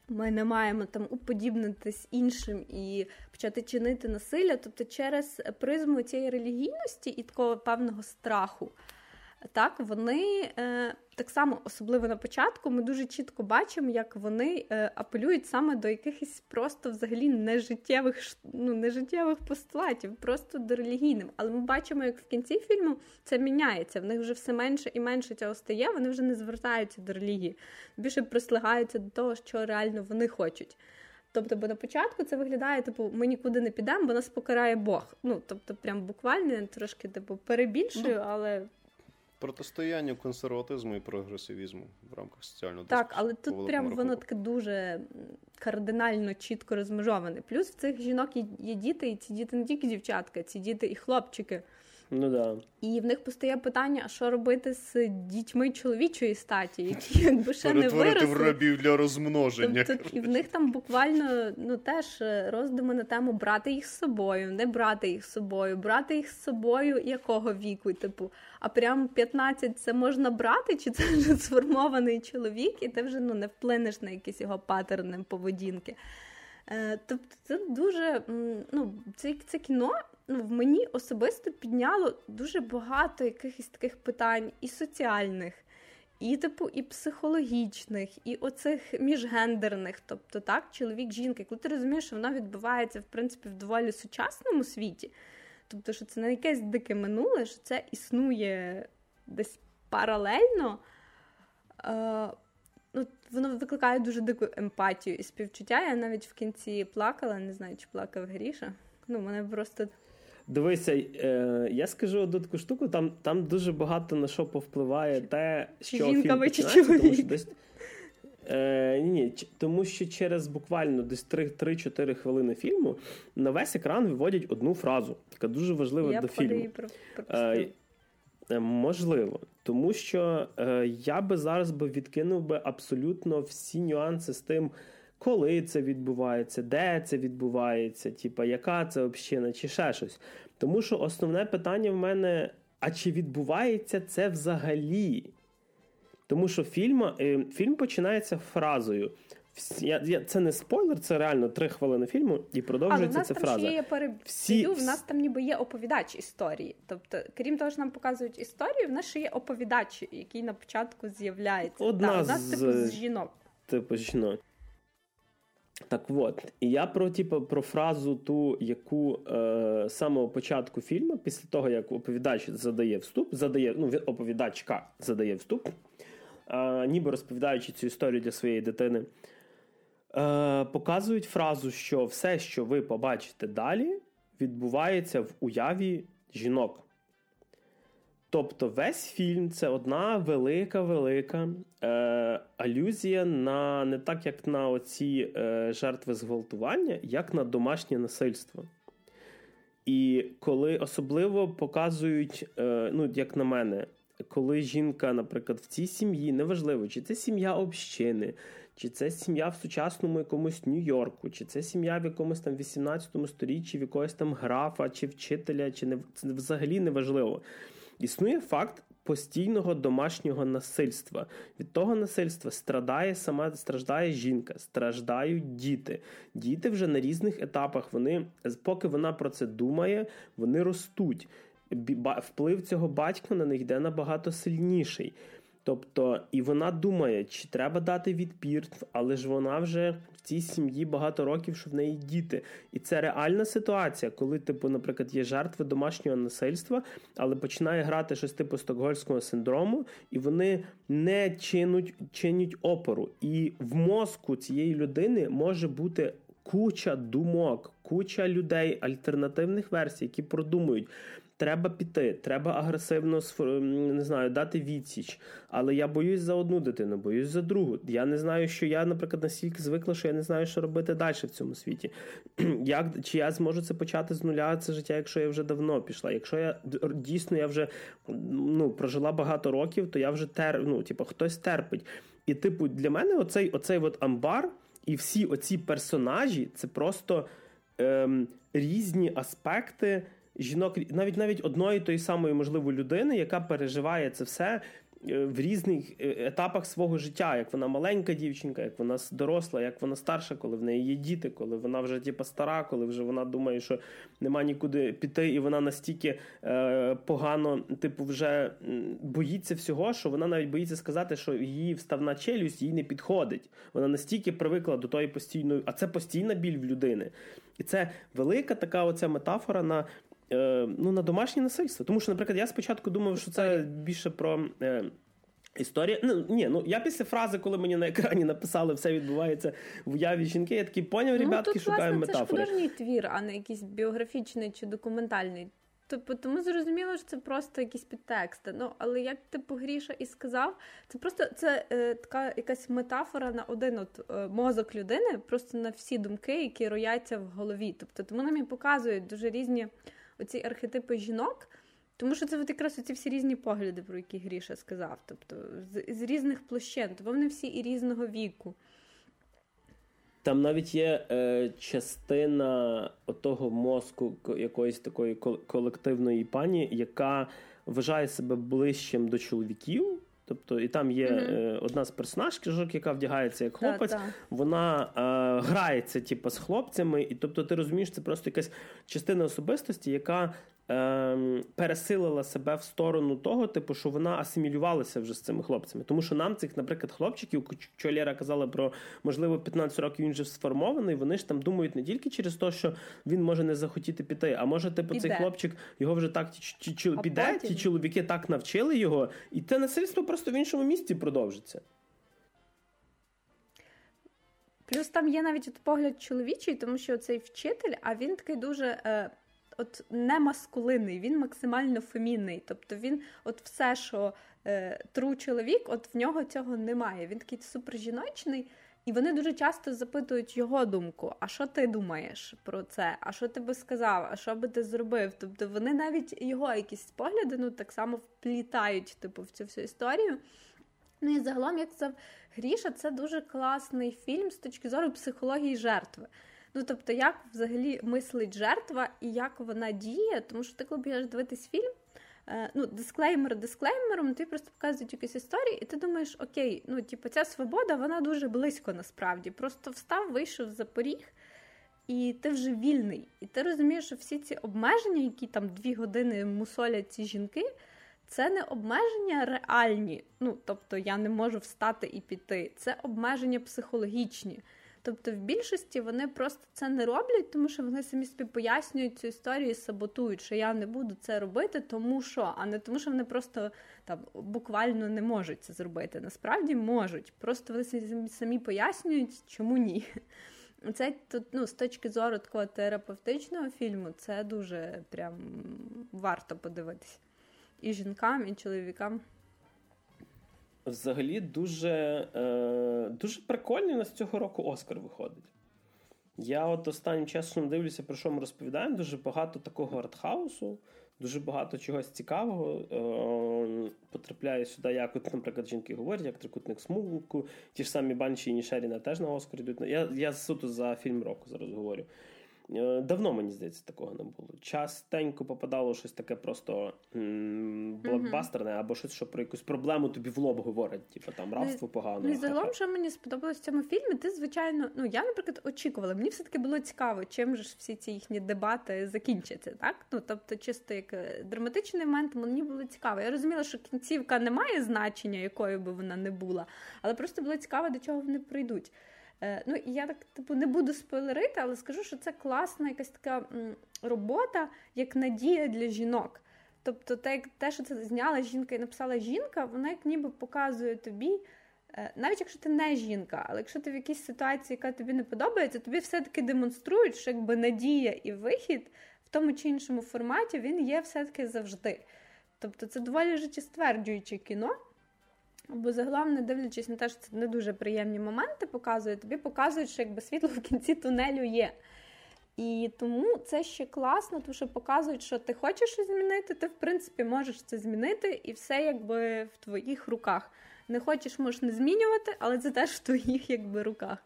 [SPEAKER 3] Ми не маємо там уподібнитись іншим і почати чинити насилля, тобто через призму цієї релігійності і такого певного страху. Так, вони е, так само, особливо на початку, ми дуже чітко бачимо, як вони е, апелюють саме до якихось просто взагалі нежиттєвих ну, нежиттєвих постулатів, просто до релігійним. Але ми бачимо, як в кінці фільму це міняється. В них вже все менше і менше цього стає. Вони вже не звертаються до релігії, більше прислягаються до того, що реально вони хочуть. Тобто, бо на початку це виглядає, типу, ми нікуди не підемо, бо нас покарає Бог. Ну, тобто, прям буквально трошки типу перебільшую, ну, але
[SPEAKER 1] протистояння консерватизму і прогресивізму в рамках соціального
[SPEAKER 3] Так, але тут прям воно таке дуже кардинально чітко розмежоване. Плюс в цих жінок є діти, і ці діти не тільки дівчатка, ці діти і хлопчики.
[SPEAKER 2] Ну да.
[SPEAKER 3] І в них постає питання: а що робити з дітьми чоловічої статі, які якби ще не виросли.
[SPEAKER 1] в рабів для розмноження.
[SPEAKER 3] Тобто, і в них там буквально ну теж е, роздуми на тему брати їх з собою, не брати їх з собою, брати їх з собою якого віку, типу, а прям 15 це можна брати, чи це вже сформований чоловік, і ти вже ну не вплинеш на якісь його патерни поведінки. Е, тобто це дуже ну, це, це кіно ну, в мені особисто підняло дуже багато якихось таких питань і соціальних, і типу, і психологічних, і оцих міжгендерних, тобто так, чоловік, жінка. Коли ти розумієш, що воно відбувається в принципі в доволі сучасному світі, тобто, що це не якесь дике минуле, що це існує десь паралельно. Е, ну, Воно викликає дуже дику емпатію і співчуття. Я навіть в кінці плакала, не знаю, чи плакав Гріша. Ну, мене просто
[SPEAKER 2] Дивися, е, я скажу одну таку штуку, там там дуже багато на що повпливає те, що
[SPEAKER 3] Жінка
[SPEAKER 2] фільм
[SPEAKER 3] чи чоловік.
[SPEAKER 2] десь, е, ні, тому що через буквально десь 3-4 хвилини фільму на весь екран виводять одну фразу, яка дуже важлива
[SPEAKER 3] я
[SPEAKER 2] до фільму.
[SPEAKER 3] Про,
[SPEAKER 2] е, е, можливо, тому що е, я би зараз би відкинув би абсолютно всі нюанси з тим коли це відбувається, де це відбувається, типа, яка це община, чи ще щось. Тому що основне питання в мене: а чи відбувається це взагалі? Тому що фільм е, фільм починається фразою. Я, я, Це не спойлер, це реально три хвилини фільму і продовжується ця фраза.
[SPEAKER 3] Але в нас там ще є Всі... в нас там ніби є оповідач історії. Тобто, крім того, що нам показують історію, в нас ще є оповідач, який на початку з'являється.
[SPEAKER 2] Одна
[SPEAKER 3] да, у нас типу з жінок.
[SPEAKER 2] Типу жінок. Так от, і я про типу, про фразу, ту, яку е, з самого початку фільму, після того, як оповідач задає вступ, задає, ну, оповідачка задає вступ, е, ніби розповідаючи цю історію для своєї дитини, е, показують фразу, що все, що ви побачите далі, відбувається в уяві жінок. Тобто весь фільм це одна велика-велика е, алюзія на не так, як на оці е, жертви зґвалтування, як на домашнє насильство. І коли особливо показують, е, ну, як на мене, коли жінка, наприклад, в цій сім'ї, неважливо, чи це сім'я общини, чи це сім'я в сучасному якомусь Нью-Йорку, чи це сім'я в якомусь там 18 сторіччі, в якогось там графа, чи вчителя, чи не це взагалі неважливо. Існує факт постійного домашнього насильства. Від того насильства страдає сама страждає жінка, страждають діти. Діти вже на різних етапах. Вони поки вона про це думає, вони ростуть. Вплив цього батька на них йде набагато сильніший. Тобто, і вона думає, чи треба дати відпір, але ж вона вже в цій сім'ї багато років, що в неї діти. І це реальна ситуація, коли, типу, наприклад, є жертви домашнього насильства, але починає грати щось типу стокгольського синдрому, і вони не чинуть, чинять опору. І в мозку цієї людини може бути. Куча думок, куча людей, альтернативних версій, які продумують, Треба піти, треба агресивно не знаю, дати відсіч. Але я боюсь за одну дитину, боюсь за другу. Я не знаю, що я, наприклад, настільки звикла, що я не знаю, що робити далі в цьому світі. Як чи я зможу це почати з нуля це життя, якщо я вже давно пішла? Якщо я дійсно я вже ну, прожила багато років, то я вже тер, ну, типу, хтось терпить. І, типу, для мене оцей оцей от амбар і всі оці персонажі це просто ем, різні аспекти жінок, навіть навіть одної тої самої можливо людини, яка переживає це все Е, в різних е, етапах свого життя, як вона маленька дівчинка, як вона доросла, як вона старша, коли в неї є діти, коли вона вже типу, стара, коли вже вона думає, що нема нікуди піти, і вона настільки е, погано, типу, вже боїться всього, що вона навіть боїться сказати, що її вставна челюсть їй не підходить. Вона настільки привикла до тої постійної, а це постійна біль в людини. І це велика така оця метафора на ну, на домашнє насильство. Тому що, наприклад, я спочатку думав, що це більше про. Е, Історія, ну ні, ну я після фрази, коли мені на екрані написали, все відбувається в уяві жінки. Я такий поняв, ну, ребятки, тут, шукаємо
[SPEAKER 3] власне,
[SPEAKER 2] метафори.
[SPEAKER 3] Це ж художній твір, а не якийсь біографічний чи документальний. Тобто, тому зрозуміло, що це просто якісь підтексти. Ну, але як типу Гріша і сказав, це просто це е, така якась метафора на один от е, мозок людини, просто на всі думки, які рояться в голові. Тобто, тому нам і показують дуже різні оці архетипи жінок. Тому що це от якраз оці всі різні погляди, про які Гріша сказав. Тобто з, з різних площин, тобто вони всі і різного віку.
[SPEAKER 2] Там навіть є е, частина того мозку якоїсь такої колективної пані, яка вважає себе ближчим до чоловіків. Тобто, і там є mm-hmm. е, одна з персонажок, яка вдягається як хлопець, да, да. вона е, грається типу, з хлопцями, і тобто ти розумієш, це просто якась частина особистості, яка ем, пересилила себе в сторону того, типу, що вона асимілювалася вже з цими хлопцями. Тому що нам цих, наприклад, хлопчиків, що Лєра казала про можливо 15 років він вже сформований. Вони ж там думають не тільки через те, що він може не захотіти піти, а може, типу, піде. цей хлопчик його вже так ті, ті, ті, піде, потім... ті чоловіки так навчили його, і те насильство просто в іншому місці продовжиться.
[SPEAKER 3] Плюс там є навіть от погляд чоловічий, тому що цей вчитель, а він такий дуже. Е от не маскулинний, він максимально фемінний. Тобто він, от все, що е, тру чоловік, от в нього цього немає. Він такий супер жіночний. І вони дуже часто запитують його думку: а що ти думаєш про це? А що ти би сказав? А що би ти зробив? Тобто вони навіть його якісь погляди ну, так само вплітають типу, в цю всю історію. Ну і загалом, як сказав Гріша, це дуже класний фільм з точки зору психології жертви. Ну, тобто, як взагалі мислить жертва і як вона діє, тому що ти, коли будеш дивитись фільм, е, ну, дисклеймер дисклеймером, тобі просто показують якісь історії, і ти думаєш, окей, ну, типу, ця свобода, вона дуже близько насправді. Просто встав, вийшов за поріг, і ти вже вільний. І ти розумієш, що всі ці обмеження, які там дві години мусолять ці жінки, це не обмеження реальні. Ну, тобто я не можу встати і піти. Це обмеження психологічні. Тобто, в більшості вони просто це не роблять, тому що вони самі собі пояснюють цю історію і саботують, що я не буду це робити, тому що, а не тому, що вони просто там буквально не можуть це зробити. Насправді можуть. Просто вони самі, пояснюють, чому ні. Це тут, ну, з точки зору такого терапевтичного фільму, це дуже прям варто подивитися. І жінкам, і чоловікам.
[SPEAKER 2] Взагалі, дуже е, дуже прикольний у нас цього року Оскар виходить. Я от останнім часом дивлюся, про що ми розповідаємо. Дуже багато такого артхаусу, дуже багато чогось цікавого е, потрапляє сюди, як, от, наприклад, жінки говорять, як трикутник смугку, ті ж самі Банші і Нішеріна теж на Оскар йдуть. Я я суто за фільм року зараз говорю. Е, давно, мені здається, такого не було. Частенько попадало щось таке просто блокбастерне, або щось, що про якусь проблему тобі в лоб говорить, типу там рабство погано.
[SPEAKER 3] Ну і загалом, що мені сподобалось в цьому фільмі, ти, звичайно, ну я, наприклад, очікувала. Мені все-таки було цікаво, чим же ж всі ці їхні дебати закінчаться, так? Ну, тобто, чисто як е, драматичний момент, мені було цікаво. Я розуміла, що кінцівка не має значення, якою би вона не була, але просто було цікаво, до чого вони прийдуть. Е, ну, я так типу не буду спойлерити, але скажу, що це класна якась така робота, як надія для жінок. Тобто, те, те, що це зняла жінка і написала жінка, вона як ніби показує тобі, е, навіть якщо ти не жінка, але якщо ти в якійсь ситуації, яка тобі не подобається, тобі все-таки демонструють, що якби надія і вихід в тому чи іншому форматі він є все-таки завжди. Тобто це доволі життєстверджуюче кіно. Бо загалом, не дивлячись на те, що це не дуже приємні моменти показують, тобі показують, що якби світло в кінці тунелю є. І тому це ще класно, тому що показують, що ти хочеш щось змінити, ти в принципі можеш це змінити, і все якби в твоїх руках. Не хочеш, можеш не змінювати, але це теж в твоїх якби руках.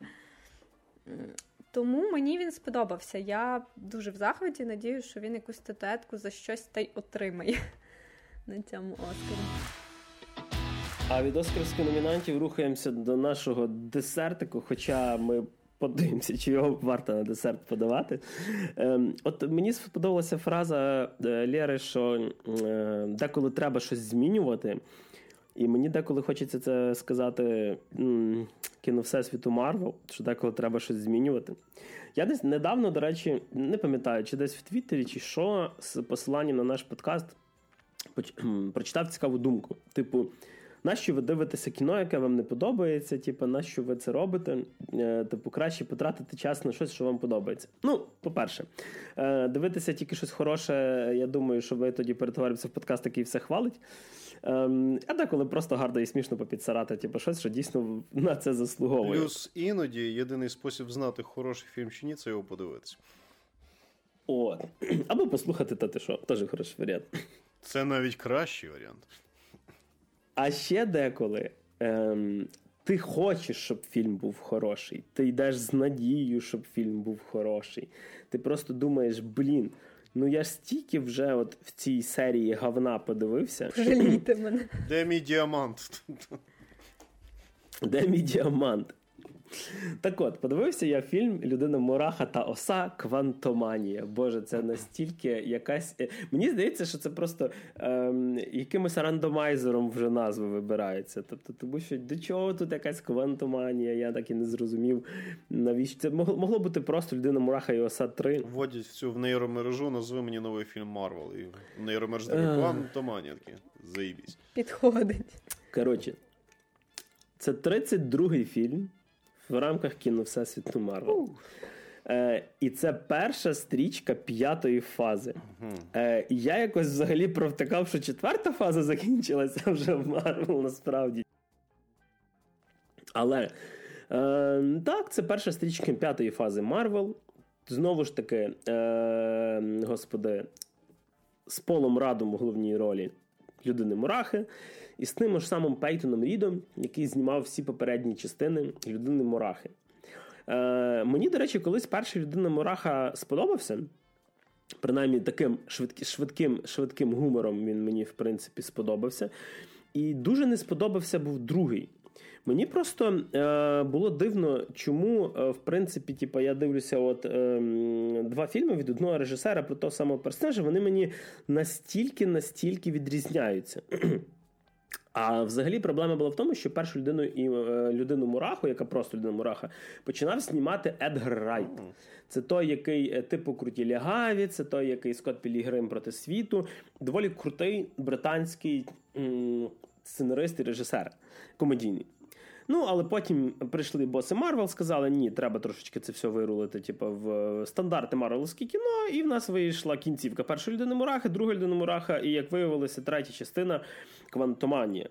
[SPEAKER 3] Тому мені він сподобався. Я дуже в захваті, надію, що він якусь статуетку за щось та й отримає на цьому Оскарі.
[SPEAKER 2] А від Оскарських номінантів рухаємося до нашого десертику, хоча ми подивимося, чи його варто на десерт подавати. Ем, от мені сподобалася фраза е, Лєри, що е, деколи треба щось змінювати. І мені деколи хочеться це сказати кіно Всесвіту Марвел, що деколи треба щось змінювати. Я десь недавно, до речі, не пам'ятаю, чи десь в Твіттері, чи що, з посиланням на наш подкаст прочитав цікаву думку. Типу, нащо ви дивитеся кіно, яке вам не подобається? Типу, нащо ви це робите? Е, типу, краще потратити час на щось, що вам подобається. Ну, по-перше, е, дивитися тільки щось хороше. Я думаю, що ви тоді перетворимося в подкаст, який все хвалить. Ем, а деколи просто гарно і смішно попідсарати, типу, щось, що дійсно на це заслуговує.
[SPEAKER 1] Плюс іноді єдиний спосіб знати хороший фільм чи ні, це його подивитися.
[SPEAKER 2] От. Або послухати та ти що, теж хороший варіант.
[SPEAKER 1] Це навіть кращий варіант.
[SPEAKER 2] А ще деколи ем, ти хочеш, щоб фільм був хороший. Ти йдеш з надією, щоб фільм був хороший. Ти просто думаєш, блін. Ну я ж стільки вже от в цій серії говна подивився.
[SPEAKER 3] Жалійте мене.
[SPEAKER 1] Де мій діамант?
[SPEAKER 2] Де мій діамант? Так от, подивився я фільм Людина Мураха та Оса Квантоманія. Боже, це настільки якась. Е, мені здається, що це просто ем, якимось рандомайзером вже назви вибирається. Тобто, тому що до чого тут якась квантоманія, я так і не зрозумів. Навіщо це могло, могло бути просто людина Мураха і Оса 3.
[SPEAKER 1] Вводять цю в нейромережу, назви мені новий фільм Марвел. І в нейромережі Квантоманія такі. Заїбісь.
[SPEAKER 3] Підходить.
[SPEAKER 2] Коротше, це 32-й фільм в рамках кіно Всесвіту Марвел. Е, І це перша стрічка п'ятої фази. Е, Я якось взагалі провтикав, що четверта фаза закінчилася вже в Марвел насправді. Але е, так, це перша стрічка п'ятої фази Марвел. Знову ж таки, е, господи, з Полом Радом в головній ролі людини Мурахи, і з тим ж самим Пейтоном Рідом, який знімав всі попередні частини людини Мурахи. Е, Мені, до речі, колись перший людина Мураха сподобався. Принаймні, таким швидким, швидким, швидким гумором він мені, в принципі, сподобався. І дуже не сподобався був другий. Мені просто е, було дивно, чому, е, в принципі, типу, я дивлюся, от е, два фільми від одного режисера про того самого персонажа, вони мені настільки, настільки відрізняються. А взагалі проблема була в тому, що першу людину і е, людину Мураху, яка просто людина Мураха, починав знімати Едгар Райт. Це той, який е, типу круті лягаві, це той, який Скотт Пілігрим проти світу. Доволі крутий британський м- сценарист і режисер комедійний. Ну, але потім прийшли боси Марвел, сказали, ні, треба трошечки це все вирулити, типу, в стандарти Марвеловське кіно, і в нас вийшла кінцівка першої людини Мурахи, друга людина Мураха, і як виявилося, третя частина Квантоманія,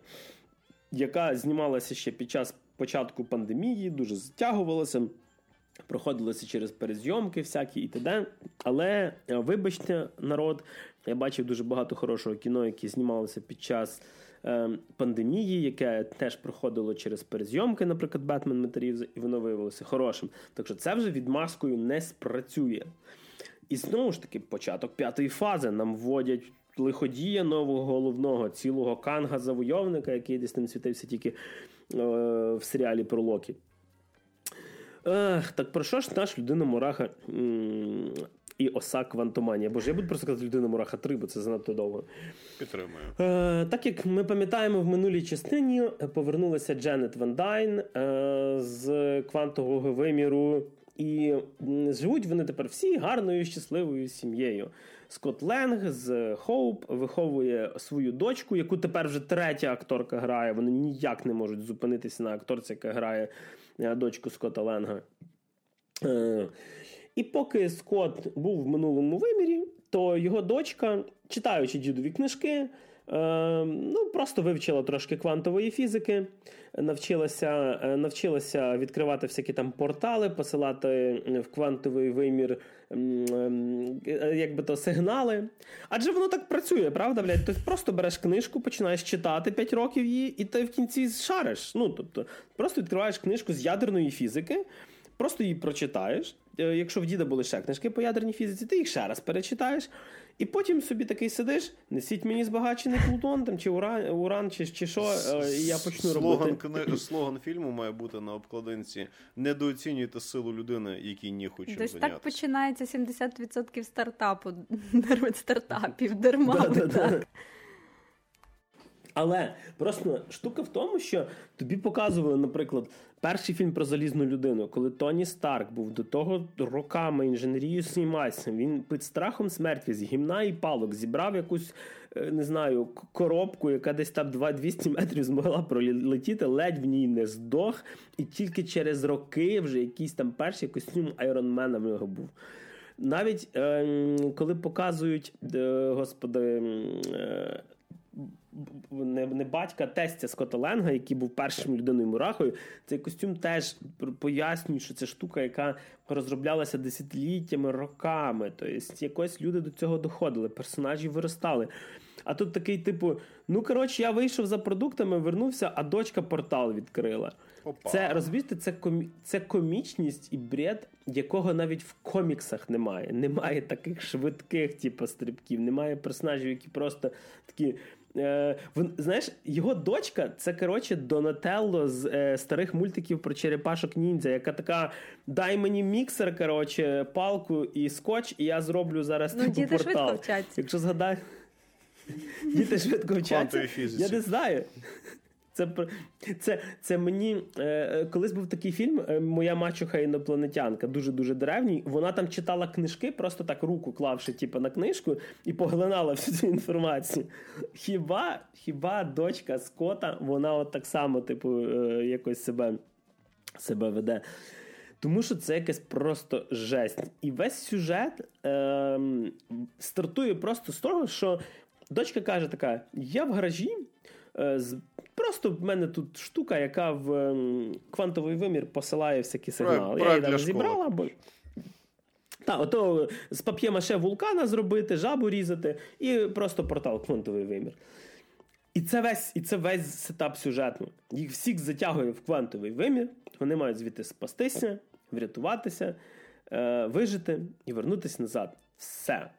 [SPEAKER 2] яка знімалася ще під час початку пандемії, дуже затягувалася. Проходилося через перезйомки всякі і т.д. Але вибачте, народ, я бачив дуже багато хорошого кіно, яке знімалося під час пандемії, яке теж проходило через перезйомки, наприклад, Бетмен Метарів, і воно виявилося хорошим. Так що це вже відмазкою не спрацює. І знову ж таки, початок п'ятої фази нам вводять лиходія нового головного, цілого канга-завойовника, який десь там світився тільки е, в серіалі про Локі. Ех, Так про що ж наш людина Мураха і оса Квантоманія? Боже, я буду просто казати людина Мураха 3, бо це занадто довго.
[SPEAKER 1] Підтримую.
[SPEAKER 2] Е, так як ми пам'ятаємо, в минулій частині повернулася Дженет Ван Дайн е, з квантового виміру. І живуть вони тепер всі гарною щасливою сім'єю. Скотт Ленг з Хоуп виховує свою дочку, яку тепер вже третя акторка грає. Вони ніяк не можуть зупинитися на акторці, яка грає дочку Скотта Ленга. І поки Скотт був в минулому вимірі, то його дочка, читаючи дідові книжки, Е, ну, Просто вивчила трошки квантової фізики, навчилася е, навчилася відкривати всякі там портали, посилати в квантовий вимір е, якби то сигнали. Адже воно так працює, правда? блядь? Ти просто береш книжку, починаєш читати 5 років її, і ти в кінці шариш. Ну, тобто, Просто відкриваєш книжку з ядерної фізики. Просто її прочитаєш. Якщо в діда були ще книжки по ядерній фізиці, ти їх ще раз перечитаєш, і потім собі такий сидиш, несіть мені збагачений Плутон там, чи Уран, уран чи, чи що, і я почну
[SPEAKER 1] слоган,
[SPEAKER 2] робити.
[SPEAKER 1] Кни... Слоган фільму має бути на обкладинці Недооцінюйте силу людини, якій ні хочу
[SPEAKER 3] Десь
[SPEAKER 1] зайнятися.
[SPEAKER 3] так починається 70% стартапу, стартапів, дарма.
[SPEAKER 2] Але просто штука в тому, що тобі показували, наприклад, перший фільм про залізну людину, коли Тоні Старк був до того роками інженерією знімався. Він під страхом смерті з гімна і палок зібрав якусь, е, не знаю, коробку, яка десь там 200 метрів змогла пролетіти, ледь в ній не здох, і тільки через роки вже якийсь там перший костюм айронмена в нього був. Навіть е, коли показують, е, господи. Е, не не батька, тестя Скотта Ленга, який був першим людиною мурахою. Цей костюм теж пояснює, що це штука, яка розроблялася десятиліттями, роками. Тобто, якось люди до цього доходили, персонажі виростали. А тут такий, типу, ну коротше, я вийшов за продуктами, вернувся, а дочка портал відкрила. Опа. Це розумієте, це комі... це комічність і бред, якого навіть в коміксах немає. Немає таких швидких, типу, стрибків, немає персонажів, які просто такі. Е, Знаєш, його дочка це коротше Донателло з е, старих мультиків про черепашок ніндзя, яка така: дай мені міксер, коротше, палку і скотч, і я зроблю зараз
[SPEAKER 3] ну,
[SPEAKER 2] типу, портал.
[SPEAKER 3] швидко.
[SPEAKER 2] Якщо згадай, діти швидко вчаться. Я не знаю. Це це, це мені е, колись був такий фільм е, Моя мачуха інопланетянка, дуже дуже древній. Вона там читала книжки, просто так руку клавши, типу, на книжку, і поглинала всю цю інформацію. Хіба хіба дочка Скота, вона от так само, типу, е, якось себе, себе веде. Тому що це якась просто жесть. І весь сюжет е, стартує просто з того, що дочка каже: така: я в гаражі. Е, Просто в мене тут штука, яка в е, квантовий вимір посилає всякі сигнали.
[SPEAKER 1] я
[SPEAKER 2] її там зібрала, бо. Так, ото з пап'ємаше вулкана зробити, жабу різати, і просто портал квантовий вимір. І це весь і це весь сетап сюжету. Їх всіх затягує в квантовий вимір, вони мають звідти спастися, врятуватися, е, вижити і вернутися назад. Все.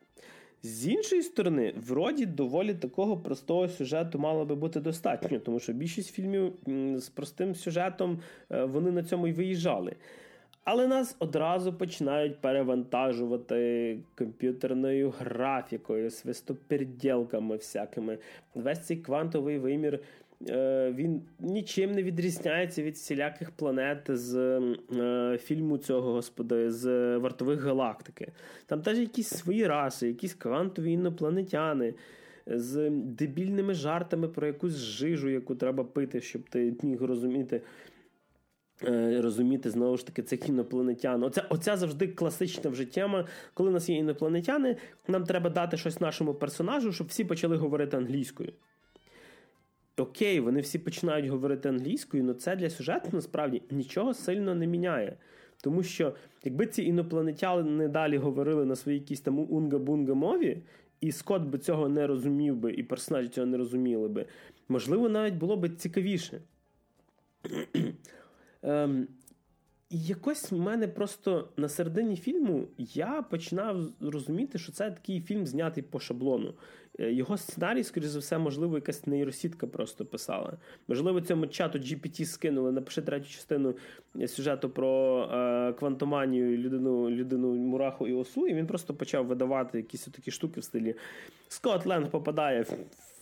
[SPEAKER 2] З іншої сторони, вроді доволі такого простого сюжету мало би бути достатньо, тому що більшість фільмів з простим сюжетом е, вони на цьому й виїжджали. Але нас одразу починають перевантажувати комп'ютерною графікою, свистоперділками всякими. Весь цей квантовий вимір. Е, він нічим не відрізняється від всіляких планет з е, фільму цього господи, з вартових галактики. Там теж якісь свої раси, якісь квантові інопланетяни з дебільними жартами про якусь жижу, яку треба пити, щоб ти міг розуміти. Е, розуміти знову ж таки цих інопланетян. Оця оця завжди класична вже тема. Коли у нас є інопланетяни, нам треба дати щось нашому персонажу, щоб всі почали говорити англійською. Окей, вони всі починають говорити англійською, але це для сюжету насправді нічого сильно не міняє. Тому що, якби ці інопланетяни далі говорили на своїй якійсь там унга-бунга мові, і Скотт би цього не розумів би, і персонажі цього не розуміли би, можливо, навіть було б цікавіше. Ем, І якось в мене просто на середині фільму я починав розуміти, що це такий фільм знятий по шаблону. Е, його сценарій, скоріш за все, можливо, якась нейросітка просто писала. Можливо, цьому чату GPT скинули, напиши третю частину сюжету про е, квантоманію, людину, людину Мураху і осу, і він просто почав видавати якісь такі штуки в стилі. Скотт Ленг попадає в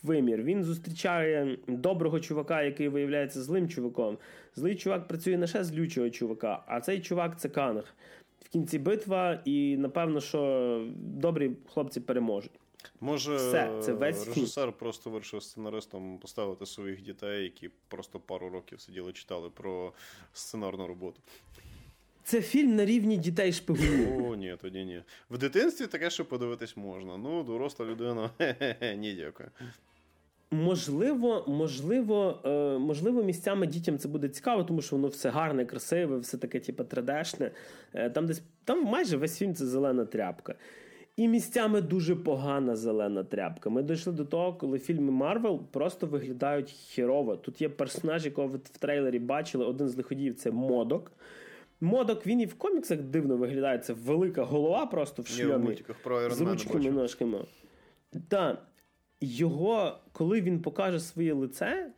[SPEAKER 2] вимір. Він зустрічає доброго чувака, який виявляється злим чуваком. Злий чувак працює на ще злючого чувака, а цей чувак це Канг. В кінці битва, і напевно, що добрі хлопці переможуть.
[SPEAKER 1] Може, Все, це весь режисер фільм. просто вирішив сценаристом поставити своїх дітей, які просто пару років сиділи, читали про сценарну роботу.
[SPEAKER 2] Це фільм на рівні дітей шпигунів.
[SPEAKER 1] О, ні, тоді ні. В дитинстві таке ще подивитись можна. Ну, доросла людина. Ні, дякую.
[SPEAKER 2] Можливо, можливо, е, можливо, місцями дітям це буде цікаво, тому що воно все гарне, красиве, все таке, типу, 3D-шне. Е, там десь там майже весь фільм це зелена тряпка. І місцями дуже погана зелена тряпка. Ми дійшли до того, коли фільми Марвел просто виглядають хєрово. Тут є персонаж, якого ви в трейлері бачили, один з лиходіїв це Модок. Модок він і в коміксах дивно виглядає. Це велика голова просто в шльомі з ручками ножками. Так. Його, коли він покаже своє лице,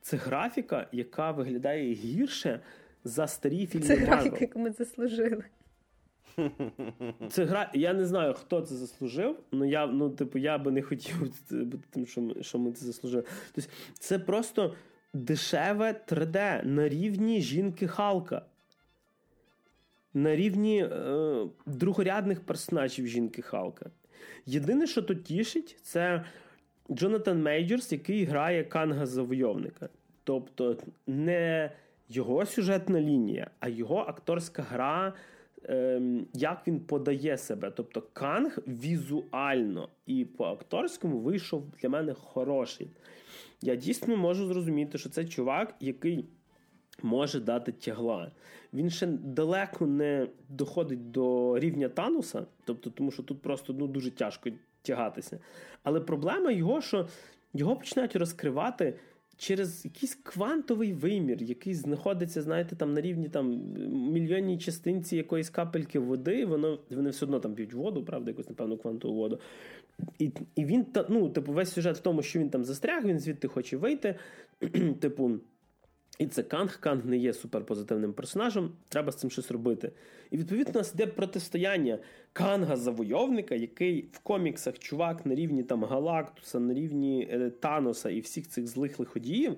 [SPEAKER 2] це графіка, яка виглядає гірше за старі фільми.
[SPEAKER 3] Це графіка, яку ми заслужили.
[SPEAKER 2] Це гра. Я не знаю, хто це заслужив, але я ну, типу, я би не хотів бути тим, що ми, що ми це заслужили. Тобто, це просто дешеве 3D на рівні жінки Халка. На рівні е, другорядних персонажів жінки Халка. Єдине, що тут тішить, це Джонатан Мейджерс, який грає Канга Завойовника. Тобто не його сюжетна лінія, а його акторська гра Ем, як він подає себе. Тобто Канг візуально і по акторському вийшов для мене хороший. Я дійсно можу зрозуміти, що це чувак, який може дати тягла. Він ще далеко не доходить до рівня Тануса, тобто, тому що тут просто ну, дуже тяжко тягатися. Але проблема його, що його починають розкривати через якийсь квантовий вимір, який знаходиться, знаєте, там на рівні там мільйонній частинці якоїсь капельки води, воно вони все одно там п'ють воду, правда, якусь, напевно, квантову воду. І і він ну, типу, весь сюжет в тому, що він там застряг, він звідти хоче вийти. Типу. І це Канг. Канг не є суперпозитивним персонажем, треба з цим щось робити. І відповідно у нас йде протистояння Канга-завойовника, який в коміксах чувак на рівні там Галактуса, на рівні е, Таноса і всіх цих злих лиходіїв,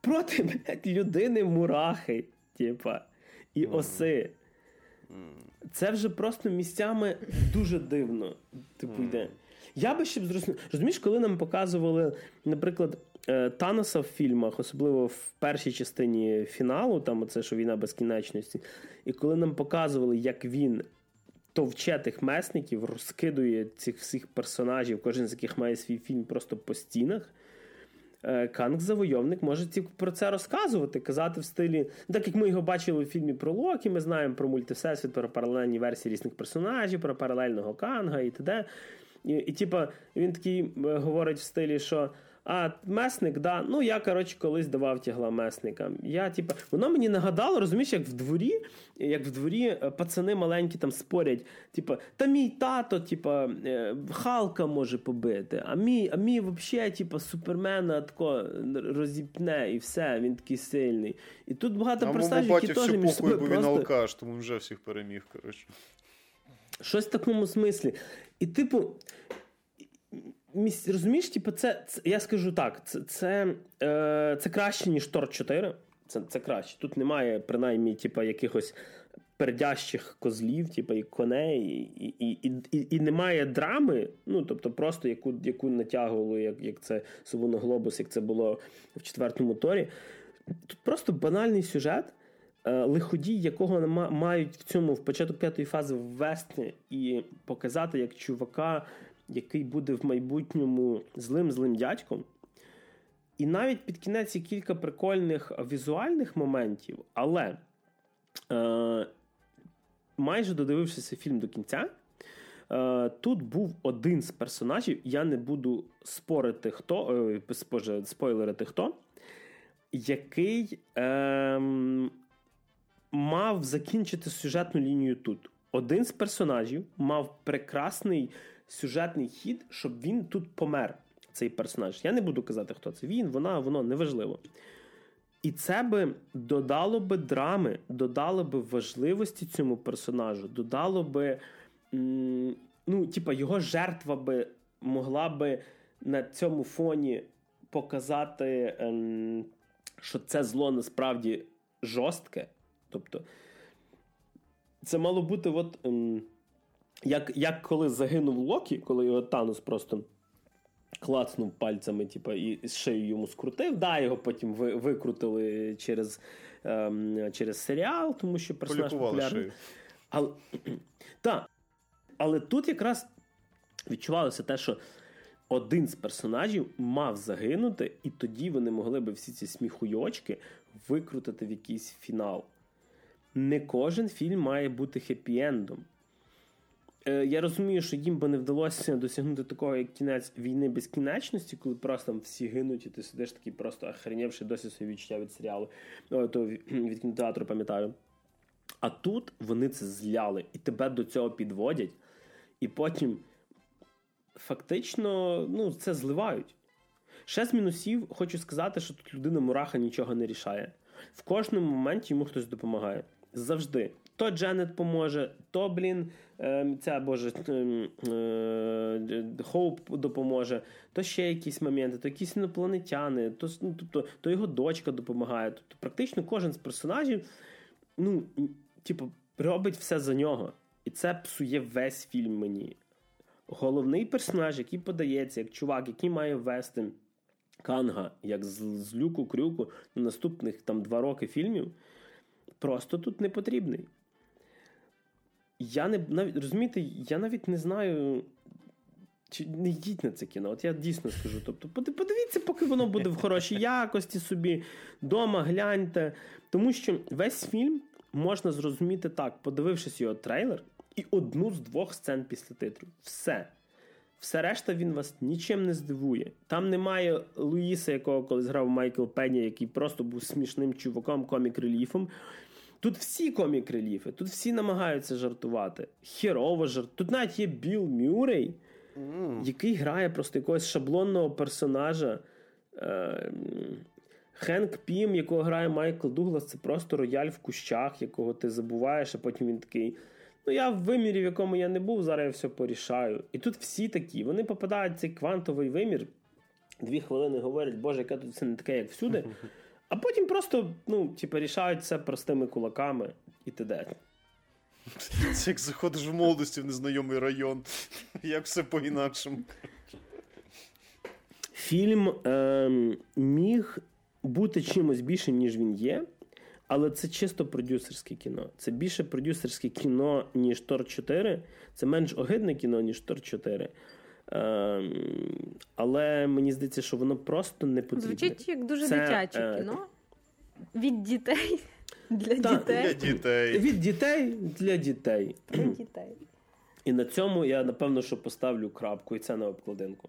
[SPEAKER 2] проти блядь, людини Мурахи, типа, і оси. Це вже просто місцями дуже дивно. Типу, йде. Я би ще б зрозумів. Розумієш, коли нам показували, наприклад, Таноса в фільмах, особливо в першій частині фіналу, там оце що війна безкінечності, і коли нам показували, як він товче тих месників, розкидує цих всіх персонажів, кожен з яких має свій фільм просто по стінах. Е, Канг завойовник може про це розказувати, казати в стилі, так як ми його бачили у фільмі про Локі, ми знаємо про мультисесвіт, про паралельні версії різних персонажів, про паралельного Канга і т.д. І, і типа, він такий е, говорить в стилі, що а месник, да, ну я коротше колись давав тягла месникам. Я, типа, воно мені нагадало, розумієш, як в дворі, як в дворі е, пацани маленькі там спорять, типа, та мій тато, типа, е, Халка може побити, а мій, а мій взагалі, типа, супермена тако розіпне і все, він такий сильний. І тут багато
[SPEAKER 1] а
[SPEAKER 2] персонажів, які теж між собою
[SPEAKER 1] бо він алкаш, тому вже всіх переміг, коротше.
[SPEAKER 2] Щось в такому смислі. І, типу, розумієш, типу, це, це я скажу так: це це, е, це краще, ніж Тор 4. Це це краще. Тут немає, принаймні, типу, якихось пердящих козлів, типу, і коней, і і, і, і, і немає драми. Ну, тобто, просто яку яку натягували, як як це Сувоно Глобус, як це було в четвертому торі. Тут просто банальний сюжет. Е, лиходій, якого мають в цьому в початок п'ятої фази ввести і показати як чувака, який буде в майбутньому злим злим дядьком. І навіть під кінець є кілька прикольних візуальних моментів, але е, майже додивившися фільм до кінця, е, тут був один з персонажів, я не буду спорити хто, е, споже, спойлерити хто, який е, мав закінчити сюжетну лінію тут. Один з персонажів мав прекрасний сюжетний хід, щоб він тут помер, цей персонаж. Я не буду казати, хто це він, вона, воно неважливо. І це би додало би драми, додало би важливості цьому персонажу, додало би, ну, типа, його жертва би могла би на цьому фоні показати, ем, що це зло насправді жорстке. Тобто, це мало бути, от. Як як коли загинув Локі, коли його Танус просто клацнув пальцями, типу, і шею йому скрутив. Да, його потім ви, викрутили через ем, через серіал, тому що персонаж популярний. Але, та, але тут якраз відчувалося те, що один з персонажів мав загинути, і тоді вони могли би всі ці сміхуйочки викрутити в якийсь фінал. Не кожен фільм має бути хеппі-ендом. Е, я розумію, що їм би не вдалося досягнути такого, як кінець війни безкінечності, коли просто там всі гинуть, і ти сидиш такий просто охренівши досі свої відчуття від серіалу, О, то від кінотеатру пам'ятаю. А тут вони це зляли і тебе до цього підводять, і потім фактично ну, це зливають. Ще з мінусів хочу сказати, що тут людина мураха нічого не рішає. В кожному моменті йому хтось допомагає. Завжди. То Дженет поможе, то, блін, ем, ця боже ем, е, Хоуп допоможе, то ще якісь моменти, то якісь інопланетяни, то ну, тобто, то його дочка допомагає. Тобто, практично кожен з персонажів ну, типу, робить все за нього. І це псує весь фільм мені. Головний персонаж, який подається, як чувак, який має вести Канга, як з, з люку крюку на наступних там два роки фільмів, просто тут не потрібний. Я не навіть розумієте, я навіть не знаю. Чи не йдіть на це кіно? От я дійсно скажу. Тобто, подивіться, поки воно буде в хорошій якості собі, дома гляньте. Тому що весь фільм можна зрозуміти так, подивившись його трейлер, і одну з двох сцен після титрів. Все. Все решта він вас нічим не здивує. Там немає Луїса, якого колись грав Майкл Пенні, який просто був смішним чуваком, комік-реліфом. Тут всі комік-реліфи, тут всі намагаються жартувати. Херово жарт. Тут навіть є Біл Мюррей, mm. який грає просто якогось шаблонного персонажа. Е, Хенк Пім, якого грає Майкл Дуглас, це просто рояль в кущах, якого ти забуваєш, а потім він такий. Ну, я в вимірі, в якому я не був, зараз я все порішаю. І тут всі такі. Вони попадають в цей квантовий вимір. Дві хвилини говорять, Боже, яке тут це не таке, як всюди. А потім просто, ну, типу, рішають це простими кулаками і т.д.
[SPEAKER 1] Це як заходиш в молодості в незнайомий район. Як все по-інакшому.
[SPEAKER 2] Фільм е, міг бути чимось більшим, ніж він є. Але це чисто продюсерське кіно. Це більше продюсерське кіно, ніж Тор 4. Це менш огидне кіно, ніж Тор 4. Ем, але мені здається, що воно просто не потрібне.
[SPEAKER 3] Звучить як дуже
[SPEAKER 2] Це,
[SPEAKER 3] дитяче
[SPEAKER 2] е,
[SPEAKER 3] кіно. Від дітей для
[SPEAKER 2] Та,
[SPEAKER 3] дітей.
[SPEAKER 1] Для дітей.
[SPEAKER 2] Від дітей для дітей.
[SPEAKER 3] Для дітей.
[SPEAKER 2] І на цьому я напевно що поставлю крапку, і це на обкладинку.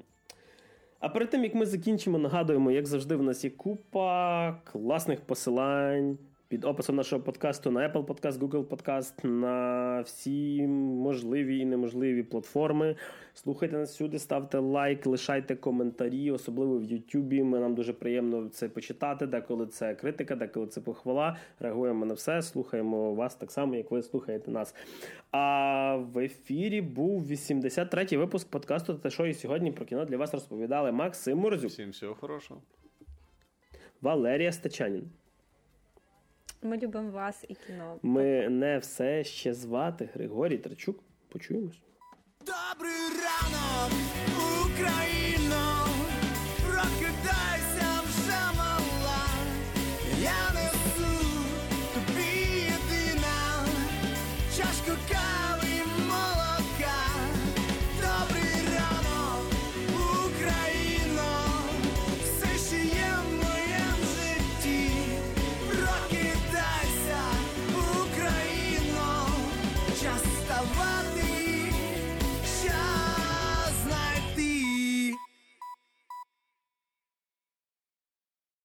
[SPEAKER 2] А перед тим як ми закінчимо, нагадуємо, як завжди, в нас є купа класних посилань під описом нашого подкасту на Apple Podcast, Google Podcast, на всі можливі і неможливі платформи. Слухайте нас сюди, ставте лайк, лишайте коментарі, особливо в Ютубі. Ми нам дуже приємно це почитати. Деколи це критика, деколи це похвала. Реагуємо на все, слухаємо вас так само, як ви слухаєте нас. А в ефірі був 83-й випуск подкасту «Те що і сьогодні про кіно для вас розповідали Максим Морзюк,
[SPEAKER 1] Всім всього хорошого.
[SPEAKER 2] Валерія Стачанін.
[SPEAKER 3] Ми любимо вас і кіно.
[SPEAKER 2] Ми не все ще звати Григорій Трачук. Почуємось.
[SPEAKER 4] Добрий ранок, Україно! Прокидайся вже мала. Я не